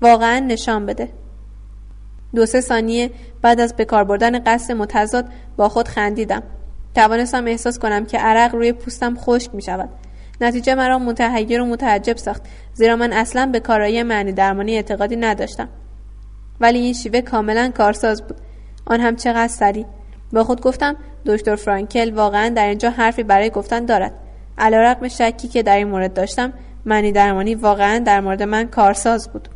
واقعا نشان بده. دو سه ثانیه بعد از بکار بردن قصد متضاد با خود خندیدم. توانستم احساس کنم که عرق روی پوستم خشک می شود نتیجه مرا متحیر و متعجب ساخت زیرا من اصلا به کارایی معنی درمانی اعتقادی نداشتم. ولی این شیوه کاملا کارساز بود. آن هم چقدر سریع. با خود گفتم دکتر فرانکل واقعا در اینجا حرفی برای گفتن دارد. علیرغم شکی که در این مورد داشتم معنی درمانی واقعا در مورد من کارساز بود.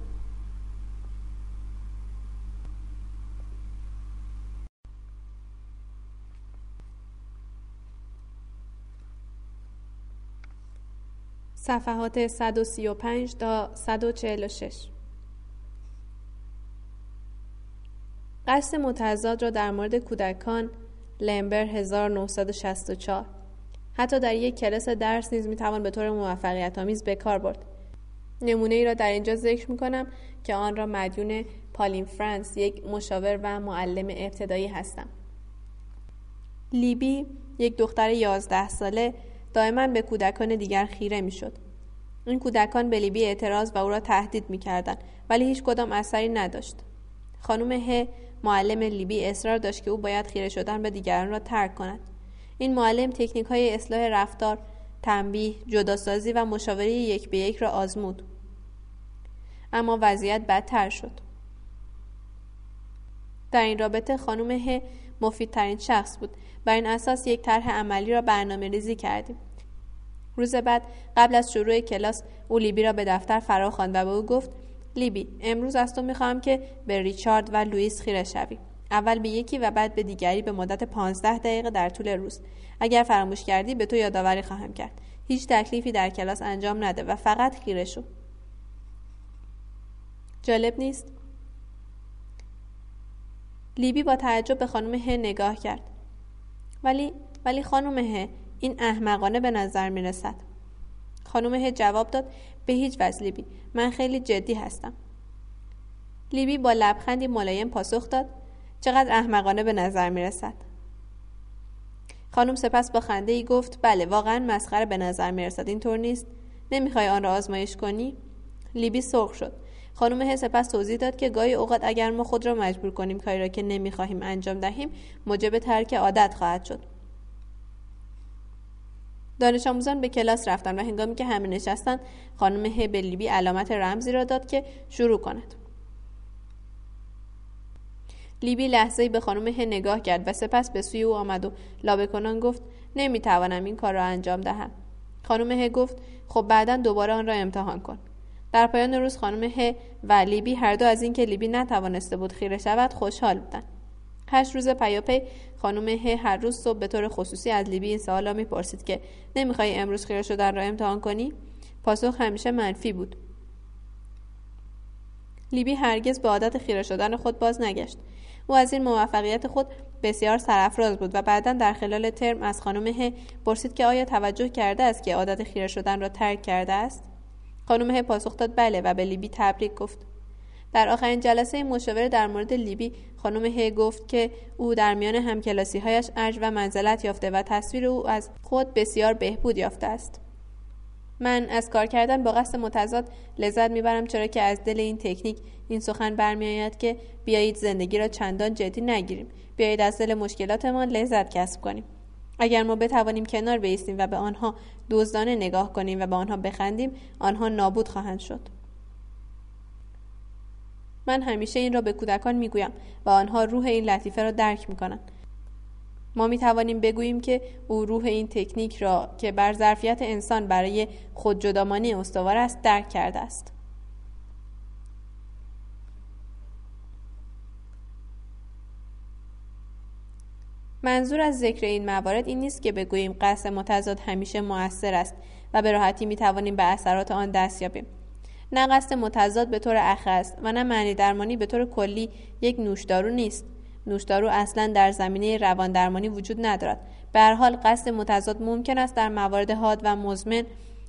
صفحات 135 تا 146 قصد متضاد را در مورد کودکان لمبر 1964 حتی در یک کلاس درس نیز می‌توان به طور موفقیت آمیز به کار برد. نمونه ای را در اینجا ذکر می کنم که آن را مدیون پالین فرانس یک مشاور و معلم ابتدایی هستم. لیبی یک دختر یازده ساله دائما به کودکان دیگر خیره می‌شد. این کودکان به لیبی اعتراض و او را تهدید می‌کردند ولی هیچ کدام اثری نداشت. خانم ه معلم لیبی اصرار داشت که او باید خیره شدن به دیگران را ترک کند. این معلم تکنیک های اصلاح رفتار تنبیه جداسازی و مشاوره یک به یک را آزمود. اما وضعیت بدتر شد. در این رابطه خانم ه مفیدترین شخص بود. بر این اساس یک طرح عملی را برنامه ریزی کردیم. روز بعد قبل از شروع کلاس او لیبی را به دفتر فرا خواند و به او گفت لیبی. امروز از تو می‌خواهم که به ریچارد و لوئیس خیره شوی. اول به یکی و بعد به دیگری به مدت پانزده دقیقه در طول روز. اگر فراموش کردی به تو یادآوری خواهم کرد. هیچ تکلیفی در کلاس انجام نده و فقط خیره شو. جالب نیست؟ لیبی با تعجب به خانم ه نگاه کرد. ولی ولی خانم ه این احمقانه به نظر می رسد خانم ه جواب داد به هیچ وجه لیبی. من خیلی جدی هستم. لیبی با لبخندی ملایم پاسخ داد. چقدر احمقانه به نظر می رسد خانم سپس با خنده ای گفت بله واقعا مسخره به نظر می رسد اینطور نیست. نمی‌خوای آن را آزمایش کنی؟ لیبی سرخ شد. خانم ه سپس توضیح داد که گاهی اوقات اگر ما خود را مجبور کنیم کاری را که نمی‌خواهیم انجام دهیم موجب ترک عادت خواهد شد. دانش آموزان به کلاس رفتند و هنگامی که همه نشستند خانم ه به لیبی علامت رمزی را داد که شروع کند. لیبی لحظه به خانم ه نگاه کرد و سپس به سوی او آمد و لابه کنان گفت نمی‌توانم این کار را انجام دهم. خانم ه گفت خب بعدا دوباره آن را امتحان کن. در پایان روز خانم ه و لیبی هر دو از اینکه لیبی نتوانسته بود خیره شود خوشحال بودند. هشت روز پیاپی خانم ه هر روز صبح به طور خصوصی از لیبی این سوالا می‌پرسید که نمی‌خوای امروز خیره شدن را امتحان کنی؟ پاسخ همیشه منفی بود. لیبی هرگز به عادت خیره شدن خود باز نگشت. او از این موفقیت خود بسیار سرافراز بود و بعدا در خلال ترم از خانم ه پرسید که آیا توجه کرده است که عادت خیره شدن را ترک کرده است؟ خانم ه پاسخ داد بله و به لیبی تبریک گفت. در آخرین جلسه مشاوره در مورد لیبی خانم ه گفت که او در میان همکلاسی هایش ارج و منزلت یافته و تصویر او از خود بسیار بهبود یافته است. من از کار کردن با قصد متضاد لذت می‌برم چرا که از دل این تکنیک این سخن برمیآید که بیایید زندگی را چندان جدی نگیریم. بیایید از دل مشکلاتمان لذت کسب کنیم. اگر ما بتوانیم کنار بیستیم و به آنها دزدانه نگاه کنیم و به آنها بخندیم آنها نابود خواهند شد. من همیشه این را به کودکان می‌گویم و آنها روح این لطیفه را درک می‌کنند ما می توانیم بگوییم که او روح این تکنیک را که بر ظرفیت انسان برای خودجدامانی استوار است درک کرده است. منظور از ذکر این موارد این نیست که بگوییم قصد متضاد همیشه موثر است و به راحتی می توانیم به اثرات آن دست یابیم. نه قصد متضاد به طور اخص و نه معنی درمانی به طور کلی یک نوشدارو نیست. نوشدارو اصلا در زمینه روان درمانی وجود ندارد. به هر حال قصد متضاد ممکن است در موارد حاد و مزمن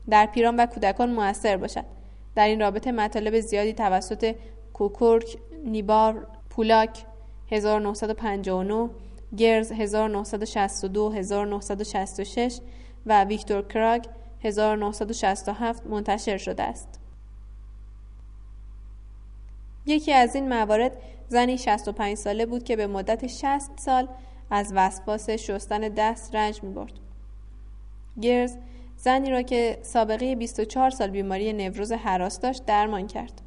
در پیران و کودکان موثر باشد. در این رابطه مطالب زیادی توسط کوکورک نیبار پولاک 1959 گرز 1962 1966 و ویکتور کراگ 1967 منتشر شده است. یکی از این موارد زنی 65 ساله بود که به مدت 60 سال از وسواس شستن دست رنج می برد. گرز زنی را که سابقه 24 سال بیماری نوروز حراس داشت درمان کرد.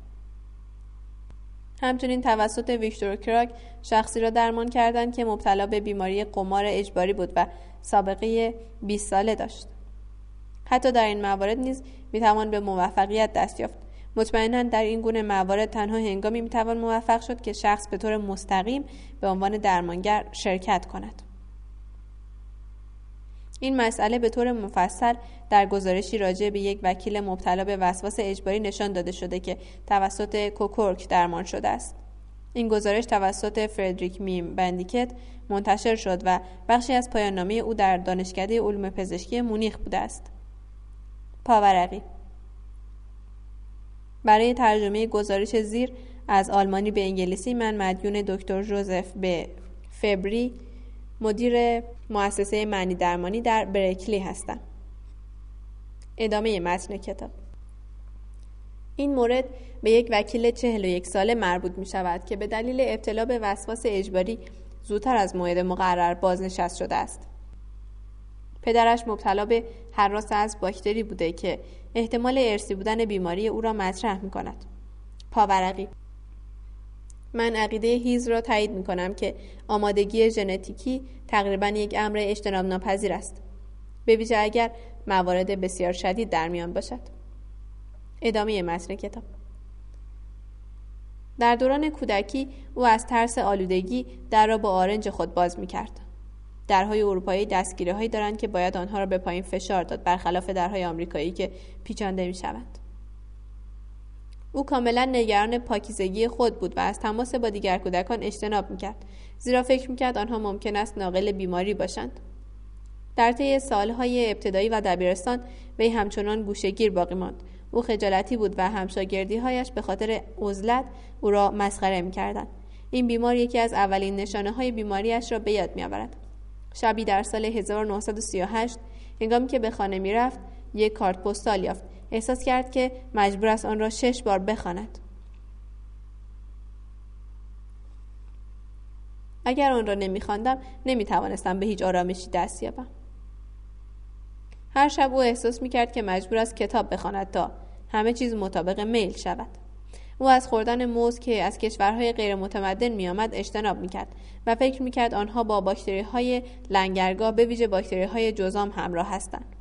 همچنین توسط ویکتور کراک شخصی را درمان کردند که مبتلا به بیماری قمار اجباری بود و سابقه 20 ساله داشت. حتی در این موارد نیز می‌توان به موفقیت دست یافت مطمئنا در این گونه موارد تنها هنگامی می‌توان موفق شد که شخص به طور مستقیم به عنوان درمانگر شرکت کند. این مسئله به طور مفصل در گزارشی راجع به یک وکیل مبتلا به وسواس اجباری نشان داده شده که توسط کوکورک درمان شده است. این گزارش توسط فردریک میم بندیکت منتشر شد و بخشی از پایان او در دانشکده علوم پزشکی مونیخ بوده است. پاورقی برای ترجمه گزارش زیر از آلمانی به انگلیسی من مدیون دکتر جوزف به فبری مدیر مؤسسه معنی درمانی در برکلی هستم ادامه متن کتاب این مورد به یک وکیل چهل و یک ساله مربوط می شود که به دلیل ابتلا به وسواس اجباری زودتر از موعد مقرر بازنشست شده است. پدرش مبتلا به حراس از باکتری بوده که احتمال ارسی بودن بیماری او را مطرح می کند. پاورقی من عقیده هیز را تایید می کنم که آمادگی ژنتیکی تقریبا یک امر اجتناب ناپذیر است. به ویژه اگر موارد بسیار شدید در میان باشد. ادامه متن کتاب در دوران کودکی او از ترس آلودگی در را با آرنج خود باز می کرد. درهای اروپایی دستگیری هایی دارند که باید آنها را به پایین فشار داد برخلاف درهای آمریکایی که پیچانده می شوند. او کاملا نگران پاکیزگی خود بود و از تماس با دیگر کودکان اجتناب می‌کرد. زیرا فکر می‌کرد آنها ممکن است ناقل بیماری باشند. در طی سالهای ابتدایی و دبیرستان وی همچنان گوشگیر باقی ماند. او خجالتی بود و همشاگردیهایش به خاطر عزلت او را مسخره می‌کردند. این بیمار یکی از اولین نشانه های بیماریش را به یاد میآورد. شبی در سال 1938 هنگامی که به خانه می‌رفت یک کارت پستال یافت. احساس کرد که مجبور است آن را شش بار بخواند. اگر آن را نمیخواندم نمی‌توانستم به هیچ آرامشی دست یابم. هر شب او احساس می‌کرد که مجبور است کتاب بخواند تا همه چیز مطابق میل شود. او از خوردن موز که از کشورهای غیر متمدن میآمد اجتناب می‌کرد و فکر می‌کرد آنها با باکتری های لنگرگاه به ویژه باکتری های جزام همراه هستند.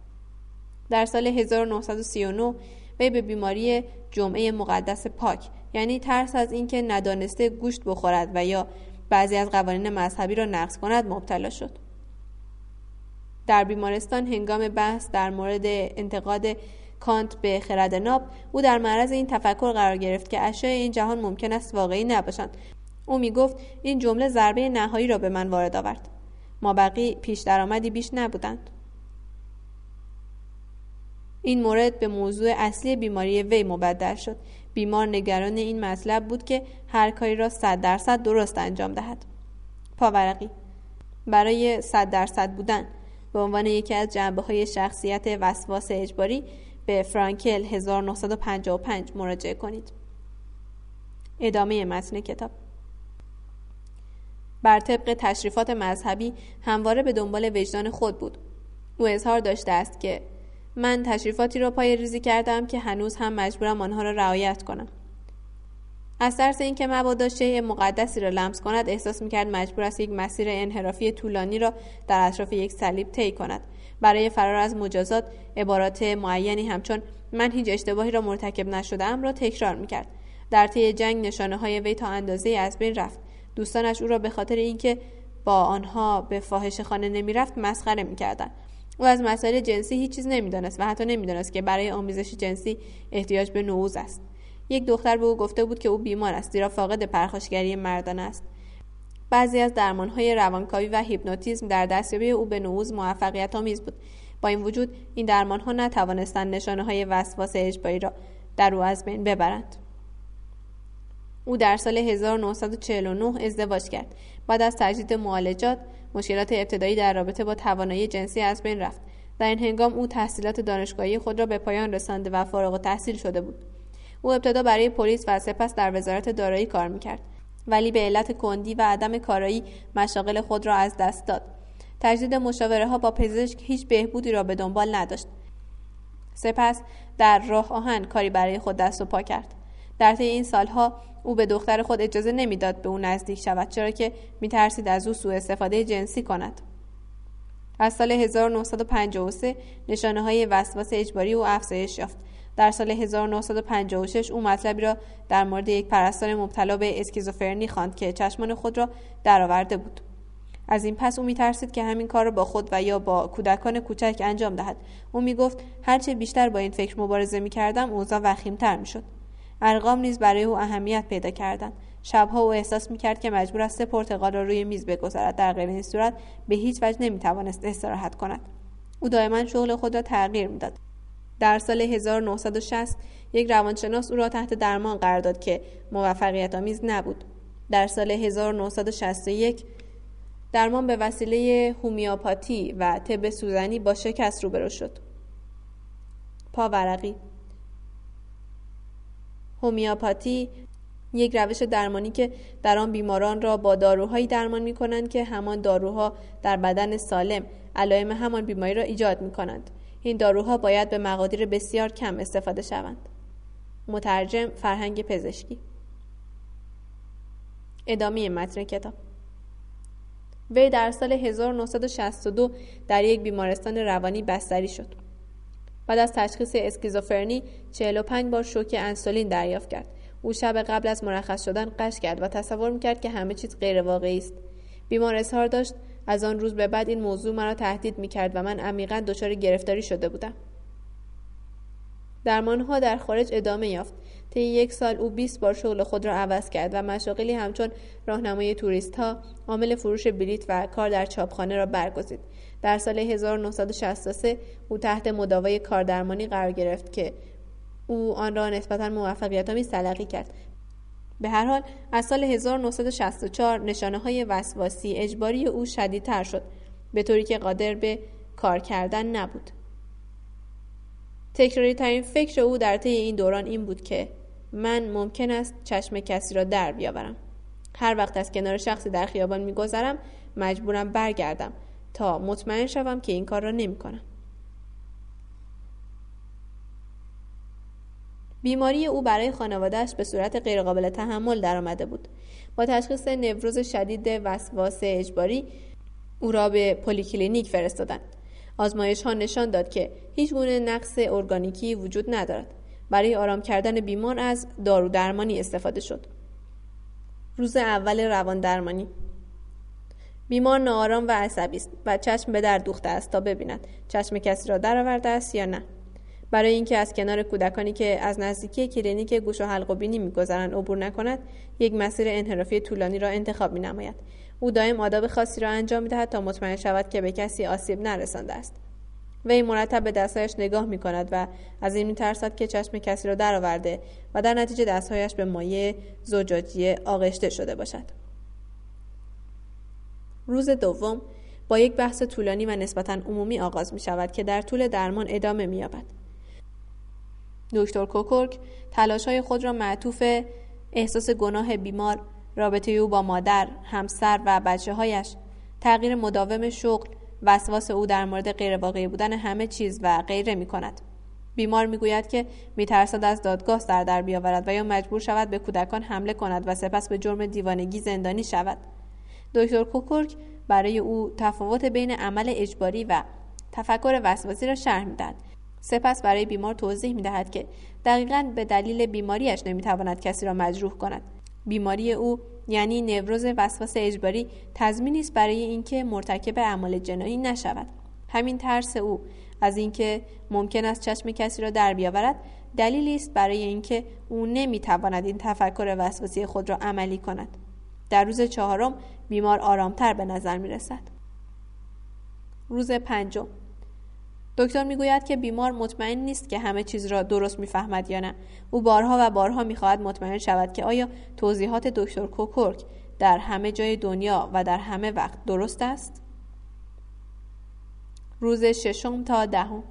در سال 1939 وی به بیماری جمعه مقدس پاک یعنی ترس از اینکه ندانسته گوشت بخورد و یا بعضی از قوانین مذهبی را نقض کند مبتلا شد. در بیمارستان هنگام بحث در مورد انتقاد کانت به خرد ناب او در معرض این تفکر قرار گرفت که اشیاء این جهان ممکن است واقعی نباشند. او می گفت این جمله ضربه نهایی را به من وارد آورد. ما بقی پیش درآمدی بیش نبودند. این مورد به موضوع اصلی بیماری وی مبدل شد. بیمار نگران این مطلب بود که هر کاری را صد درصد درست انجام دهد. پاورقی برای صد درصد بودن به عنوان یکی از جنبه های شخصیت وسواس اجباری به فرانکل 1955 مراجعه کنید. ادامه متن کتاب. بر طبق تشریفات مذهبی همواره به دنبال وجدان خود بود. او اظهار داشته است که من تشریفاتی را پای ریزی کردم که هنوز هم مجبورم آنها را رعایت کنم. از ترس اینکه مبادا شیء مقدسی را لمس کند احساس می‌کرد مجبور است یک مسیر انحرافی طولانی را در اطراف یک صلیب طی کند. برای فرار از مجازات عبارات معینی همچون من هیچ اشتباهی را مرتکب نشدهام را تکرار می‌کرد. در طی جنگ نشانه های وی تا اندازه از بین رفت. دوستانش او را به خاطر اینکه با آنها به فاحشه خانه نمی‌رفت مسخره می‌کردند. او از مسائل جنسی هیچ چیز نمی‌دانست و حتی نمی‌دانست که برای آمیزش جنسی احتیاج به نوز است. یک دختر به او گفته بود که او بیمار است زیرا فاقد پرخاشگری مردان است. بعضی از درمانهای روانکاوی و هیپنوتیزم در دستیابی او به نوز موفقیت آمیز بود. با این وجود این درمانها نتوانستند نشانه های وسواس اجباری را در او از بین ببرند. او در سال 1949 ازدواج کرد. بعد از تجدید معالجات مشکلات ابتدایی در رابطه با توانایی جنسی از بین رفت. در این هنگام او تحصیلات دانشگاهی خود را به پایان رسانده و فارغ تحصیل شده بود. او ابتدا برای پلیس و سپس در وزارت دارایی کار می‌کرد. ولی به علت کندی و عدم کارایی مشاغل خود را از دست داد. تجدید مشاوره ها با پزشک هیچ بهبودی را به دنبال نداشت. سپس در راه آهن کاری برای خود دست و پا کرد. در طی این سالها او به دختر خود اجازه نمی‌داد به او نزدیک شود چرا که میترسید از او سوء استفاده جنسی کند. از سال 1953 نشانه های وسواس اجباری او افزایش یافت. در سال 1956 او مطلبی را در مورد یک پرستار مبتلا به اسکیزوفرنی خواند که چشمان خود را درآورده بود. از این پس او میترسید که همین کار را با خود و یا با کودکان کوچک انجام دهد. او می‌گفت هرچه بیشتر با این فکر مبارزه می‌کردم اوضاع وخیمتر می‌شد. ارقام نیز برای او اهمیت پیدا کردند. شبها او احساس می‌کرد که مجبور است سه پرتقال را روی میز بگذارد. در غیر این صورت به هیچ وجه نمی‌توانست استراحت کند. او دائما شغل خود را تغییر می‌داد. در سال 1960 یک روانشناس او را تحت درمان قرار داد که موفقیت آمیز نبود. در سال 1961 درمان به وسیله هومیوپاتی و طب سوزنی با شکست روبرو شد. پاورقی هومیوپاتی یک روش درمانی که در آن بیماران را با داروهایی درمان می کنند که همان داروها در بدن سالم علائم همان بیماری را ایجاد می کنند. این داروها باید به مقادیر بسیار کم استفاده شوند. مترجم فرهنگ پزشکی ادامه متن کتاب وی در سال 1962 در یک بیمارستان روانی بستری شد. بعد از تشخیص اسکیزوفرنی 45 بار شوک انسولین دریافت کرد او شب قبل از مرخص شدن قش کرد و تصور می‌کرد که همه چیز غیر واقعی است بیمار اظهار داشت از آن روز به بعد این موضوع مرا تهدید می‌کرد و من عمیقا دچار گرفتاری شده بودم. درمانها در خارج ادامه یافت. طی یک سال او 20 بار شغل خود را عوض کرد و مشاغلی همچون راهنمای توریست ها، عامل فروش بلیط و کار در چاپخانه را برگزید. در سال 1963 او تحت مداوای کاردرمانی قرار گرفت که او آن را نسبتا موفقیت‌آمیز تلقی کرد. به هر حال از سال 1964 نشانه های وسواسی اجباری او شدیدتر شد به طوری که قادر به کار کردن نبود تکراری ترین فکر او در طی این دوران این بود که من ممکن است چشم کسی را در بیاورم هر وقت از کنار شخصی در خیابان میگذرم مجبورم برگردم تا مطمئن شوم که این کار را نمی کنم. بیماری او برای خانوادهش به صورت غیرقابل تحمل درآمده بود. با تشخیص نوروز شدید وسواس اجباری او را به پلیکلینیک فرستادند. آزمایش ها نشان داد که هیچ گونه نقص ارگانیکی وجود ندارد. برای آرام کردن بیمار از دارو درمانی استفاده شد. روز اول روان درمانی بیمار ناآرام و عصبی است و چشم به در دوخته است تا ببیند چشم کسی را درآورده است یا نه برای اینکه از کنار کودکانی که از نزدیکی کلینیک گوش و حلق و بینی میگذرند عبور نکند یک مسیر انحرافی طولانی را انتخاب مینماید. او دائم آداب خاصی را انجام می‌دهد تا مطمئن شود که به کسی آسیب نرسانده است. وی مرتب به دستهایش نگاه می کند و از این میترسد که چشم کسی را درآورده و در نتیجه دستهایش به مایه زجاجی آغشته شده باشد. روز دوم با یک بحث طولانی و نسبتا عمومی آغاز می شود که در طول درمان ادامه می یابد. دکتر کوکورک تلاش های خود را معطوف احساس گناه بیمار، رابطه او با مادر، همسر و بچه هایش، تغییر مداوم شغل، وسواس او در مورد غیرواقعی بودن همه چیز و غیره می کند. بیمار می‌گوید که میترسد از دادگاه سر در بیاورد و یا مجبور شود به کودکان حمله کند و سپس به جرم دیوانگی زندانی شود. دکتر کوکورک برای او تفاوت بین عمل اجباری و تفکر وسواسی را شرح می‌دهد سپس برای بیمار توضیح می‌دهد که دقیقا به دلیل بیماریش نمی‌تواند کسی را مجروح کند. بیماری او یعنی نوروز وسواس اجباری تضمینی است برای اینکه مرتکب اعمال جنایی نشود. همین ترس او از اینکه ممکن است چشم کسی را در بیاورد دلیلی است برای اینکه او نمی‌تواند این تفکر وسواسی خود را عملی کند. در روز چهارم بیمار آرامتر به نظر می رسد. روز پنجم دکتر می‌گوید که بیمار مطمئن نیست که همه چیز را درست می‌فهمد یا نه. او بارها و بارها می‌خواهد مطمئن شود که آیا توضیحات دکتر کوکورک در همه جای دنیا و در همه وقت درست است؟ روز ششم تا دهم.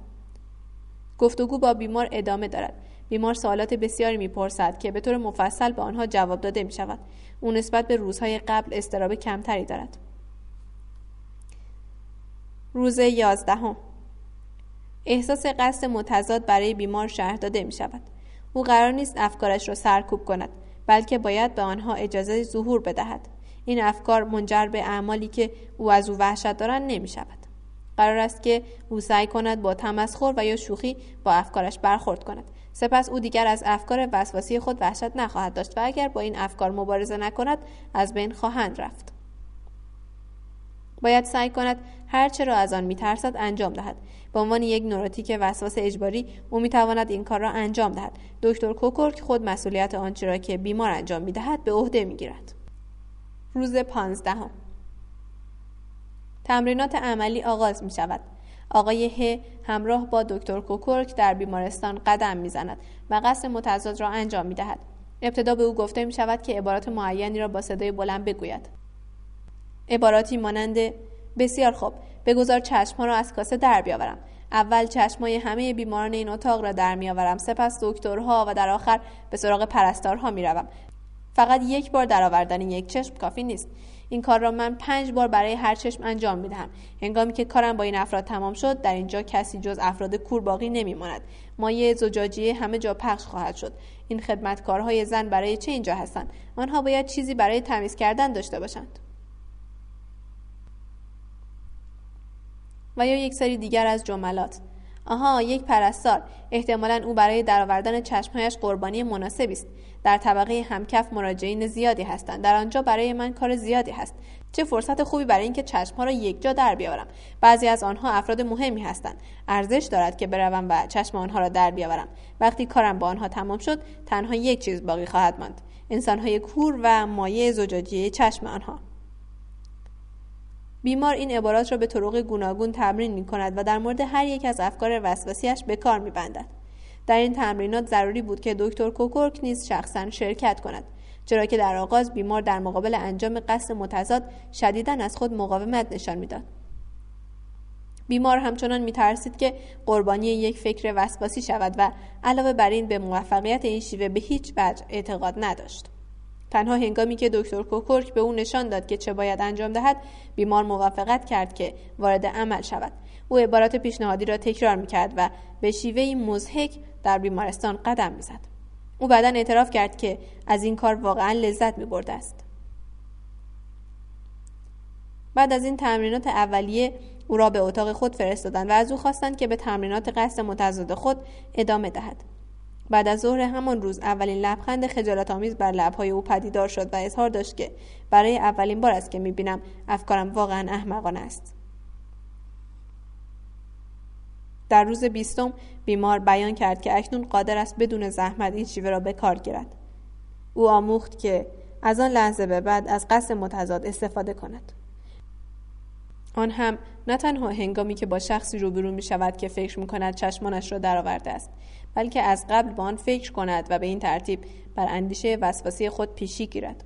گفتگو با بیمار ادامه دارد. بیمار سوالات بسیاری می‌پرسد که به طور مفصل به آنها جواب داده می شود. او نسبت به روزهای قبل استراب کمتری دارد. روز یازدهم. احساس قصد متضاد برای بیمار شهر داده می شود. او قرار نیست افکارش را سرکوب کند بلکه باید به آنها اجازه ظهور بدهد. این افکار منجر به اعمالی که او از او وحشت دارند نمی شود. قرار است که او سعی کند با تمسخر و یا شوخی با افکارش برخورد کند سپس او دیگر از افکار وسواسی خود وحشت نخواهد داشت و اگر با این افکار مبارزه نکند از بین خواهند رفت باید سعی کند هرچه را از آن میترسد انجام دهد به عنوان یک نوروتیک وسواس اجباری او می‌تواند این کار را انجام دهد دکتر کوکورک خود مسئولیت آنچه را که بیمار انجام می‌دهد به عهده می‌گیرد روز پانزدهم تمرینات عملی آغاز می شود. آقای ه همراه با دکتر کوکورک در بیمارستان قدم می‌زند و قصد متضاد را انجام می دهد. ابتدا به او گفته می شود که عبارات معینی را با صدای بلند بگوید. عباراتی مانند بسیار خوب. بگذار چشمها را از کاسه در بیاورم. اول چشمای همه بیماران این اتاق را در میآورم. سپس دکترها و در آخر به سراغ پرستارها می‌روم. فقط یک بار درآوردن یک چشم کافی نیست. این کار را من پنج بار برای هر چشم انجام می‌دهم. هنگامی که کارم با این افراد تمام شد در اینجا کسی جز افراد کور باقی نمیماند مایه زجاجیه همه جا پخش خواهد شد. این خدمتکارهای زن برای چه اینجا هستند؟ آنها باید چیزی برای تمیز کردن داشته باشند. و یا یک سری دیگر از جملات. آها یک پرستار. احتمالا او برای درآوردن چشمهایش قربانی مناسبی است. در طبقه همکف مراجعین زیادی هستند. در آنجا برای من کار زیادی هست. چه فرصت خوبی برای اینکه چشمها را یکجا در بیاورم. بعضی از آنها افراد مهمی هستند. ارزش دارد که بروم و چشم آنها را در بیاورم. وقتی کارم با آنها تمام شد تنها یک چیز باقی خواهد ماند. انسانهای کور و مایه زجاجیه چشم آنها. بیمار این عبارات را به طرق گوناگون تمرین می کند و در مورد هر یک از افکار وسواسیش به کار می بندد. در این تمرینات ضروری بود که دکتر کوکورک نیز شخصا شرکت کند چرا که در آغاز بیمار در مقابل انجام قصد متضاد شدیدا از خود مقاومت نشان می‌داد بیمار همچنان میترسید که قربانی یک فکر وسواسی شود و علاوه بر این به موفقیت این شیوه به هیچ وجه اعتقاد نداشت تنها هنگامی که دکتر کوکورک به او نشان داد که چه باید انجام دهد بیمار موافقت کرد که وارد عمل شود. او عبارات پیشنهادی را تکرار می‌کرد و به شیوهی مزهک در بیمارستان قدم می‌زد. او بعدا اعتراف کرد که از این کار واقعا لذت میبرده است. بعد از این تمرینات اولیه او را به اتاق خود فرستادند و از او خواستند که به تمرینات قصد متضاد خود ادامه دهد. بعد از ظهر همان روز اولین لبخند خجالت آمیز بر لبهای او پدیدار شد و اظهار داشت که برای اولین بار است که می‌بینم افکارم واقعا احمقانه است. در روز بیستم بیمار بیان کرد که اکنون قادر است بدون زحمت این شیوه را به کار گیرد. او آموخت که از آن لحظه به بعد از قصد متضاد استفاده کند. آن هم نه تنها هنگامی که با شخصی روبرو می شود که فکر می کند چشمانش را درآورده است بلکه از قبل به آن فکر کند و به این ترتیب بر اندیشه وسواسی خود پیشی گیرد.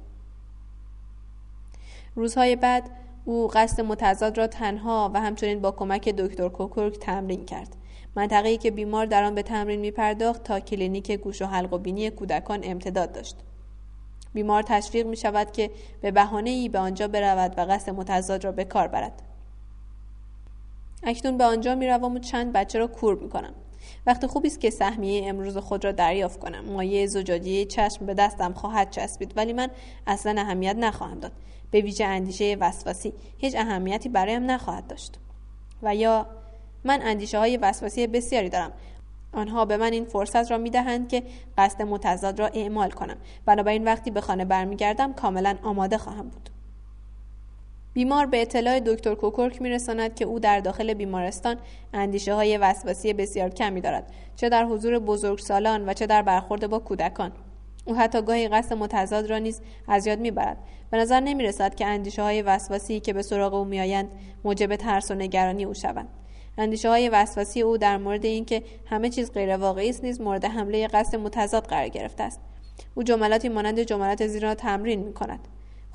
روزهای بعد او قصد متضاد را تنها و همچنین با کمک دکتر کوکورک تمرین کرد. منطقه‌ای که بیمار در آن به تمرین می پرداخت تا کلینیک گوش و حلق و بینی کودکان امتداد داشت. بیمار تشویق می شود که به بهانه ای به آنجا برود و قصد متضاد را به کار برد. اکنون به آنجا می روم و چند بچه را کور می کنم وقت خوبی است که سهمیه امروز خود را دریافت کنم. مایه زجاجی چشم به دستم خواهد چسبید ولی من اصلا اهمیت نخواهم داد. به ویژه اندیشه وسواسی هیچ اهمیتی برایم نخواهد داشت. و یا من اندیشه های وسواسی بسیاری دارم. آنها به من این فرصت را می دهند که قصد متضاد را اعمال کنم. بنابراین وقتی به خانه برمیگردم کاملا آماده خواهم بود. بیمار به اطلاع دکتر کوکورک میرساند که او در داخل بیمارستان اندیشه های وسواسی بسیار کمی دارد چه در حضور بزرگسالان و چه در برخورد با کودکان. او حتی گاهی قصد متضاد را نیز از یاد می‌برد. به نظر نمی‌رسد که اندیشه های وسواسی که به سراغ او میآیند موجب ترس و نگرانی او شوند. اندیشه های وسواسی او در مورد اینکه همه چیز غیر واقعی است نیز مورد حمله قصد متضاد قرار گرفته است. او جملاتی مانند جملات زیر را تمرین می کند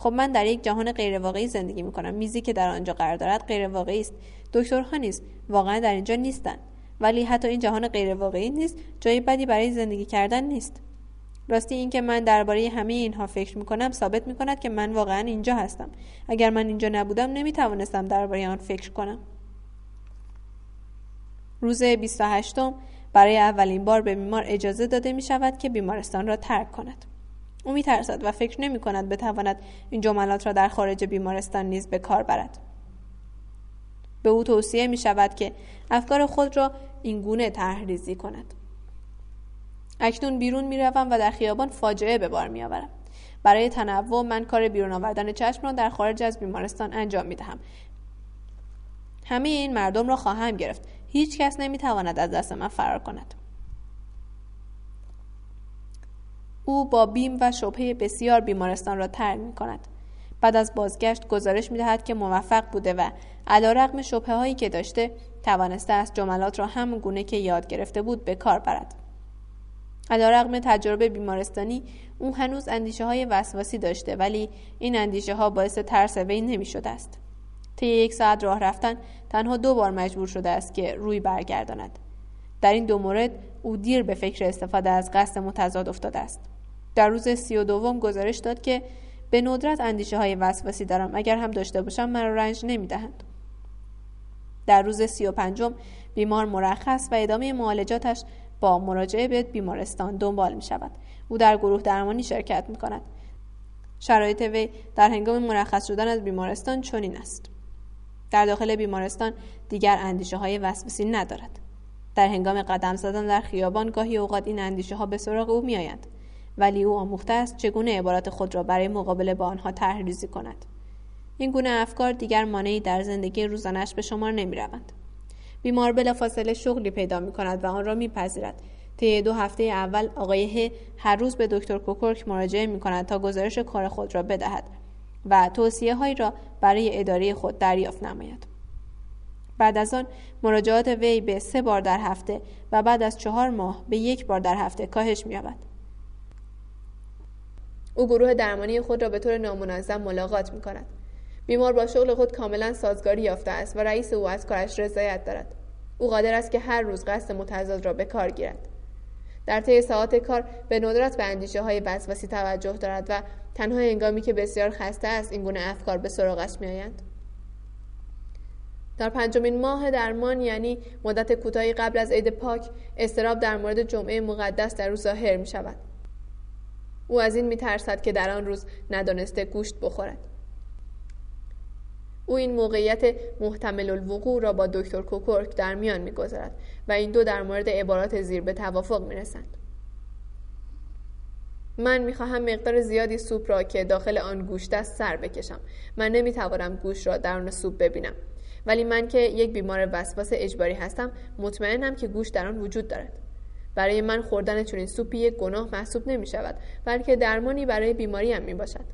خب من در یک جهان غیرواقعی زندگی می کنم میزی که در آنجا قرار دارد غیرواقعی است. دکترها نیز واقعا در اینجا نیستند ولی حتی این جهان غیرواقعی نیست. جای بدی برای زندگی کردن نیست. راستی اینکه من درباره همه اینها فکر می کنم ثابت می کند که من واقعا اینجا هستم. اگر من اینجا نبودم نمی توانستم درباره آن فکر کنم. روز 28 برای اولین بار به بیمار اجازه داده می شود که بیمارستان را ترک کند. او می ترسد و فکر نمی کند بتواند این جملات را در خارج بیمارستان نیز به کار برد به او توصیه می شود که افکار خود را این گونه تحریزی کند اکنون بیرون می روم و در خیابان فاجعه به بار می آورم. برای تنوع من کار بیرون آوردن چشم را در خارج از بیمارستان انجام می دهم. همه این مردم را خواهم گرفت. هیچ کس نمی تواند از دست من فرار کند. او با بیم و شبهه بسیار بیمارستان را ترک می کند. بعد از بازگشت گزارش می دهد که موفق بوده و علا رقم شبه هایی که داشته توانسته است جملات را همون گونه که یاد گرفته بود به کار برد. رقم تجربه بیمارستانی او هنوز اندیشه های وسواسی داشته ولی این اندیشه ها باعث ترس وی نمی شده است. طی یک ساعت راه رفتن تنها دو بار مجبور شده است که روی برگرداند. در این دو مورد او دیر به فکر استفاده از قصد متضاد افتاده است. در روز سی و دوم گزارش داد که به ندرت اندیشه های وسواسی دارم اگر هم داشته باشم مرا رنج نمی دهند. در روز سی و پنجم بیمار مرخص و ادامه معالجاتش با مراجعه به بیمارستان دنبال می شود. او در گروه درمانی شرکت می کند. شرایط وی در هنگام مرخص شدن از بیمارستان چنین است. در داخل بیمارستان دیگر اندیشه های وسوسی ندارد. در هنگام قدم زدن در خیابان گاهی اوقات این اندیشه ها به سراغ او میآیند ولی او آموخته است چگونه عبارات خود را برای مقابله با آنها طرحریزی کند این گونه افکار دیگر مانعی در زندگی روزانش به شمار نمی‌روند بیمار بلافاصله شغلی پیدا می کند و آن را میپذیرد طی دو هفته اول آقای ه هر روز به دکتر کوکورک مراجعه می کند تا گزارش کار خود را بدهد و توصیه هایی را برای اداره خود دریافت نماید. بعد از آن مراجعات وی به سه بار در هفته و بعد از چهار ماه به یک بار در هفته کاهش می‌یابد. او گروه درمانی خود را به طور نامنظم ملاقات می کند. بیمار با شغل خود کاملا سازگاری یافته است و رئیس او از کارش رضایت دارد. او قادر است که هر روز قصد متضاد را به کار گیرد. در طی ساعات کار به ندرت به اندیشه های وسواسی توجه دارد و تنها هنگامی که بسیار خسته است این گونه افکار به سراغش میآیند در پنجمین ماه درمان یعنی مدت کوتاهی قبل از عید پاک استراب در مورد جمعه مقدس در او ظاهر می شود او از این می ترسد که در آن روز ندانسته گوشت بخورد. او این موقعیت محتمل الوقوع را با دکتر کوکورک در میان می‌گذارد و این دو در مورد عبارات زیر به توافق می‌رسند. من می‌خواهم مقدار زیادی سوپ را که داخل آن گوشت است سر بکشم. من نمی‌توانم گوشت را در آن سوپ ببینم. ولی من که یک بیمار وسواس اجباری هستم مطمئنم که گوشت در آن وجود دارد. برای من خوردن چنین سوپی یک گناه محسوب نمی شود بلکه درمانی برای بیماری هم می باشد.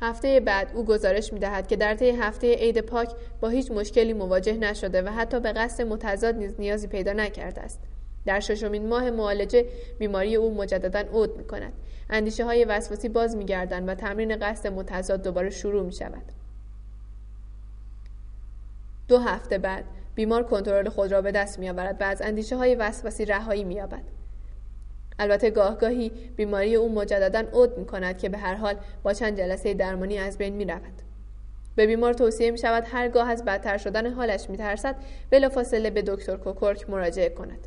هفته بعد او گزارش می دهد که در طی هفته عید پاک با هیچ مشکلی مواجه نشده و حتی به قصد متضاد نیز نیازی پیدا نکرده است. در ششمین ماه معالجه بیماری او مجددا عود می کند. اندیشه های وسواسی باز می گردن و تمرین قصد متضاد دوباره شروع می شود. دو هفته بعد بیمار کنترل خود را به دست می آورد و از اندیشه های وسواسی رهایی می یابد. البته گاهگاهی بیماری او مجددا عود می کند که به هر حال با چند جلسه درمانی از بین می رود. به بیمار توصیه می شود هرگاه از بدتر شدن حالش می ترسد بلافاصله به دکتر کوکورک مراجعه کند.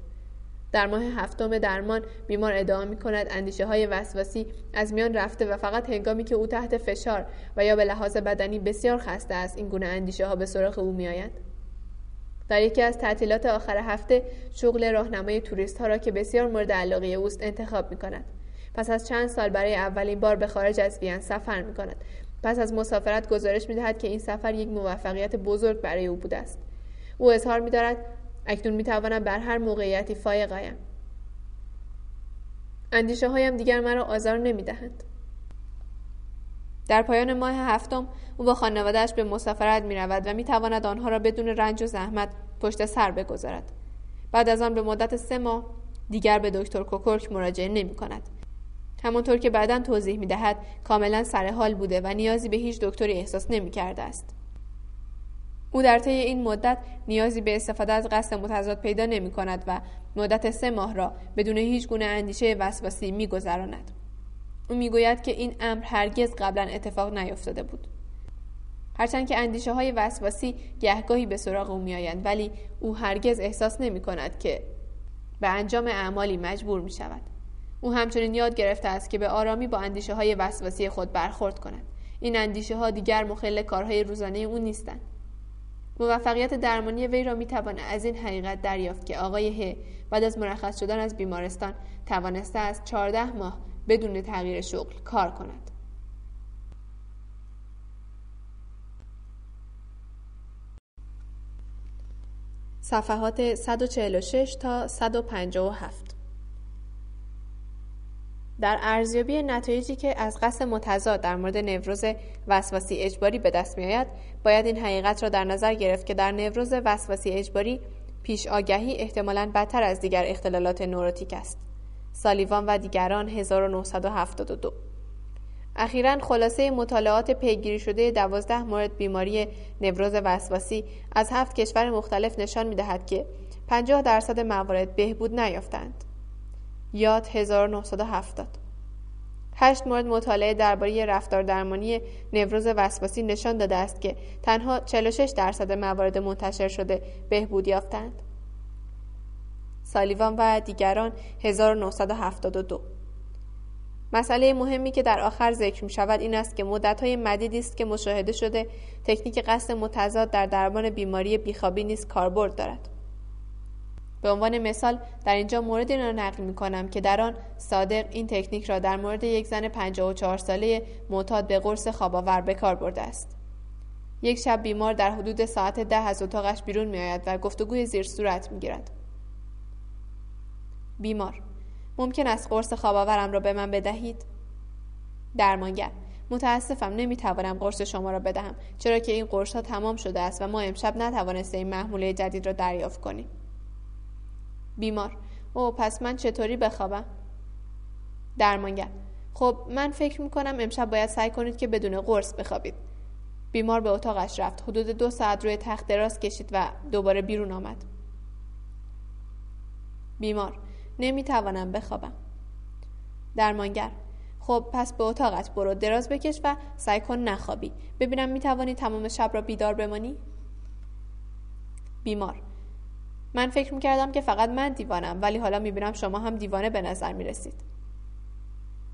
در ماه هفتم درمان بیمار ادعا می کند اندیشه های وسواسی از میان رفته و فقط هنگامی که او تحت فشار و یا به لحاظ بدنی بسیار خسته است این گونه اندیشه ها به سراغ او می آید. در یکی از تعطیلات آخر هفته شغل راهنمای توریست ها را که بسیار مورد علاقه اوست انتخاب می کند. پس از چند سال برای اولین بار به خارج از وین سفر می کند. پس از مسافرت گزارش می دهد که این سفر یک موفقیت بزرگ برای او بوده است. او اظهار می دارد اکنون می توانم بر هر موقعیتی فایق آیم. اندیشه هایم دیگر مرا آزار نمی دهند. در پایان ماه هفتم او با خانوادهش به مسافرت می رود و می تواند آنها را بدون رنج و زحمت پشت سر بگذارد. بعد از آن به مدت سه ماه دیگر به دکتر کوکورک مراجعه نمی کند. همانطور که بعدا توضیح می دهد کاملا سر حال بوده و نیازی به هیچ دکتری احساس نمی کرده است. او در طی این مدت نیازی به استفاده از قصد متضاد پیدا نمی کند و مدت سه ماه را بدون هیچ گونه اندیشه وسواسی می گذراند. او می‌گوید که این امر هرگز قبلا اتفاق نیفتاده بود. هرچند که اندیشه های وسواسی گهگاهی به سراغ او میآیند ولی او هرگز احساس نمی کند که به انجام اعمالی مجبور می شود. او همچنین یاد گرفته است که به آرامی با اندیشه های وسواسی خود برخورد کند. این اندیشه ها دیگر مخل کارهای روزانه او نیستند. موفقیت درمانی وی را می‌توان از این حقیقت دریافت که آقای ه بعد از مرخص شدن از بیمارستان توانسته است 14 ماه بدون تغییر شغل کار کند. صفحات 146 تا 157 در ارزیابی نتایجی که از قصد متضاد در مورد نوروز وسواسی اجباری به دست میآید باید این حقیقت را در نظر گرفت که در نوروز وسواسی اجباری پیش آگهی احتمالاً بدتر از دیگر اختلالات نوروتیک است سالیوان و دیگران 1972 اخیرا خلاصه مطالعات پیگیری شده دوازده مورد بیماری نوروز وسواسی از هفت کشور مختلف نشان می دهد که 50 درصد موارد بهبود نیافتند. یاد 1970 هشت مورد مطالعه درباره رفتار درمانی نوروز وسواسی نشان داده است که تنها 46 درصد موارد منتشر شده بهبود یافتند. سالیوان و دیگران 1972 مسئله مهمی که در آخر ذکر می شود این است که مدت های مدیدی است که مشاهده شده تکنیک قصد متضاد در درمان بیماری بیخوابی نیز کاربرد دارد. به عنوان مثال در اینجا موردی را نقل می کنم که در آن صادق این تکنیک را در مورد یک زن 54 ساله معتاد به قرص خوابآور به کار برده است یک شب بیمار در حدود ساعت ده از اتاقش بیرون می آید و گفتگوی زیر صورت می گیرد. بیمار ممکن است قرص خوابآورم را به من بدهید؟ درمانگر متاسفم نمی‌توانم قرص شما را بدهم چرا که این قرص ها تمام شده است و ما امشب نتوانسته این محموله جدید را دریافت کنیم بیمار. او پس من چطوری بخوابم؟ درمانگر. خب من فکر می‌کنم امشب باید سعی کنید که بدون قرص بخوابید. بیمار به اتاقش رفت. حدود دو ساعت روی تخت دراز کشید و دوباره بیرون آمد. بیمار. نمی‌توانم بخوابم. درمانگر. خب پس به اتاقت برو. دراز بکش و سعی کن نخوابی. ببینم می‌توانی تمام شب را بیدار بمانی؟ بیمار. من فکر می‌کردم که فقط من دیوانم ولی حالا می‌بینم شما هم دیوانه به نظر می‌رسید.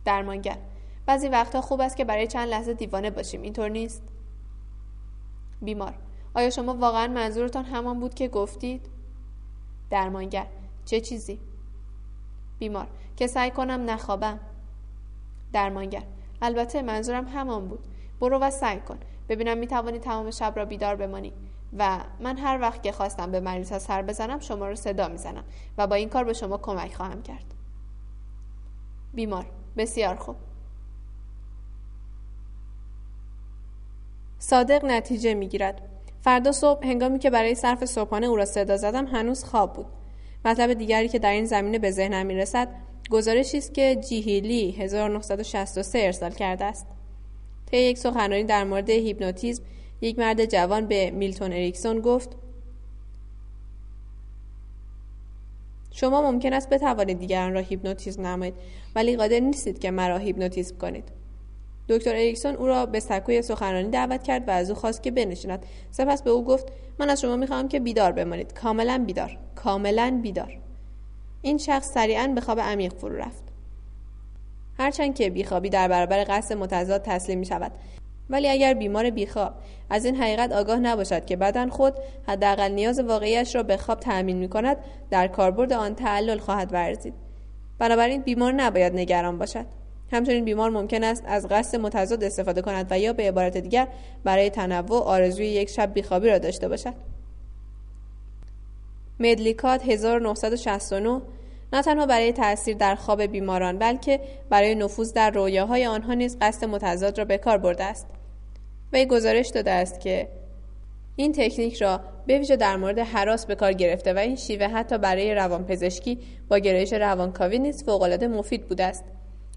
درمانگر. بعضی وقتها خوب است که برای چند لحظه دیوانه باشیم. اینطور نیست؟ بیمار. آیا شما واقعا منظورتان همان بود که گفتید؟ درمانگر. چه چیزی؟ بیمار. که سعی کنم نخوابم. درمانگر. البته منظورم همان بود. برو و سعی کن. ببینم می‌توانی تمام شب را بیدار بمانی. و من هر وقت که خواستم به مریض سر بزنم شما رو صدا می‌زنم و با این کار به شما کمک خواهم کرد. بیمار بسیار خوب. صادق نتیجه می‌گیرد. فردا صبح هنگامی که برای صرف صبحانه او را صدا زدم هنوز خواب بود. مطلب دیگری که در این زمینه به ذهنم می‌رسد گزارشی است که جی هیلی 1963 ارسال کرده است. طی یک سخنرانی در مورد هیپنوتیزم یک مرد جوان به میلتون اریکسون گفت شما ممکن است بتوانید دیگران را هیپنوتیزم نمایید ولی قادر نیستید که مرا هیپنوتیزم کنید. دکتر اریکسون او را به سکوی سخنرانی دعوت کرد و از او خواست که بنشیند. سپس به او گفت من از شما می‌خواهم که بیدار بمانید کاملا بیدار کاملا بیدار. این شخص سریعا به خواب عمیق فرو رفت. هرچند که بیخوابی در برابر قصد متضاد تسلیم می شود ولی اگر بیمار بیخواب از این حقیقت آگاه نباشد که بدن خود حداقل نیاز واقعیش را به خواب تأمین می کند در کاربرد آن تعلل خواهد ورزید. بنابراین بیمار نباید نگران باشد. همچنین بیمار ممکن است از قصد متضاد استفاده کند و یا به عبارت دیگر برای تنوع آرزوی یک شب بیخوابی را داشته باشد. مدلیکات 1969 نه تنها برای تاثیر در خواب بیماران بلکه برای نفوذ در رویاهای آنها نیز قصد متضاد را به کار برده است. وی گزارش داده است که این تکنیک را به ویژه در مورد حراس به کار گرفته و این شیوه حتی برای روانپزشکی با گرایش روانکاوی نیز فوقالعاده مفید بوده است.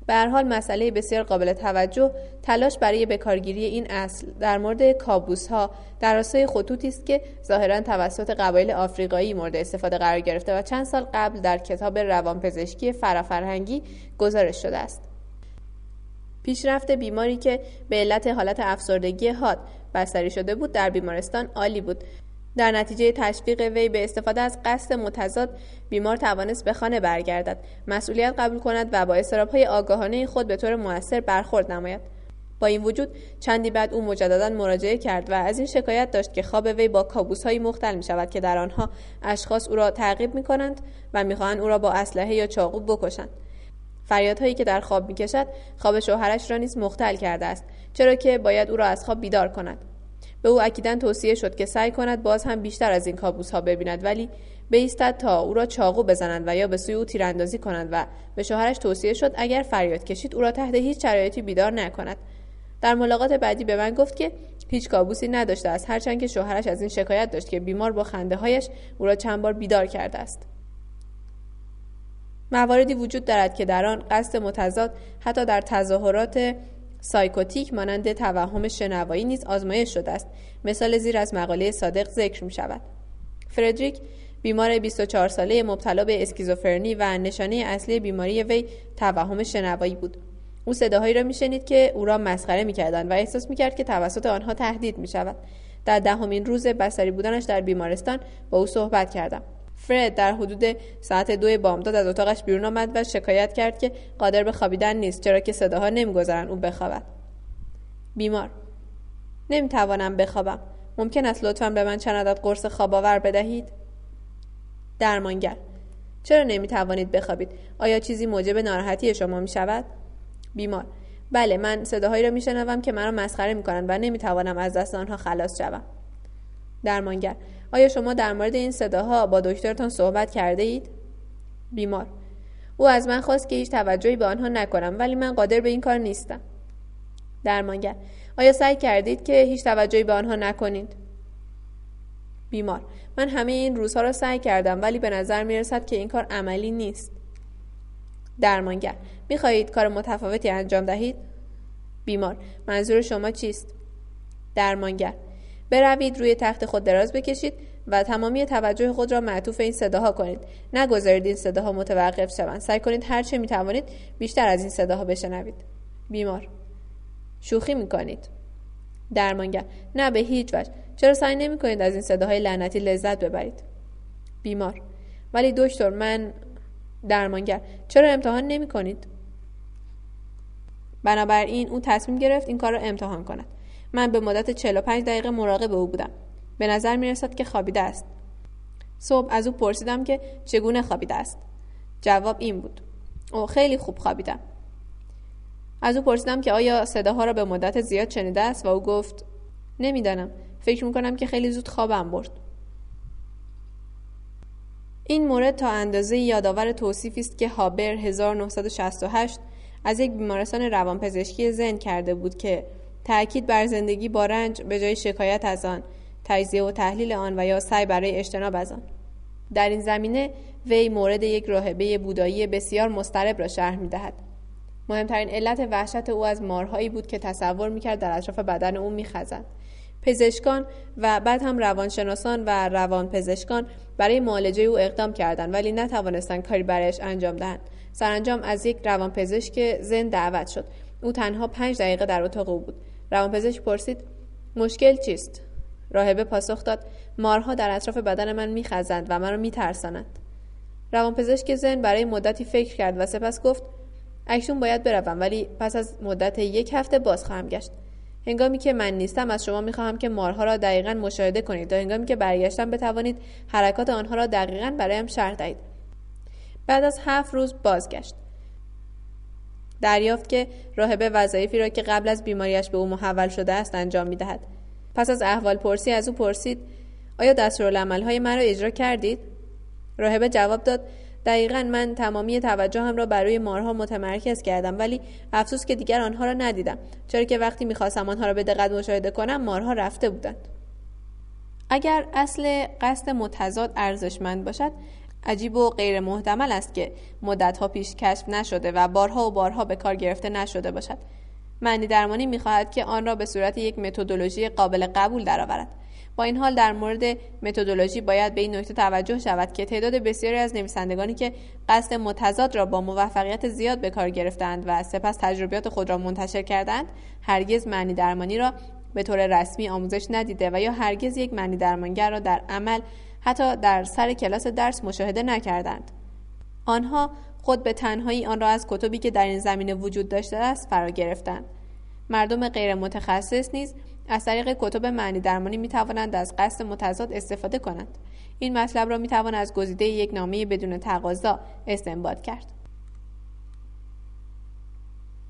به هر حال مسئله بسیار قابل توجه تلاش برای بکارگیری این اصل در مورد کابوس ها در راستای خطوطی است که ظاهرا توسط قبایل آفریقایی مورد استفاده قرار گرفته و چند سال قبل در کتاب روانپزشکی فرافرهنگی گزارش شده است. پیشرفت بیماری که به علت حالت افسردگی حاد بستری شده بود در بیمارستان عالی بود. در نتیجه تشویق وی به استفاده از قصد متضاد بیمار توانست به خانه برگردد. مسئولیت قبول کند و با های آگاهانه خود به طور موثر برخورد نماید. با این وجود چندی بعد او مجددا مراجعه کرد و از این شکایت داشت که خواب وی با هایی مختل می شود که در آنها اشخاص او را تعقیب می کنند و می‌خواهند او را با اسلحه یا چاقو بکشند. فریادهایی که در خواب می‌کشد خواب شوهرش را نیز مختل کرده است چرا که باید او را از خواب بیدار کند. به او اکیدا توصیه شد که سعی کند باز هم بیشتر از این کابوس ها ببیند ولی بایستد تا او را چاقو بزنند و یا به سوی او تیراندازی کنند و به شوهرش توصیه شد اگر فریاد کشید او را تحت هیچ شرایطی بیدار نکند. در ملاقات بعدی به من گفت که هیچ کابوسی نداشته است هرچند که شوهرش از این شکایت داشت که بیمار با خنده هایش او را چند بار بیدار کرده است. مواردی وجود دارد که در آن قصد متضاد حتی در تظاهرات سایکوتیک مانند توهم شنوایی نیز آزمایش شده است. مثال زیر از مقاله صادق ذکر می شود فردریک بیمار 24 ساله مبتلا به اسکیزوفرنی و نشانه اصلی بیماری وی توهم شنوایی بود. او صداهایی را میشنید که او را مسخره می‌کردند و احساس می‌کرد که توسط آنها تهدید می شود در دهمین روز بستری بودنش در بیمارستان با او صحبت کردم. فرد در حدود ساعت دو بامداد از اتاقش بیرون آمد و شکایت کرد که قادر به خوابیدن نیست چرا که صداها نمی‌گذارند او بخوابد. بیمار نمی‌توانم بخوابم. ممکن است لطفا به من چند عدد قرص خواب آور بدهید؟ درمانگر چرا نمی توانید بخوابید؟ آیا چیزی موجب ناراحتی شما می شود بیمار بله من صداهایی را میشنوم که مرا مسخره می کنند و نمی توانم از دست آنها خلاص شوم. درمانگر آیا شما در مورد این صداها با دکترتان صحبت کرده اید؟ بیمار. او از من خواست که هیچ توجهی به آنها نکنم ولی من قادر به این کار نیستم. درمانگر آیا سعی کردید که هیچ توجهی به آنها نکنید؟ بیمار من همه این روزها را سعی کردم ولی به نظر می رسد که این کار عملی نیست. درمانگر می خواهید کار متفاوتی انجام دهید؟ بیمار منظور شما چیست؟ درمانگر بروید روی تخت خود دراز بکشید و تمامی توجه خود را معطوف این صداها کنید. نگذارید این صداها متوقف شوند. سعی کنید هر چه می توانید بیشتر از این صداها بشنوید. بیمار. شوخی می کنید درمانگر. نه به هیچ وجه. چرا سعی نمی کنید از این صداهای لعنتی لذت ببرید؟ بیمار. ولی دکتر من درمانگر. چرا امتحان نمی کنید بنابراین او تصمیم گرفت این کار را امتحان کند. من به مدت 45 دقیقه مراقب او بودم. به نظر می رسد که خوابیده است. صبح از او پرسیدم که چگونه خوابیده است. جواب این بود. او خیلی خوب خوابیدم از او پرسیدم که آیا صداها را به مدت زیاد شنیده است و او گفت نمی‌دانم. فکر می‌کنم که خیلی زود خوابم برد. این مورد تا اندازه یادآور توصیفی است که هابر 1968 از یک بیمارستان روانپزشکی زن کرده بود که تأکید بر زندگی با رنج به جای شکایت از آن تجزیه و تحلیل آن و یا سعی برای اجتناب از آن. در این زمینه وی مورد یک راهبه بودایی بسیار مسترب را شرح می‌دهد. مهمترین علت وحشت او از مارهایی بود که تصور می‌کرد در اطراف بدن او میخزند پزشکان و بعد هم روانشناسان و روانپزشکان برای معالجه او اقدام کردند ولی نتوانستند کاری برایش انجام دهند. سرانجام از یک روانپزشک زن دعوت شد. او تنها پنج دقیقه در اتاق او بود. روانپزشک پرسید مشکل چیست؟ راهبه پاسخ داد مارها در اطراف بدن من میخزند و مرا میترسانند روانپزشک زن برای مدتی فکر کرد و سپس گفت اکنون باید بروم ولی پس از مدت یک هفته باز خواهم گشت. هنگامی که من نیستم از شما می‌خواهم که مارها را دقیقا مشاهده کنید تا هنگامی که برگشتم بتوانید حرکات آنها را دقیقا برایم شرح دهید. بعد از هفت روز بازگشت. دریافت که راهبه وظایفی را که قبل از بیماریش به او محول شده است انجام می‌دهد. پس از احوال پرسی از او پرسید آیا دستورالعملهای مرا اجرا کردید؟ راهبه جواب داد دقیقا من تمامی توجهم را برای مارها متمرکز کردم ولی افسوس که دیگر آنها را ندیدم. چرا که وقتی می‌خواستم آنها را به دقت مشاهده کنم مارها رفته بودند. اگر اصل قصد متضاد ارزشمند باشد عجیب و غیر محتمل است که مدتها پیش کشف نشده و بارها و بارها به کار گرفته نشده باشد. معنی درمانی می‌خواهد که آن را به صورت یک متدولوژی قابل قبول درآورد. با این حال در مورد متدولوژی باید به این نکته توجه شود که تعداد بسیاری از نویسندگانی که قصد متضاد را با موفقیت زیاد به کار گرفتند و سپس تجربیات خود را منتشر کردند هرگز معنی درمانی را به طور رسمی آموزش ندیده و یا هرگز یک معنی درمانگر را در عمل حتی در سر کلاس درس مشاهده نکردند. آنها خود به تنهایی آن را از کتبی که در این زمینه وجود داشته است فرا گرفتند. مردم غیر متخصص نیز از طریق کتب معنی درمانی می توانند از قصد متضاد استفاده کنند. این مطلب را می توان از گزیده یک نامه بدون تقاضا استنباط کرد.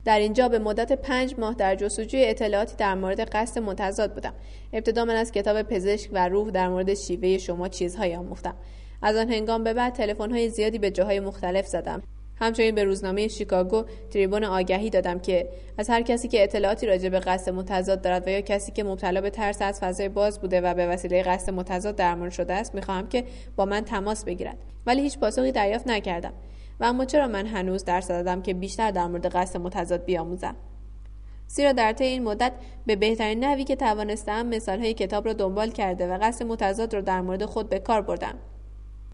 در اینجا به مدت پنج ماه در جستجوی اطلاعاتی در مورد قصد متضاد بودم. ابتدا من از کتاب پزشک و روح در مورد شیوه شما چیزهایی آموختم. از آن هنگام به بعد تلفن‌های زیادی به جاهای مختلف زدم. همچنین به روزنامه شیکاگو تریبون آگهی دادم که از هر کسی که اطلاعاتی راجع به قصد متضاد دارد و یا کسی که مبتلا به ترس از فضای باز بوده و به وسیله قصد متضاد درمان شده است می‌خواهم که با من تماس بگیرد. ولی هیچ پاسخی دریافت نکردم. و اما چرا من هنوز درس دادم که بیشتر در مورد قصد متضاد بیاموزم؟ زیرا در طی این مدت به بهترین نحوی که توانستم مثالهای کتاب را دنبال کرده و قصد متضاد را در مورد خود به کار بردم.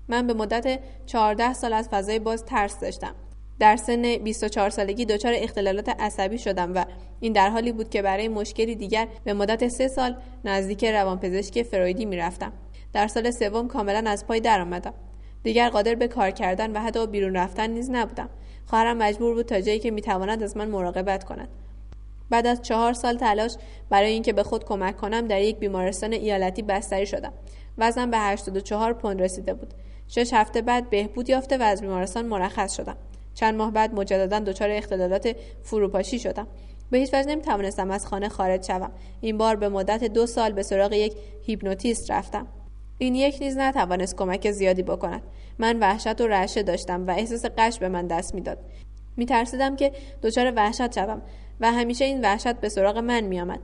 من به مدت 14 سال از فضای باز ترس داشتم. در سن 24 سالگی دچار اختلالات عصبی شدم و این در حالی بود که برای مشکلی دیگر به مدت سه سال نزدیک روانپزشک فرویدی می‌رفتم. در سال سوم کاملا از پای درآمدم دیگر قادر به کار کردن و حتی بیرون رفتن نیز نبودم. خواهرم مجبور بود تا جایی که می‌تواند از من مراقبت کند. بعد از چهار سال تلاش برای اینکه به خود کمک کنم در یک بیمارستان ایالتی بستری شدم. وزنم به 84 پوند رسیده بود. شش هفته بعد بهبود یافته و از بیمارستان مرخص شدم. چند ماه بعد مجددا دچار اختلالات فروپاشی شدم. به هیچ وجه نمی‌توانستم از خانه خارج شوم. این بار به مدت دو سال به سراغ یک هیپنوتیست رفتم. این یک نیز نتوانست کمک زیادی بکند. من وحشت و رعشه داشتم و احساس قش به من دست می‌داد. میترسیدم که دچار وحشت شوم و همیشه این وحشت به سراغ من میآمد.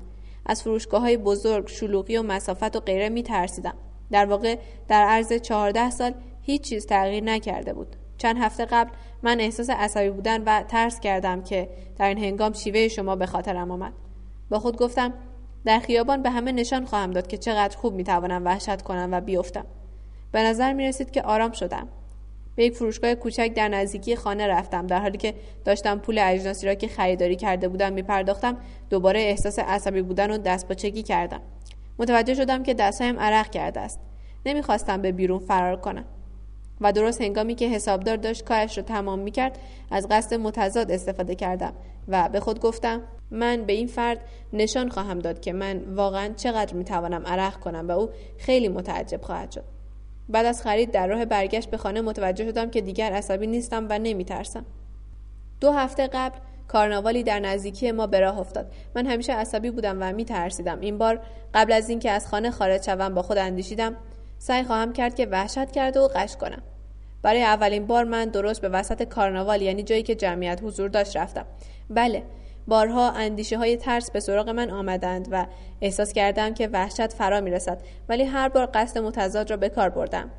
از فروشگاه های بزرگ شلوغی و مسافت و غیره میترسیدم. در واقع در عرض چهارده سال هیچ چیز تغییر نکرده بود. چند هفته قبل من احساس عصبی بودن و ترس کردم که در این هنگام شیوه شما به خاطرم آمد. با خود گفتم در خیابان به همه نشان خواهم داد که چقدر خوب می‌توانم وحشت کنم و بیفتم. به نظر می رسید که آرام شدم. به یک فروشگاه کوچک در نزدیکی خانه رفتم در حالی که داشتم پول اجناسی را که خریداری کرده بودم می پرداختم دوباره احساس عصبی بودن و دست پاچگی کردم. متوجه شدم که دستهایم عرق کرده است. نمی‌خواستم به بیرون فرار کنم. و درست هنگامی که حسابدار داشت کارش را تمام می کرد از قصد متضاد استفاده کردم و به خود گفتم من به این فرد نشان خواهم داد که من واقعا چقدر می توانم عرق کنم و او خیلی متعجب خواهد شد. بعد از خرید در راه برگشت به خانه متوجه شدم که دیگر عصبی نیستم و نمی ترسم. دو هفته قبل کارناوالی در نزدیکی ما به راه افتاد. من همیشه عصبی بودم و می ترسیدم این بار قبل از اینکه از خانه خارج شوم با خود اندیشیدم سعی خواهم کرد که وحشت کرده و قش کنم. برای اولین بار من درست به وسط کارناوال یعنی جایی که جمعیت حضور داشت رفتم. بله بارها اندیشه های ترس به سراغ من آمدند و احساس کردم که وحشت فرا می رسد ولی هر بار قصد متضاد را به کار بردم.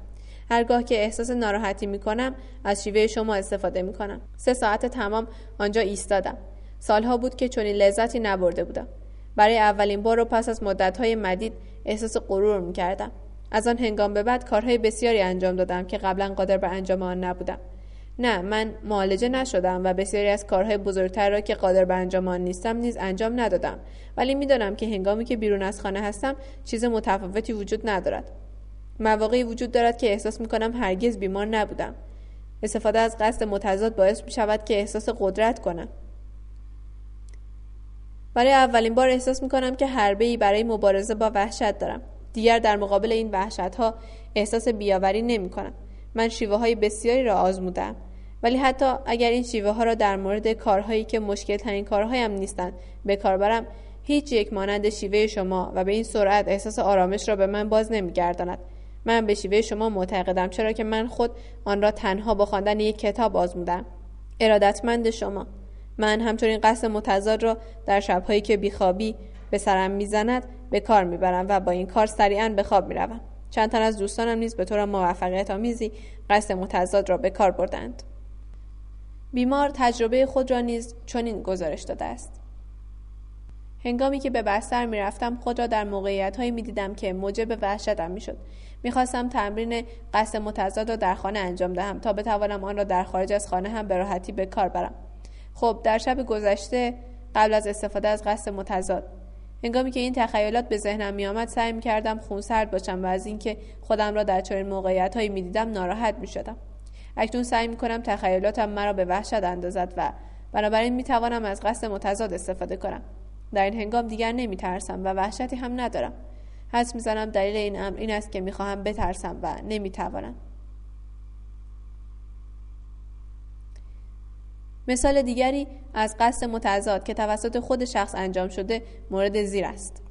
هرگاه که احساس ناراحتی می کنم از شیوه شما استفاده می کنم سه ساعت تمام آنجا ایستادم. سالها بود که چنین لذتی نبرده بودم. برای اولین بار و پس از مدتهای مدید احساس غرور می کردم از آن هنگام به بعد کارهای بسیاری انجام دادم که قبلا قادر به انجام آن نبودم. نه من معالجه نشدم و بسیاری از کارهای بزرگتر را که قادر به انجام آن نیستم نیز انجام ندادم. ولی می‌دانم که هنگامی که بیرون از خانه هستم چیز متفاوتی وجود ندارد. مواقعی وجود دارد که احساس می‌کنم هرگز بیمار نبودم. استفاده از قصد متضاد باعث می شود که احساس قدرت کنم. برای اولین بار احساس می کنم که حربه ای برای مبارزه با وحشت دارم. دیگر در مقابل این وحشت ها احساس بیاوری نمی کنم من شیوه های بسیاری را آزمودم. ولی حتی اگر این شیوه ها را در مورد کارهایی که مشکل ترین کارهایم نیستند به کار برم هیچ یک مانند شیوه شما و به این سرعت احساس آرامش را به من باز نمیگرداند. من به شیوه شما معتقدم چرا که من خود آن را تنها با خواندن یک کتاب آزمودم. ارادتمند شما. من همچنین قصد متضاد را در شبهایی که بیخوابی به سرم می‌زند به کار می‌برم و با این کار سریعا به خواب می‌روم. چند تن از دوستانم نیز به طور موفقیت آمیزی قصد متضاد را به کار بردند بیمار تجربه خود را نیز چنین گزارش داده است هنگامی که به بستر می‌رفتم خود را در موقعیت هایی می دیدم که موجب وحشتم می شد. می‌خواستم تمرین قصد متضاد را در خانه انجام دهم تا بتوانم آن را در خارج از خانه هم به راحتی به کار برم. خب در شب گذشته قبل از استفاده از قصد متضاد هنگامی که این تخیلات به ذهنم میآمد سعی می‌کردم خونسرد باشم و از اینکه خودم را در چنین موقعیت هایی می‌دیدم ناراحت می‌شدم. اکنون سعی می‌کنم تخیلاتم مرا به وحشت اندازد و بنابراین می‌توانم از قصد متضاد استفاده کنم. در این هنگام دیگر نمیترسم و وحشتی هم ندارم. حس می‌زنم دلیل این امر این است که می‌خواهم بترسم و نمی‌توانم. مثال دیگری از قصد متضاد که توسط خود شخص انجام شده مورد زیر است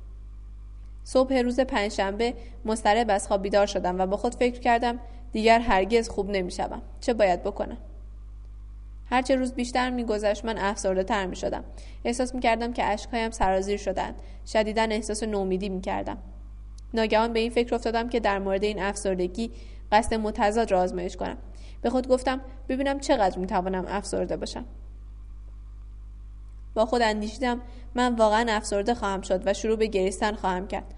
صبح روز پنجشنبه مضطرب از خواب بیدار شدم و با خود فکر کردم دیگر هرگز خوب نمی‌شوم چه باید بکنم هرچه روز بیشتر میگذشت من افسرده تر. احساس می کردم که اشکهایم سرازیر شدند. شدیدا احساس نومیدی می کردم. ناگهان به این فکر افتادم که در مورد این افسردگی قصد متضاد را آزمایش کنم. به خود گفتم ببینم چقدر می توانم افسرده باشم. با خود اندیشیدم من واقعا افسرده خواهم شد و شروع به گریستن خواهم کرد.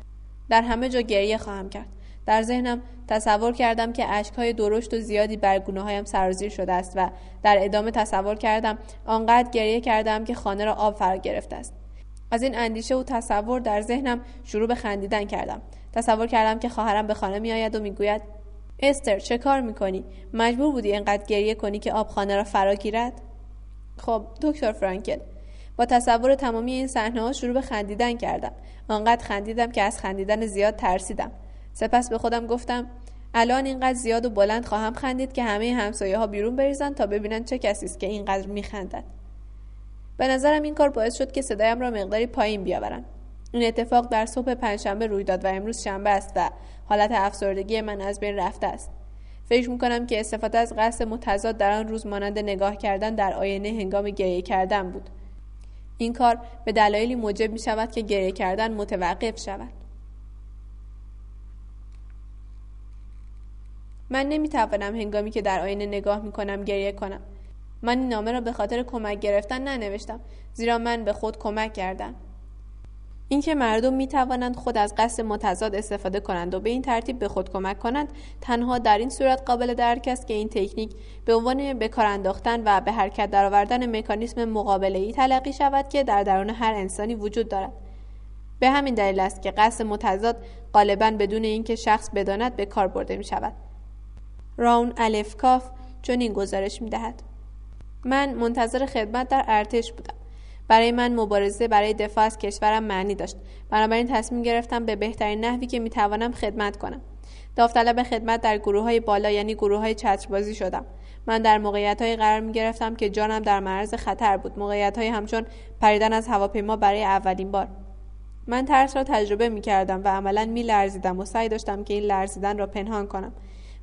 در همه جا گریه خواهم کرد. در ذهنم تصور کردم که اشکهای درشت و زیادی بر گونه هایم سرازیر شده است و در ادامه تصور کردم آنقدر گریه کردم که خانه را آب فرا گرفته است از این اندیشه و تصور در ذهنم شروع به خندیدن کردم تصور کردم که خواهرم به خانه میآید و می‌گوید استر چه کار می‌کنی؟ مجبور بودی اینقدر گریه کنی که آبخانه را فرا گیرد؟ خب دکتر فرانکل با تصور تمامی این صحنه ها شروع به خندیدن کردم. آنقدر خندیدم که از خندیدن زیاد ترسیدم. سپس به خودم گفتم الان اینقدر زیاد و بلند خواهم خندید که همه همسایه ها بیرون بریزن تا ببینن چه کسی است که اینقدر میخندد. به نظرم این کار باعث شد که صدایم را مقداری پایین بیاورم این اتفاق در صبح پنجشنبه روی داد و امروز شنبه است و حالت افسردگی من از بین رفته است. فکر می‌کنم که استفاده از قصد متضاد در آن روز مانند نگاه کردن در آینه هنگام گریه کردن بود. این کار به دلایلی موجب می شود که گریه کردن متوقف شود. من نمی توانم هنگامی که در آینه نگاه می کنم گریه کنم. من این نامه را به خاطر کمک گرفتن ننوشتم زیرا من به خود کمک کردم. اینکه مردم می توانند خود از قصد متضاد استفاده کنند و به این ترتیب به خود کمک کنند تنها در این صورت قابل درک است که این تکنیک به عنوان به کار انداختن و به حرکت درآوردن مکانیسم مقابله ای تلقی شود که در درون هر انسانی وجود دارد. به همین دلیل است که قصد متضاد غالبا بدون اینکه شخص بداند به کار برده می شود راون الفکاف چنین گزارش می دهد. من منتظر خدمت در ارتش بودم. برای من مبارزه برای دفاع از کشورم معنی داشت. بنابراین تصمیم گرفتم به بهترین نحوی که می‌توانم خدمت کنم. داوطلب خدمت در گروه های بالا یعنی گروه های چتربازی شدم. من در موقعیت های قرار می گرفتم که جانم در معرض خطر بود. موقعیت های همچون پریدن از هواپیما برای اولین بار. من ترس را تجربه می کردم و عملا می لرزیدم و سعی داشتم که این لرزیدن را پنهان کنم.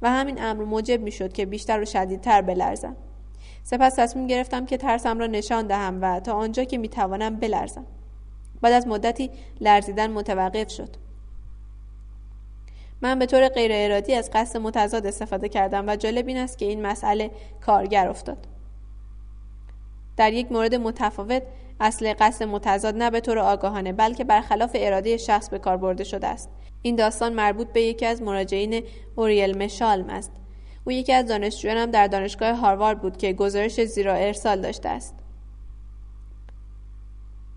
و همین امر موجب می شد که بیشتر و شدیدتر بلرزم. سپس تصمیم گرفتم که ترسم را نشان دهم و تا آنجا که می‌توانم بلرزم. بعد از مدتی لرزیدن متوقف شد. من به طور غیر ارادی از قصد متضاد استفاده کردم و جالب این است که این مسئله کارگر افتاد. در یک مورد متفاوت اصل قصد متضاد نه به طور آگاهانه بلکه برخلاف اراده شخص به کار برده شده است. این داستان مربوط به یکی از مراجعین اوریل مشالم است. او یکی از دانشجویانم در دانشگاه هاروارد بود که گزارش زیرا ارسال داشته است.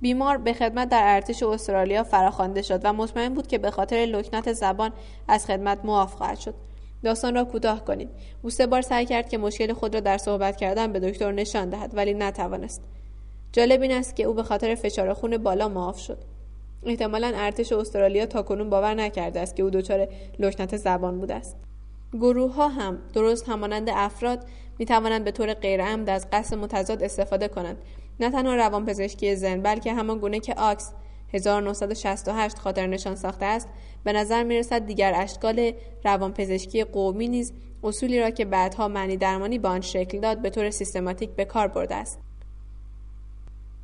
بیمار به خدمت در ارتش استرالیا فراخوانده شد و مطمئن بود که به خاطر لکنت زبان از خدمت معاف خواهد شد. داستان را کوتاه کنید. او سه بار سعی کرد که مشکل خود را در صحبت کردن به دکتر نشان دهد ولی نتوانست. جالب این است که او به خاطر فشار خون بالا معاف شد. احتمالا ارتش استرالیا تاکنون باور نکرده است که او دچار لکنت زبان بوده است. گروه ها هم درست همانند افراد می توانند به طور غیرعمد از قصد متضاد استفاده کنند. نه تنها روانپزشکی زن بلکه همان گونه که آکس 1968 خاطر نشان ساخته است به نظر می رسد دیگر اشکال روانپزشکی قومی نیز اصولی را که بعدها معنی درمانی به آن شکل داد به طور سیستماتیک به کار برده است.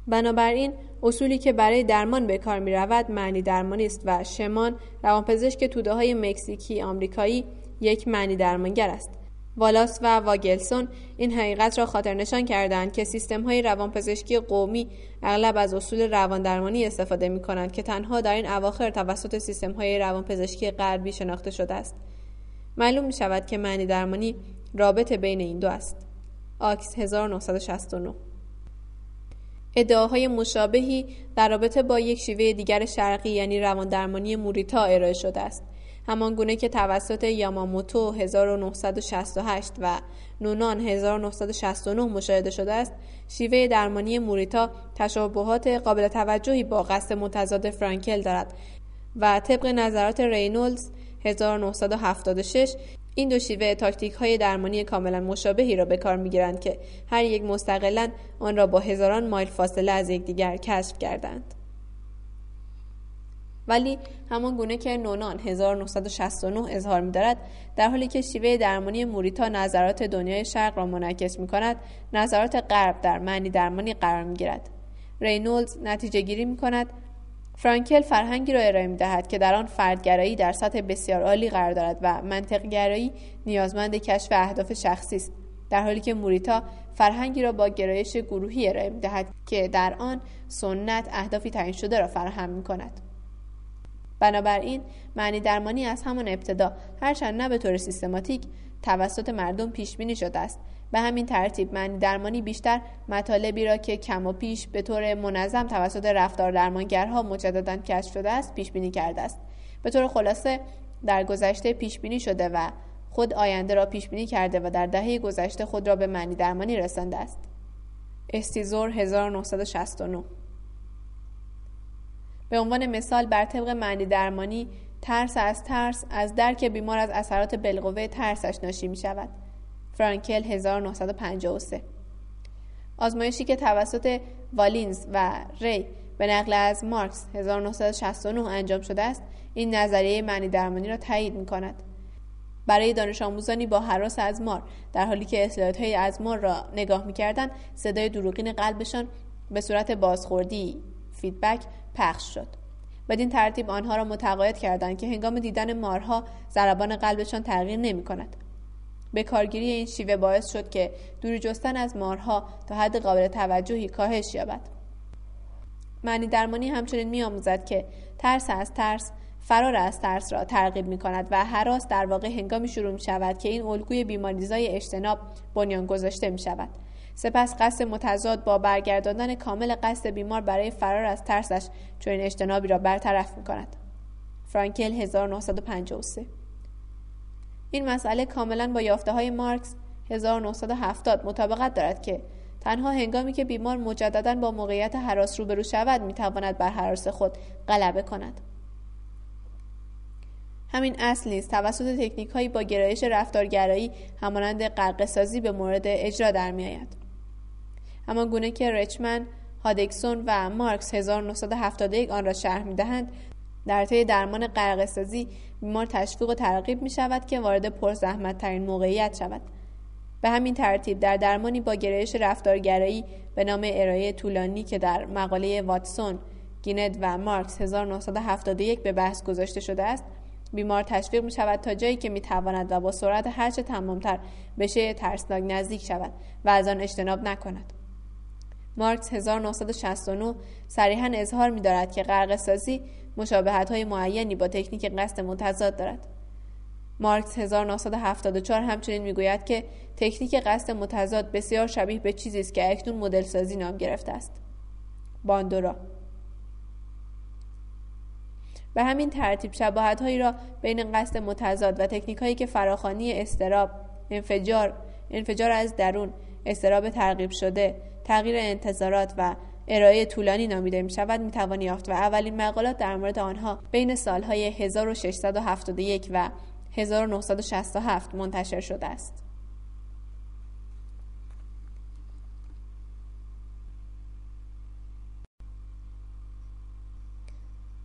بنابراین اصولی که برای درمان به کار می رود معنی درمانی است و شمان روانپزشک توده های مکزیکی آمریکایی یک معنی درمانگر است. والاس و واگلسون این حقیقت را خاطر نشان کردند که سیستم های روانپزشکی قومی اغلب از اصول رواندرمانی استفاده می کنند که تنها در این اواخر توسط سیستم های روانپزشکی غربی شناخته شده است. معلوم می شود که معنی درمانی رابطه بین این دو است. آکس 1969 ادعاهای مشابهی در رابطه با یک شیوه دیگر شرقی یعنی رواندرمانی موریتا ارائه شده است. همان گونه که توسط یاماموتو 1968 و نونان 1969 مشاهده شده است شیوه درمانی موریتا تشابهات قابل توجهی با قصد متضاد فرانکل دارد و طبق نظرات رینولدز 1976 این دو شیوه تاکتیک های درمانی کاملا مشابهی را به کار می‌گیرند که هر یک مستقلا آن را با هزاران مایل فاصله از یکدیگر کشف کردند. ولی همان گونه که نونان 1969 اظهار می دارد در حالی که شیوه درمانی موریتا نظرات دنیای شرق را منعکس می کند نظرات غرب در معنی درمانی قرار می گیرد رینولدز نتیجه گیری می کند فرانکل فرهنگی را ارائه می دهد که در آن فردگرایی در سطح بسیار عالی قرار دارد و منطقگرایی نیازمند کشف اهداف شخصی است. در حالی که موریتا فرهنگی را با گرایش گروهی ارائه می دهد که در آن سنت اهدافی تعیین شده را فراهم می کند بنابراین معنی درمانی از همان ابتدا هرچند نه به طور سیستماتیک توسط مردم پیش بینی شده است. به همین ترتیب معنی درمانی بیشتر مطالبی را که کم و پیش به طور منظم توسط رفتار درمانگرها مجددا کشف شده است پیش بینی کرده است. به طور خلاصه در گذشته پیش بینی شده و خود آینده را پیش بینی کرده و در دهه گذشته خود را به معنی درمانی رسانده است. استیزور 1969 به عنوان مثال بر طبق معنی درمانی ترس از ترس از درک بیمار از اثرات بالقوه ترسش ناشی می شود. فرانکل 1953 آزمایشی که توسط والینز و ری به نقل از مارکس 1969 انجام شده است این نظریه معنی درمانی را تایید می کند. برای دانش آموزانی با حراس از مار در حالی که اصلاحات های از مار را نگاه می‌کردند صدای دروغین قلبشان به صورت بازخوردی فیدبک پخش شد بدین ترتیب آنها را متقاعد کردند که هنگام دیدن مارها ضربان قلبشان تغییر نمی کند. به کارگیری این شیوه باعث شد که دوری جستن از مارها تا حد قابل توجهی کاهش یابد. معنی درمانی همچنین میآموزد که ترس از ترس فرار از ترس را ترغیب می کند و حراس در واقع هنگامی شروع می شود که این الگوی بیماریزای اجتناب بنیان گذاشته می شود. سپس قصد متضاد با برگرداندن کامل قصد بیمار برای فرار از ترسش چون اجتنابی را برطرف می کند. فرانکل 1953 این مسئله کاملا با یافته های مارکس 1970 مطابقت دارد که تنها هنگامی که بیمار مجددا با موقعیت حراس روبرو شود می‌تواند بر حراس خود غلبه کند. همین اصل نیست توسط تکنیک هایی با گرایش رفتارگرایی همانند قرقسازی به مورد اجرا در می همان گونه که رچمن، هادکسون و مارکس 1971 آن را شرح می دهند در طی درمان قرقسازی بیمار تشویق و ترغیب می شود که وارد پرزحمت ترین موقعیت شود به همین ترتیب در درمانی با گرایش رفتارگرایی به نام ارائه طولانی که در مقاله واتسون گینت و مارکس 1971 به بحث گذاشته شده است بیمار تشویق می شود تا جایی که می تواند و با سرعت هرچه تمامتر به شیء ترسناک نزدیک شود و از آن اجتناب نکند. مارکس 1969 صریحا اظهار می دارد که غرق سازی مشابهت های معینی با تکنیک قصد متضاد دارد. مارکس 1974 همچنین می‌گوید که تکنیک قصد متضاد بسیار شبیه به چیزی است که اکنون مدل سازی نام گرفته است. باندورا به همین ترتیب شباهت هایی را بین قصد متضاد و تکنیک هایی که فراخانی استراب، انفجار، انفجار از درون، استراب ترغیب شده، تغییر انتظارات و ارائه طولانی نامیده می شود می توان یافت و اولین مقالات در مورد آنها بین سالهای 1671 و 1967 منتشر شده است.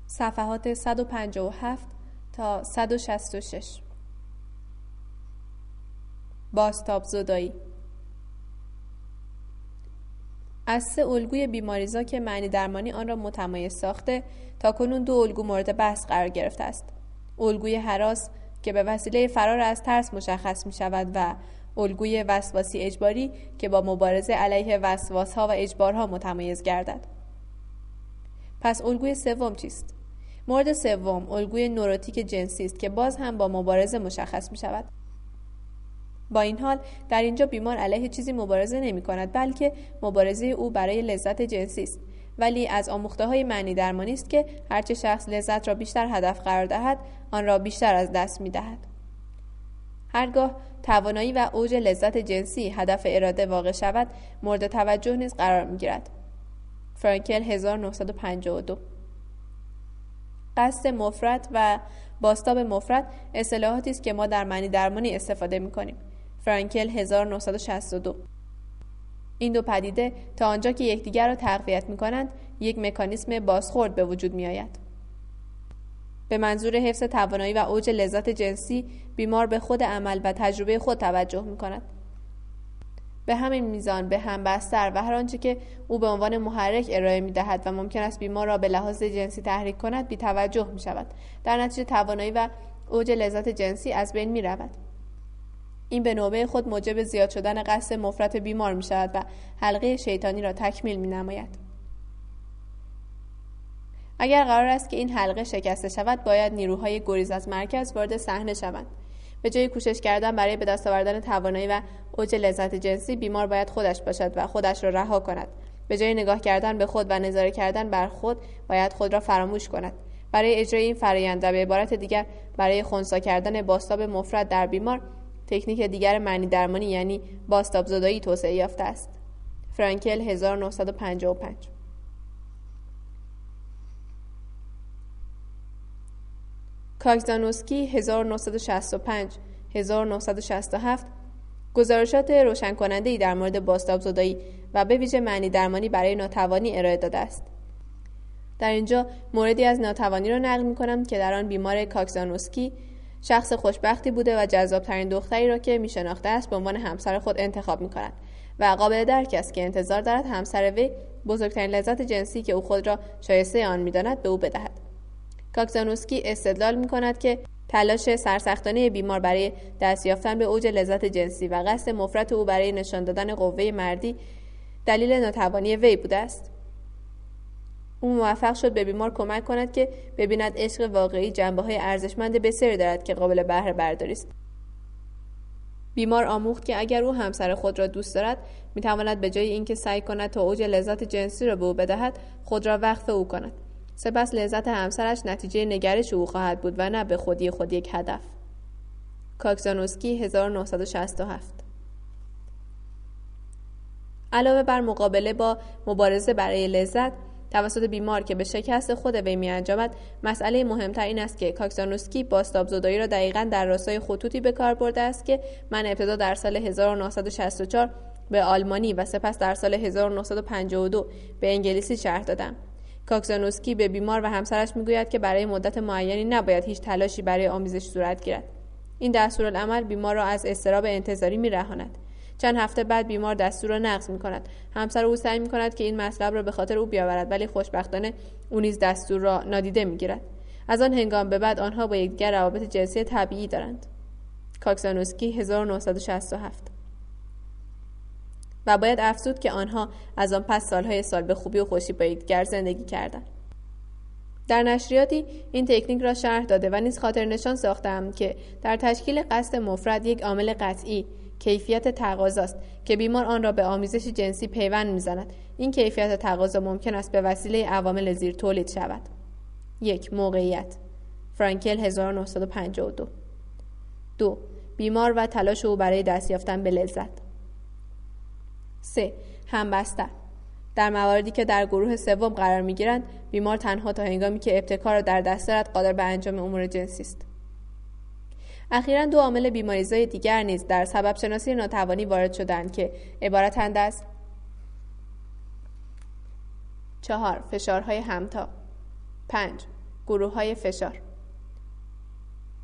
صفحات 157 تا 166 باستاب زدایی از سه الگوی بیماریزا که معنی درمانی آن را متمایز ساخته تا کنون دو الگو مورد بحث قرار گرفته است. الگوی حراس که به وسیله فرار از ترس مشخص می شود و الگوی وسواسی اجباری که با مبارزه علیه وسواس ها و اجبارها متمایز گردد. پس الگوی سوم چیست؟ مورد سوم الگوی نوروتیک جنسی است که باز هم با مبارزه مشخص می شود. با این حال در اینجا بیمار علیه چیزی مبارزه نمی کند بلکه مبارزه او برای لذت جنسی است ولی از آموخته های معنی درمانی است که هرچه شخص لذت را بیشتر هدف قرار دهد آن را بیشتر از دست می دهد. هرگاه توانایی و اوج لذت جنسی هدف اراده واقع شود مورد توجه نیز قرار می گیرد. فرانکل 1952 قصد مفرد و باستاب مفرد اصطلاحاتی است که ما در معنی درمانی استفاده می کنیم. فرانکل 1962 این دو پدیده تا آنجا که یکدیگر را تقویت می کنند یک مکانیسم بازخورد به وجود می آید. به منظور حفظ توانایی و اوج لذت جنسی بیمار به خود عمل و تجربه خود توجه می کند. به همین میزان به هم بستر و هر آنچه که او به عنوان محرک ارائه می دهد و ممکن است بیمار را به لحاظ جنسی تحریک کند بی توجه می شود در نتیجه توانایی و اوج لذت جنسی از بین می رود این به نوبه خود موجب زیاد شدن قصد مفرت بیمار می شود و حلقه شیطانی را تکمیل می نماید. اگر قرار است که این حلقه شکسته شود باید نیروهای گریز از مرکز وارد صحنه شوند. به جای کوشش کردن برای به دست آوردن توانایی و اوج لذت جنسی بیمار باید خودش باشد و خودش را رها کند. به جای نگاه کردن به خود و نظاره کردن بر خود باید خود را فراموش کند. برای اجرای این فرایند و به عبارت دیگر برای خونسا کردن باستاب مفرد در بیمار تکنیک دیگر معنی درمانی یعنی باستاب زدایی توسعه یافته است. فرانکل 1955 کاکزانوسکی 1965 1967 گزارشات روشن کننده ای در مورد باستاب زدایی و به ویژه معنی درمانی برای ناتوانی ارائه داده است. در اینجا موردی از ناتوانی را نقل می کنم که در آن بیمار کاکزانوسکی شخص خوشبختی بوده و جذابترین دختری را که می شناخته است به عنوان همسر خود انتخاب می کند و قابل درک است که انتظار دارد همسر وی بزرگترین لذت جنسی که او خود را شایسته آن می‌داند به او بدهد. کاکزانوسکی استدلال می کند که تلاش سرسختانه بیمار برای دست یافتن به اوج لذت جنسی و قصد مفرط او برای نشان دادن قوه مردی دلیل ناتوانی وی بوده است. او موفق شد به بیمار کمک کند که ببیند عشق واقعی جنبه های ارزشمند بسیاری دارد که قابل بهره برداری است. بیمار آموخت که اگر او همسر خود را دوست دارد می‌تواند به جای اینکه سعی کند تا اوج لذت جنسی را به او بدهد خود را وقف او کند. سپس لذت همسرش نتیجه نگرش او خواهد بود و نه به خودی خود یک هدف. کاکزانوسکی 1967 علاوه بر مقابله با مبارزه برای لذت توسط بیمار که به شکست خود وی می انجامد مسئله مهمتر این است که کاکسانوسکی باستاب زدایی را دقیقا در راستای خطوطی به کار برده است که من ابتدا در سال 1964 به آلمانی و سپس در سال 1952 به انگلیسی شرح دادم. کاکسانوسکی به بیمار و همسرش می‌گوید که برای مدت معینی نباید هیچ تلاشی برای آمیزش صورت گیرد. این دستورالعمل بیمار را از استراب انتظاری میرهاند. چند هفته بعد بیمار دستور را نقض می کند همسر او سعی می کند که این مطلب را به خاطر او بیاورد ولی خوشبختانه او نیز دستور را نادیده می گیرد از آن هنگام به بعد آنها با یکدیگر روابط جنسی طبیعی دارند. کاکسانوسکی 1967 و باید افزود که آنها از آن پس سالهای سال به خوبی و خوشی با یکدیگر زندگی کردند. در نشریاتی این تکنیک را شرح داده و نیز خاطر نشان ساختم که در تشکیل قصد مفرد یک عامل قطعی کیفیت تقاضاست که بیمار آن را به آمیزش جنسی پیوند می‌زند. این کیفیت تقاضا ممکن است به وسیله عوامل زیر تولید شود. یک موقعیت. فرانکل 1952 دو. بیمار و تلاش او برای دست یافتن به لذت. سه همبستر در مواردی که در گروه سوم قرار می گیرند بیمار تنها تا هنگامی که ابتکار را در دست دارد قادر به انجام امور جنسی است. اخیرا دو عامل بیماریزای دیگر نیز در سبب شناسی ناتوانی وارد شدند که عبارتند از چهار فشارهای همتا. پنج گروه های فشار.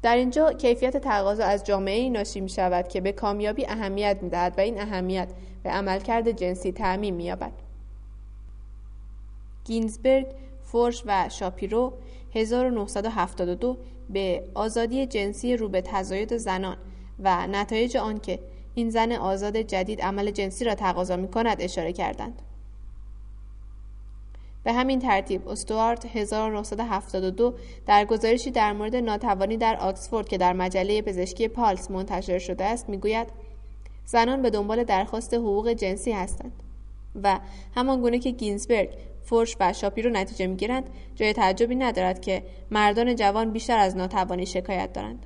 در اینجا کیفیت تقاضا از جامعه ناشی می شود که به کامیابی اهمیت می دهد و این اهمیت به عملکرد جنسی تعمیم می یابد. گینزبرگ فورش و شاپیرو 1972 به آزادی جنسی رو به تزاید زنان و نتایج آنکه این زن آزاد جدید عمل جنسی را تقاضا می کند اشاره کردند. به همین ترتیب استوارت 1972 در گزارشی در مورد ناتوانی در آکسفورد که در مجله پزشکی پالس منتشر شده است می‌گوید زنان به دنبال درخواست حقوق جنسی هستند و همان گونه که گینزبرگ فرش و شاپی رو نتیجه می‌گیرند. جای تعجبی ندارد که مردان جوان بیشتر از ناتوانی شکایت دارند.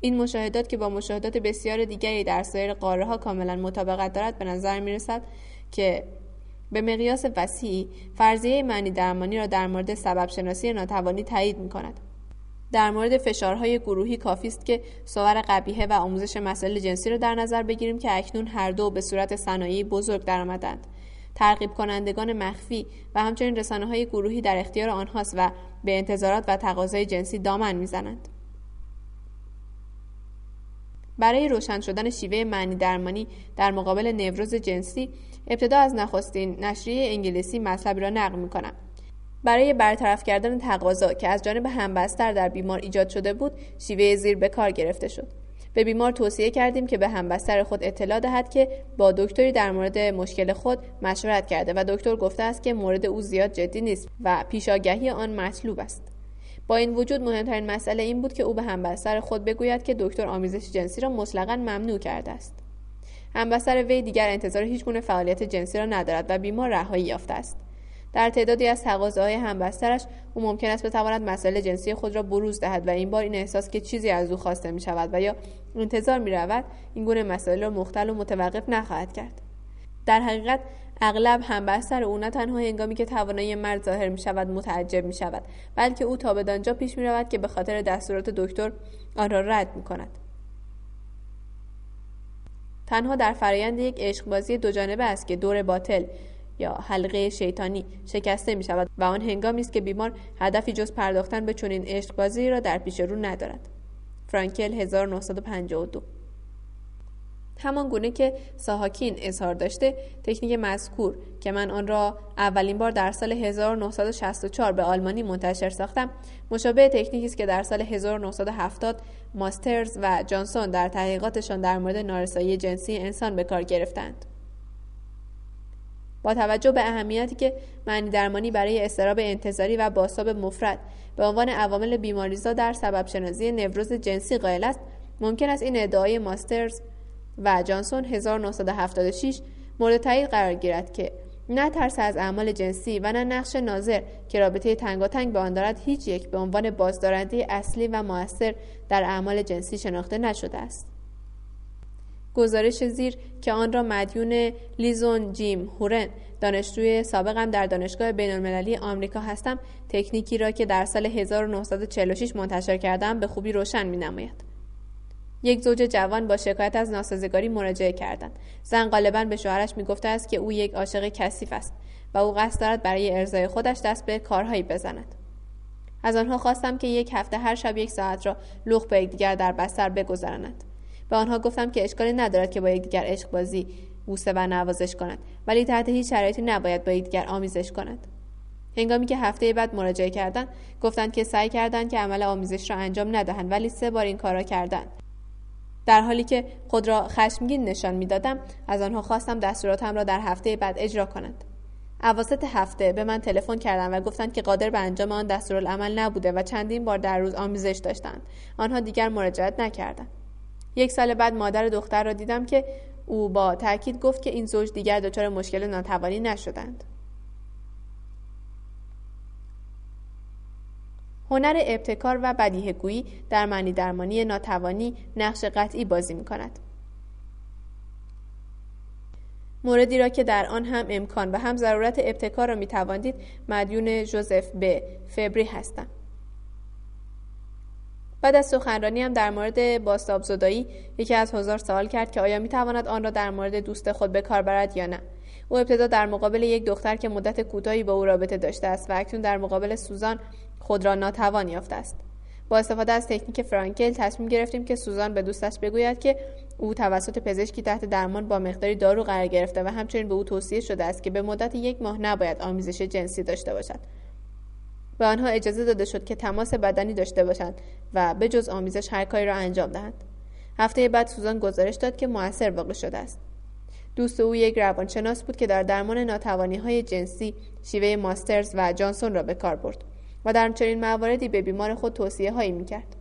این مشاهدات که با مشاهدات بسیار دیگری در سایر قاره ها کاملا مطابقت دارد به نظر می رسد که به مقیاس وسیعی فرضیه معنی درمانی را در مورد سبب شناسی ناتوانی تایید می کند. در مورد فشارهای گروهی کافی است که صور قبیهه و آموزش مسائل جنسی را در نظر بگیریم که اکنون هر دو به صورت صنایعی بزرگ درآمدند. ترغیب کنندگان مخفی و همچنین رسانه های گروهی در اختیار آنهاست و به انتظارات و تقاضای جنسی دامن می‌زنند. برای روشن شدن شیوه معنی درمانی در مقابل نوروز جنسی ابتدا از نخستین نشریه انگلیسی مطلبی را نقل می کنم. برای برطرف کردن تقاضا که از جانب همبستر در بیمار ایجاد شده بود شیوه زیر به کار گرفته شد به بیمار توصیه کردیم که به همبستر خود اطلاع دهد که با دکتری در مورد مشکل خود مشورت کرده و دکتر گفته است که مورد او زیاد جدی نیست و پیشاگهی آن مطلوب است. با این وجود مهمترین مسئله این بود که او به همبستر خود بگوید که دکتر آمیزش جنسی را مطلقا ممنوع کرده است. همبستر وی دیگر انتظار هیچ گونه فعالیت جنسی را ندارد و بیمار رهایی یافته است. در تعدادی از تقاضاهای همبسترش او ممکن است بتواند مسائل جنسی خود را بروز دهد و این بار این احساس که چیزی از او خواسته می شود و یا انتظار می رود این گونه مسائل را مختل و متوقف نخواهد کرد. در حقیقت اغلب همبستر او نه تنها هنگامی که توانایی مرد ظاهر می شود متعجب می شود بلکه او تا بدانجا پیش می رود که به خاطر دستورات دکتر آن را رد می کند تنها در فرایند یک عشقبازی دو جانبه است که دور باطل یا حلقه شیطانی شکسته می شود و آن هنگامی است که بیمار هدفی جز پرداختن به چنین عشقبازی را در پیش رو ندارد. فرانکل 1952 همان گونه که ساهاکین اظهار داشته تکنیک مذکور که من آن را اولین بار در سال 1964 به آلمانی منتشر ساختم مشابه تکنیکی است که در سال 1970 ماسترز و جانسون در تحقیقاتشان در مورد نارسایی جنسی انسان به کار گرفتند. با توجه به اهمیتی که معنی درمانی برای استراب انتظاری و باساب مفرد به عنوان عوامل بیماریزا در سبب شناسی نوروز جنسی قائل است ممکن است این ادعای ماسترز و جانسون 1976 مورد تایید قرار گیرد که نه ترس از اعمال جنسی و نه نقش ناظر که رابطه تنگاتنگ به آن دارد هیچ یک به عنوان بازدارنده اصلی و موثر در اعمال جنسی شناخته نشده است. گزارش زیر که آن را مدیون لیزون جیم هورن دانشجوی سابقم در دانشگاه بین المللی آمریکا هستم تکنیکی را که در سال 1946 منتشر کردم به خوبی روشن می نماید. یک زوج جوان با شکایت از ناسازگاری مراجعه کردند. زن غالبا به شوهرش می‌گفته است که او یک عاشق کثیف است و او قصد دارد برای ارزای خودش دست به کارهایی بزند. از آنها خواستم که یک هفته هر شب یک ساعت را لخ به یکدیگر در بستر بگذرانند به آنها گفتم که اشکالی ندارد که با یکدیگر عشق بازی بوسه و نوازش کنند ولی تحت هیچ شرایطی نباید با یکدیگر آمیزش کنند. هنگامی که هفته بعد مراجعه کردند گفتند که سعی کردند که عمل آمیزش را انجام ندهند ولی سه بار این کار را کردند. در حالی که خود را خشمگین نشان می‌دادم از آنها خواستم دستوراتم را در هفته بعد اجرا کنند. اواسط هفته به من تلفن کردند و گفتند که قادر به انجام آن دستورالعمل نبوده و چندین بار در روز آمیزش داشتند. آنها دیگر مراجعت نکردند. یک سال بعد مادر دختر را دیدم که او با تاکید گفت که این زوج دیگر دچار مشکل ناتوانی نشدند هنر ابتکار و بدیه گویی در معنی درمانی ناتوانی نقش قطعی بازی می کند. موردی را که در آن هم امکان و هم ضرورت ابتکار را می مدیون جوزف به فبری هستم. بعد از سخنرانی هم در مورد باستاب زدایی یکی از هزار سوال کرد که آیا می تواند آن را در مورد دوست خود به کار برد یا نه؟ او ابتدا در مقابل یک دختر که مدت کوتاهی با او رابطه داشته است و اکنون در مقابل سوزان خود را ناتوان یافته است. با استفاده از تکنیک فرانکل تصمیم گرفتیم که سوزان به دوستش بگوید که او توسط پزشکی تحت درمان با مقداری دارو قرار گرفته و همچنین به او توصیه شده است که به مدت یک ماه نباید آمیزش جنسی داشته باشد. به آنها اجازه داده شد که تماس بدنی داشته باشند و به جز آمیزش هر کاری را انجام دهند. هفته بعد سوزان گزارش داد که موثر واقع شده است. دوست او یک روانشناس بود که در درمان ناتوانی های جنسی شیوه ماسترز و جانسون را به کار برد و در چنین مواردی به بیمار خود توصیه هایی می‌کرد.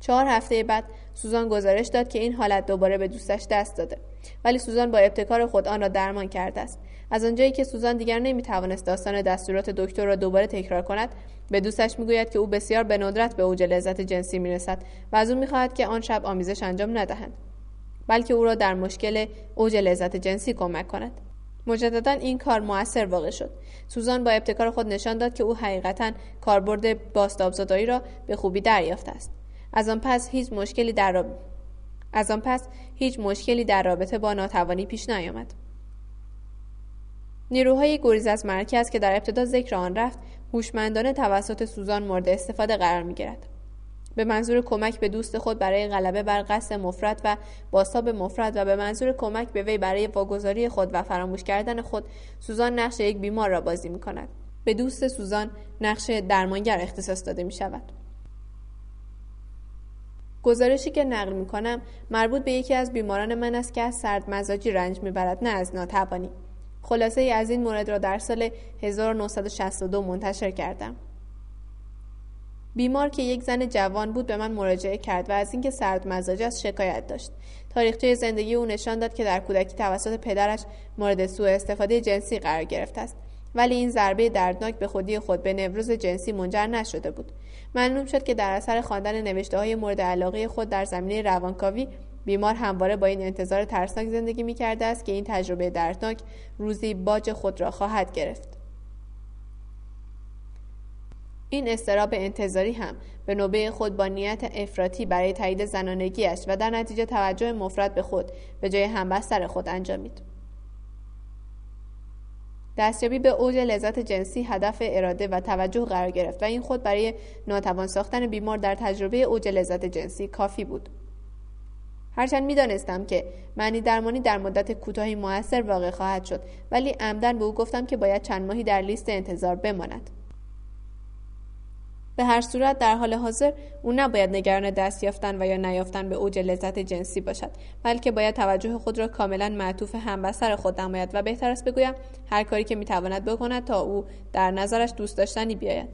چهار هفته بعد سوزان گزارش داد که این حالت دوباره به دوستش دست داده ولی سوزان با ابتکار خود آن را درمان کرده است. از آنجایی که سوزان دیگر نمی‌توانست داستان دستورات دکتر را دوباره تکرار کند به دوستش می‌گوید که او بسیار به ندرت به اوج لذت جنسی می‌رسد و از او می‌خواهد که آن شب آمیزش انجام ندهند بلکه او را در مشکل اوج لذت جنسی کمک کند. مجددا این کار موثر واقع شد. سوزان با ابتکار خود نشان داد که او حقیقتا کاربرد باستابزدایی را به خوبی دریافته است. از آن پس هیچ مشکلی در راب... از آن پس هیچ مشکلی در رابطه با ناتوانی پیش نیامد. نیروهای گریز از مرکز که در ابتدا ذکر آن رفت هوشمندانه توسط سوزان مورد استفاده قرار می‌گیرد. به منظور کمک به دوست خود برای غلبه بر قصد مفرد و باستاب مفرد و به منظور کمک به وی برای واگذاری خود و فراموش کردن خود سوزان نقش یک بیمار را بازی می کند به دوست سوزان نقش درمانگر اختصاص داده می شود گزارشی که نقل می کنم مربوط به یکی از بیماران من است که از سرد مزاجی رنج می‌برد نه از ناتوانی. خلاصه ای از این مورد را در سال 1962 منتشر کردم. بیمار که یک زن جوان بود به من مراجعه کرد و از اینکه سرد مزاج است شکایت داشت. تاریخچه زندگی او نشان داد که در کودکی توسط پدرش مورد سوء استفاده جنسی قرار گرفته است. ولی این ضربه دردناک به خودی خود به نوروز جنسی منجر نشده بود. معلوم شد که در اثر خواندن نوشته های مورد علاقه خود در زمینه روانکاوی بیمار همواره با این انتظار ترسناک زندگی می کرده است که این تجربه دردناک روزی باج خود را خواهد گرفت این استراب انتظاری هم به نوبه خود با نیت افراطی برای تایید زنانگیش و در نتیجه توجه مفرد به خود به جای همبستر خود انجامید. دستیابی به اوج لذت جنسی هدف اراده و توجه قرار گرفت و این خود برای ناتوان ساختن بیمار در تجربه اوج لذت جنسی کافی بود. هرچند می‌دانستم که معنی درمانی در مدت کوتاهی موثر واقع خواهد شد ولی عمدن به او گفتم که باید چند ماهی در لیست انتظار بماند. به هر صورت در حال حاضر او نباید نگران دست یافتن و یا نیافتن به اوج لذت جنسی باشد بلکه باید توجه خود را کاملا معطوف همبستر خود نماید و بهتر است بگویم هر کاری که می‌تواند بکند تا او در نظرش دوست داشتنی بیاید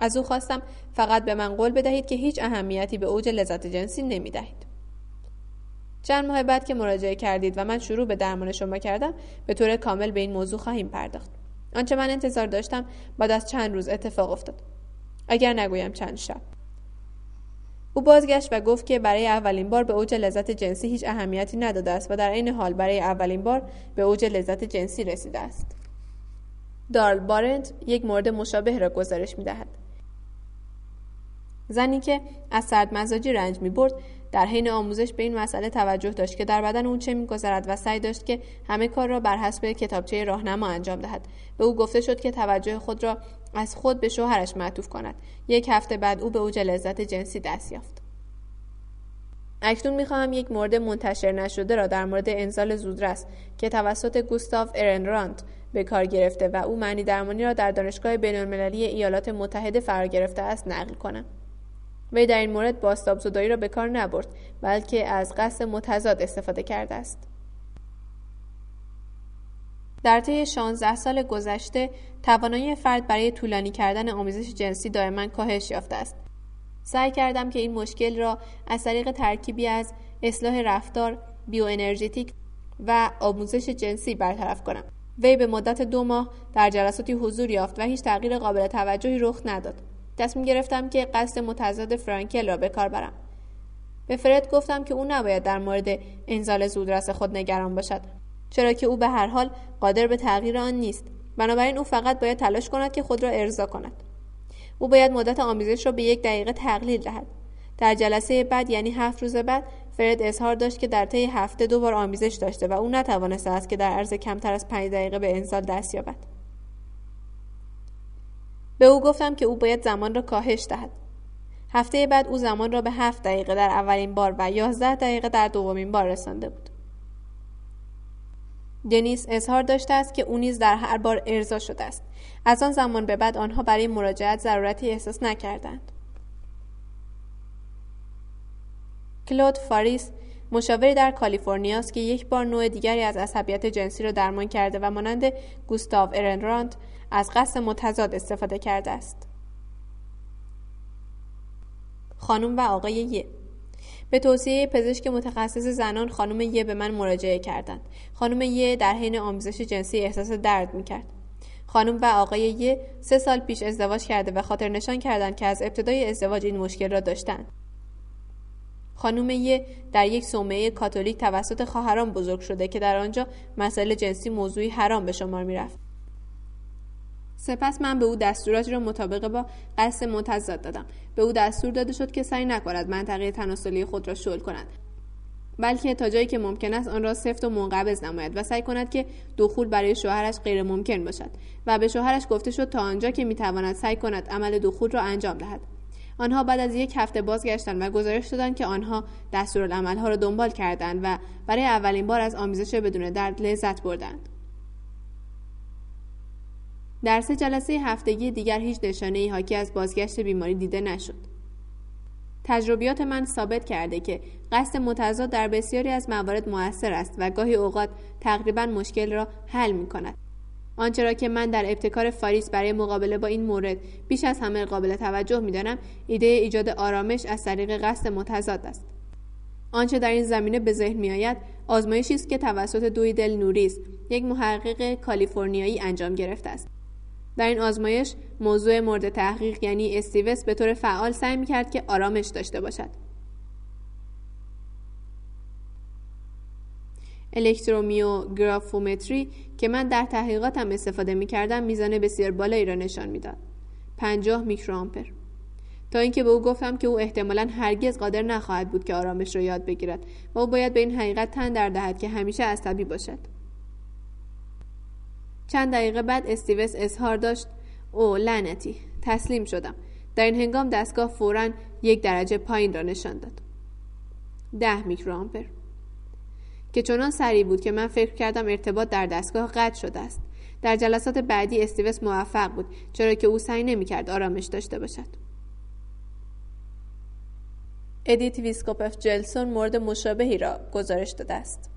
از او خواستم فقط به من قول بدهید که هیچ اهمیتی به اوج لذت جنسی نمی‌دهید چند ماه بعد که مراجعه کردید و من شروع به درمان شما کردم به طور کامل به این موضوع خواهیم پرداخت آنچه من انتظار داشتم بعد از چند روز اتفاق افتاد اگر نگویم چند شب او بازگشت و گفت که برای اولین بار به اوج لذت جنسی هیچ اهمیتی نداده است و در این حال برای اولین بار به اوج لذت جنسی رسیده است. دارل بارنت یک مورد مشابه را گزارش می دهد. زنی که از سرد مزاجی رنج می برد در حین آموزش به این مسئله توجه داشت که در بدن او چه میگذرد و سعی داشت که همه کار را بر حسب کتابچه راهنما انجام دهد. به او گفته شد که توجه خود را از خود به شوهرش معطوف کند. یک هفته بعد او به اوج لذت جنسی دست یافت. اکنون می‌خواهم یک مورد منتشر نشده را در مورد انزال زودرس که توسط گوستاف ارنراند به کار گرفته و او معنی درمانی را در دانشگاه بینالمللی ایالات متحده فرا گرفته است نقل کنم. وی در این مورد باستاب زدایی را به کار نبرد بلکه از قصد متضاد استفاده کرده است. در طی 16 سال گذشته توانایی فرد برای طولانی کردن آموزش جنسی دائما کاهش یافته است. سعی کردم که این مشکل را از طریق ترکیبی از اصلاح رفتار بیوانرژیتیک و آموزش جنسی برطرف کنم. وی به مدت دو ماه در جلساتی حضور یافت و هیچ تغییر قابل توجهی رخ نداد. تصمیم گرفتم که قصد متضاد فرانکل را به کار برم. به فرد گفتم که او نباید در مورد انزال زودرس خود نگران باشد چرا که او به هر حال قادر به تغییر آن نیست. بنابراین او فقط باید تلاش کند که خود را ارضا کند. او باید مدت آمیزش را به یک دقیقه تقلیل دهد. در جلسه بعد یعنی هفت روز بعد فرد اظهار داشت که در طی هفته دو بار آمیزش داشته و او نتوانسته است که در عرض کمتر از پنج دقیقه به انزال دست یابد. به او گفتم که او باید زمان را کاهش دهد. هفته بعد او زمان را به هفت دقیقه در اولین بار و یازده دقیقه در دومین بار رسانده بود. دنیس اظهار داشته است که او نیز در هر بار ارضا شده است. از آن زمان به بعد آنها برای مراجعت ضرورتی احساس نکردند. کلود فاریس مشاوری در کالیفرنیا است که یک بار نوع دیگری از عصبیت جنسی را درمان کرده و مانند گوستاو ارنراند از قصد متضاد استفاده کرده است. خانم و آقای یه به توصیه پزشک متخصص زنان خانم یه به من مراجعه کردند. خانم یه در حین آموزش جنسی احساس درد می‌کرد. خانم و آقای یه سه سال پیش ازدواج کرده و خاطر نشان کردند که از ابتدای ازدواج این مشکل را داشتند. خانم یه در یک صومعه کاتولیک توسط خواهران بزرگ شده که در آنجا مسائل جنسی موضوعی حرام به شمار می‌رفت سپس من به او دستوراتی را مطابق با قصد متضاد دادم. به او دستور داده شد که سعی نکند منطقه تناسلی خود را شل کند بلکه تا جایی که ممکن است آن را سفت و منقبض نماید و سعی کند که دخول برای شوهرش غیر ممکن باشد. و به شوهرش گفته شد تا آنجا که می‌تواند سعی کند عمل دخول را انجام دهد. آنها بعد از یک هفته بازگشتند و گزارش دادند که آنها دستورالعملها را دنبال کردند و برای اولین بار از آمیزش بدون درد لذت بردند. در سه جلسه هفتگی دیگر هیچ نشانه ای حاکی از بازگشت بیماری دیده نشد. تجربیات من ثابت کرده که قصد متضاد در بسیاری از موارد موثر است و گاهی اوقات تقریبا مشکل را حل می کند. آنچه را که من در ابتکار فاریس برای مقابله با این مورد بیش از همه قابل توجه می دانم ایده ایجاد آرامش از طریق قصد متضاد است. آنچه در این زمینه به ذهن میآید آزمایشی است که توسط دویدل نوریس یک محقق کالیفرنیایی انجام گرفته است در این آزمایش موضوع مورد تحقیق یعنی استیوس به طور فعال سعی می‌کرد که آرامش داشته باشد. الکترومیوگرافومتری که من در تحقیقاتم استفاده می کردم میزان بسیار بالایی را نشان می‌داد. 50 میکروآمپر. تا اینکه به او گفتم که او احتمالا هرگز قادر نخواهد بود که آرامش را یاد بگیرد و او باید به این حقیقت تن در دهد که همیشه عصبی باشد. چند دقیقه بعد استیوس اظهار داشت او لعنتی تسلیم شدم. در این هنگام دستگاه فورا یک درجه پایین را نشان داد. ده میکروآمپر. که چنان سریع بود که من فکر کردم ارتباط در دستگاه قطع شده است. در جلسات بعدی استیوس موفق بود چرا که او سعی نمی‌کرد آرامش داشته باشد. ادیت ویسکوپف جلسون مورد مشابهی را گزارش داده است.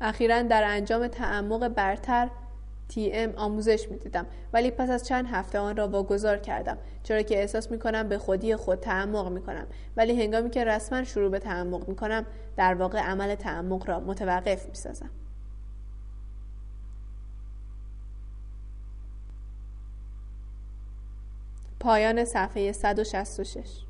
اخیرا در انجام تعمق برتر تی ام آموزش می دیدم ولی پس از چند هفته آن را واگذار کردم چرا که احساس می کنم به خودی خود تعمق می کنم ولی هنگامی که رسما شروع به تعمق می کنم در واقع عمل تعمق را متوقف می سازم. پایان صفحه 166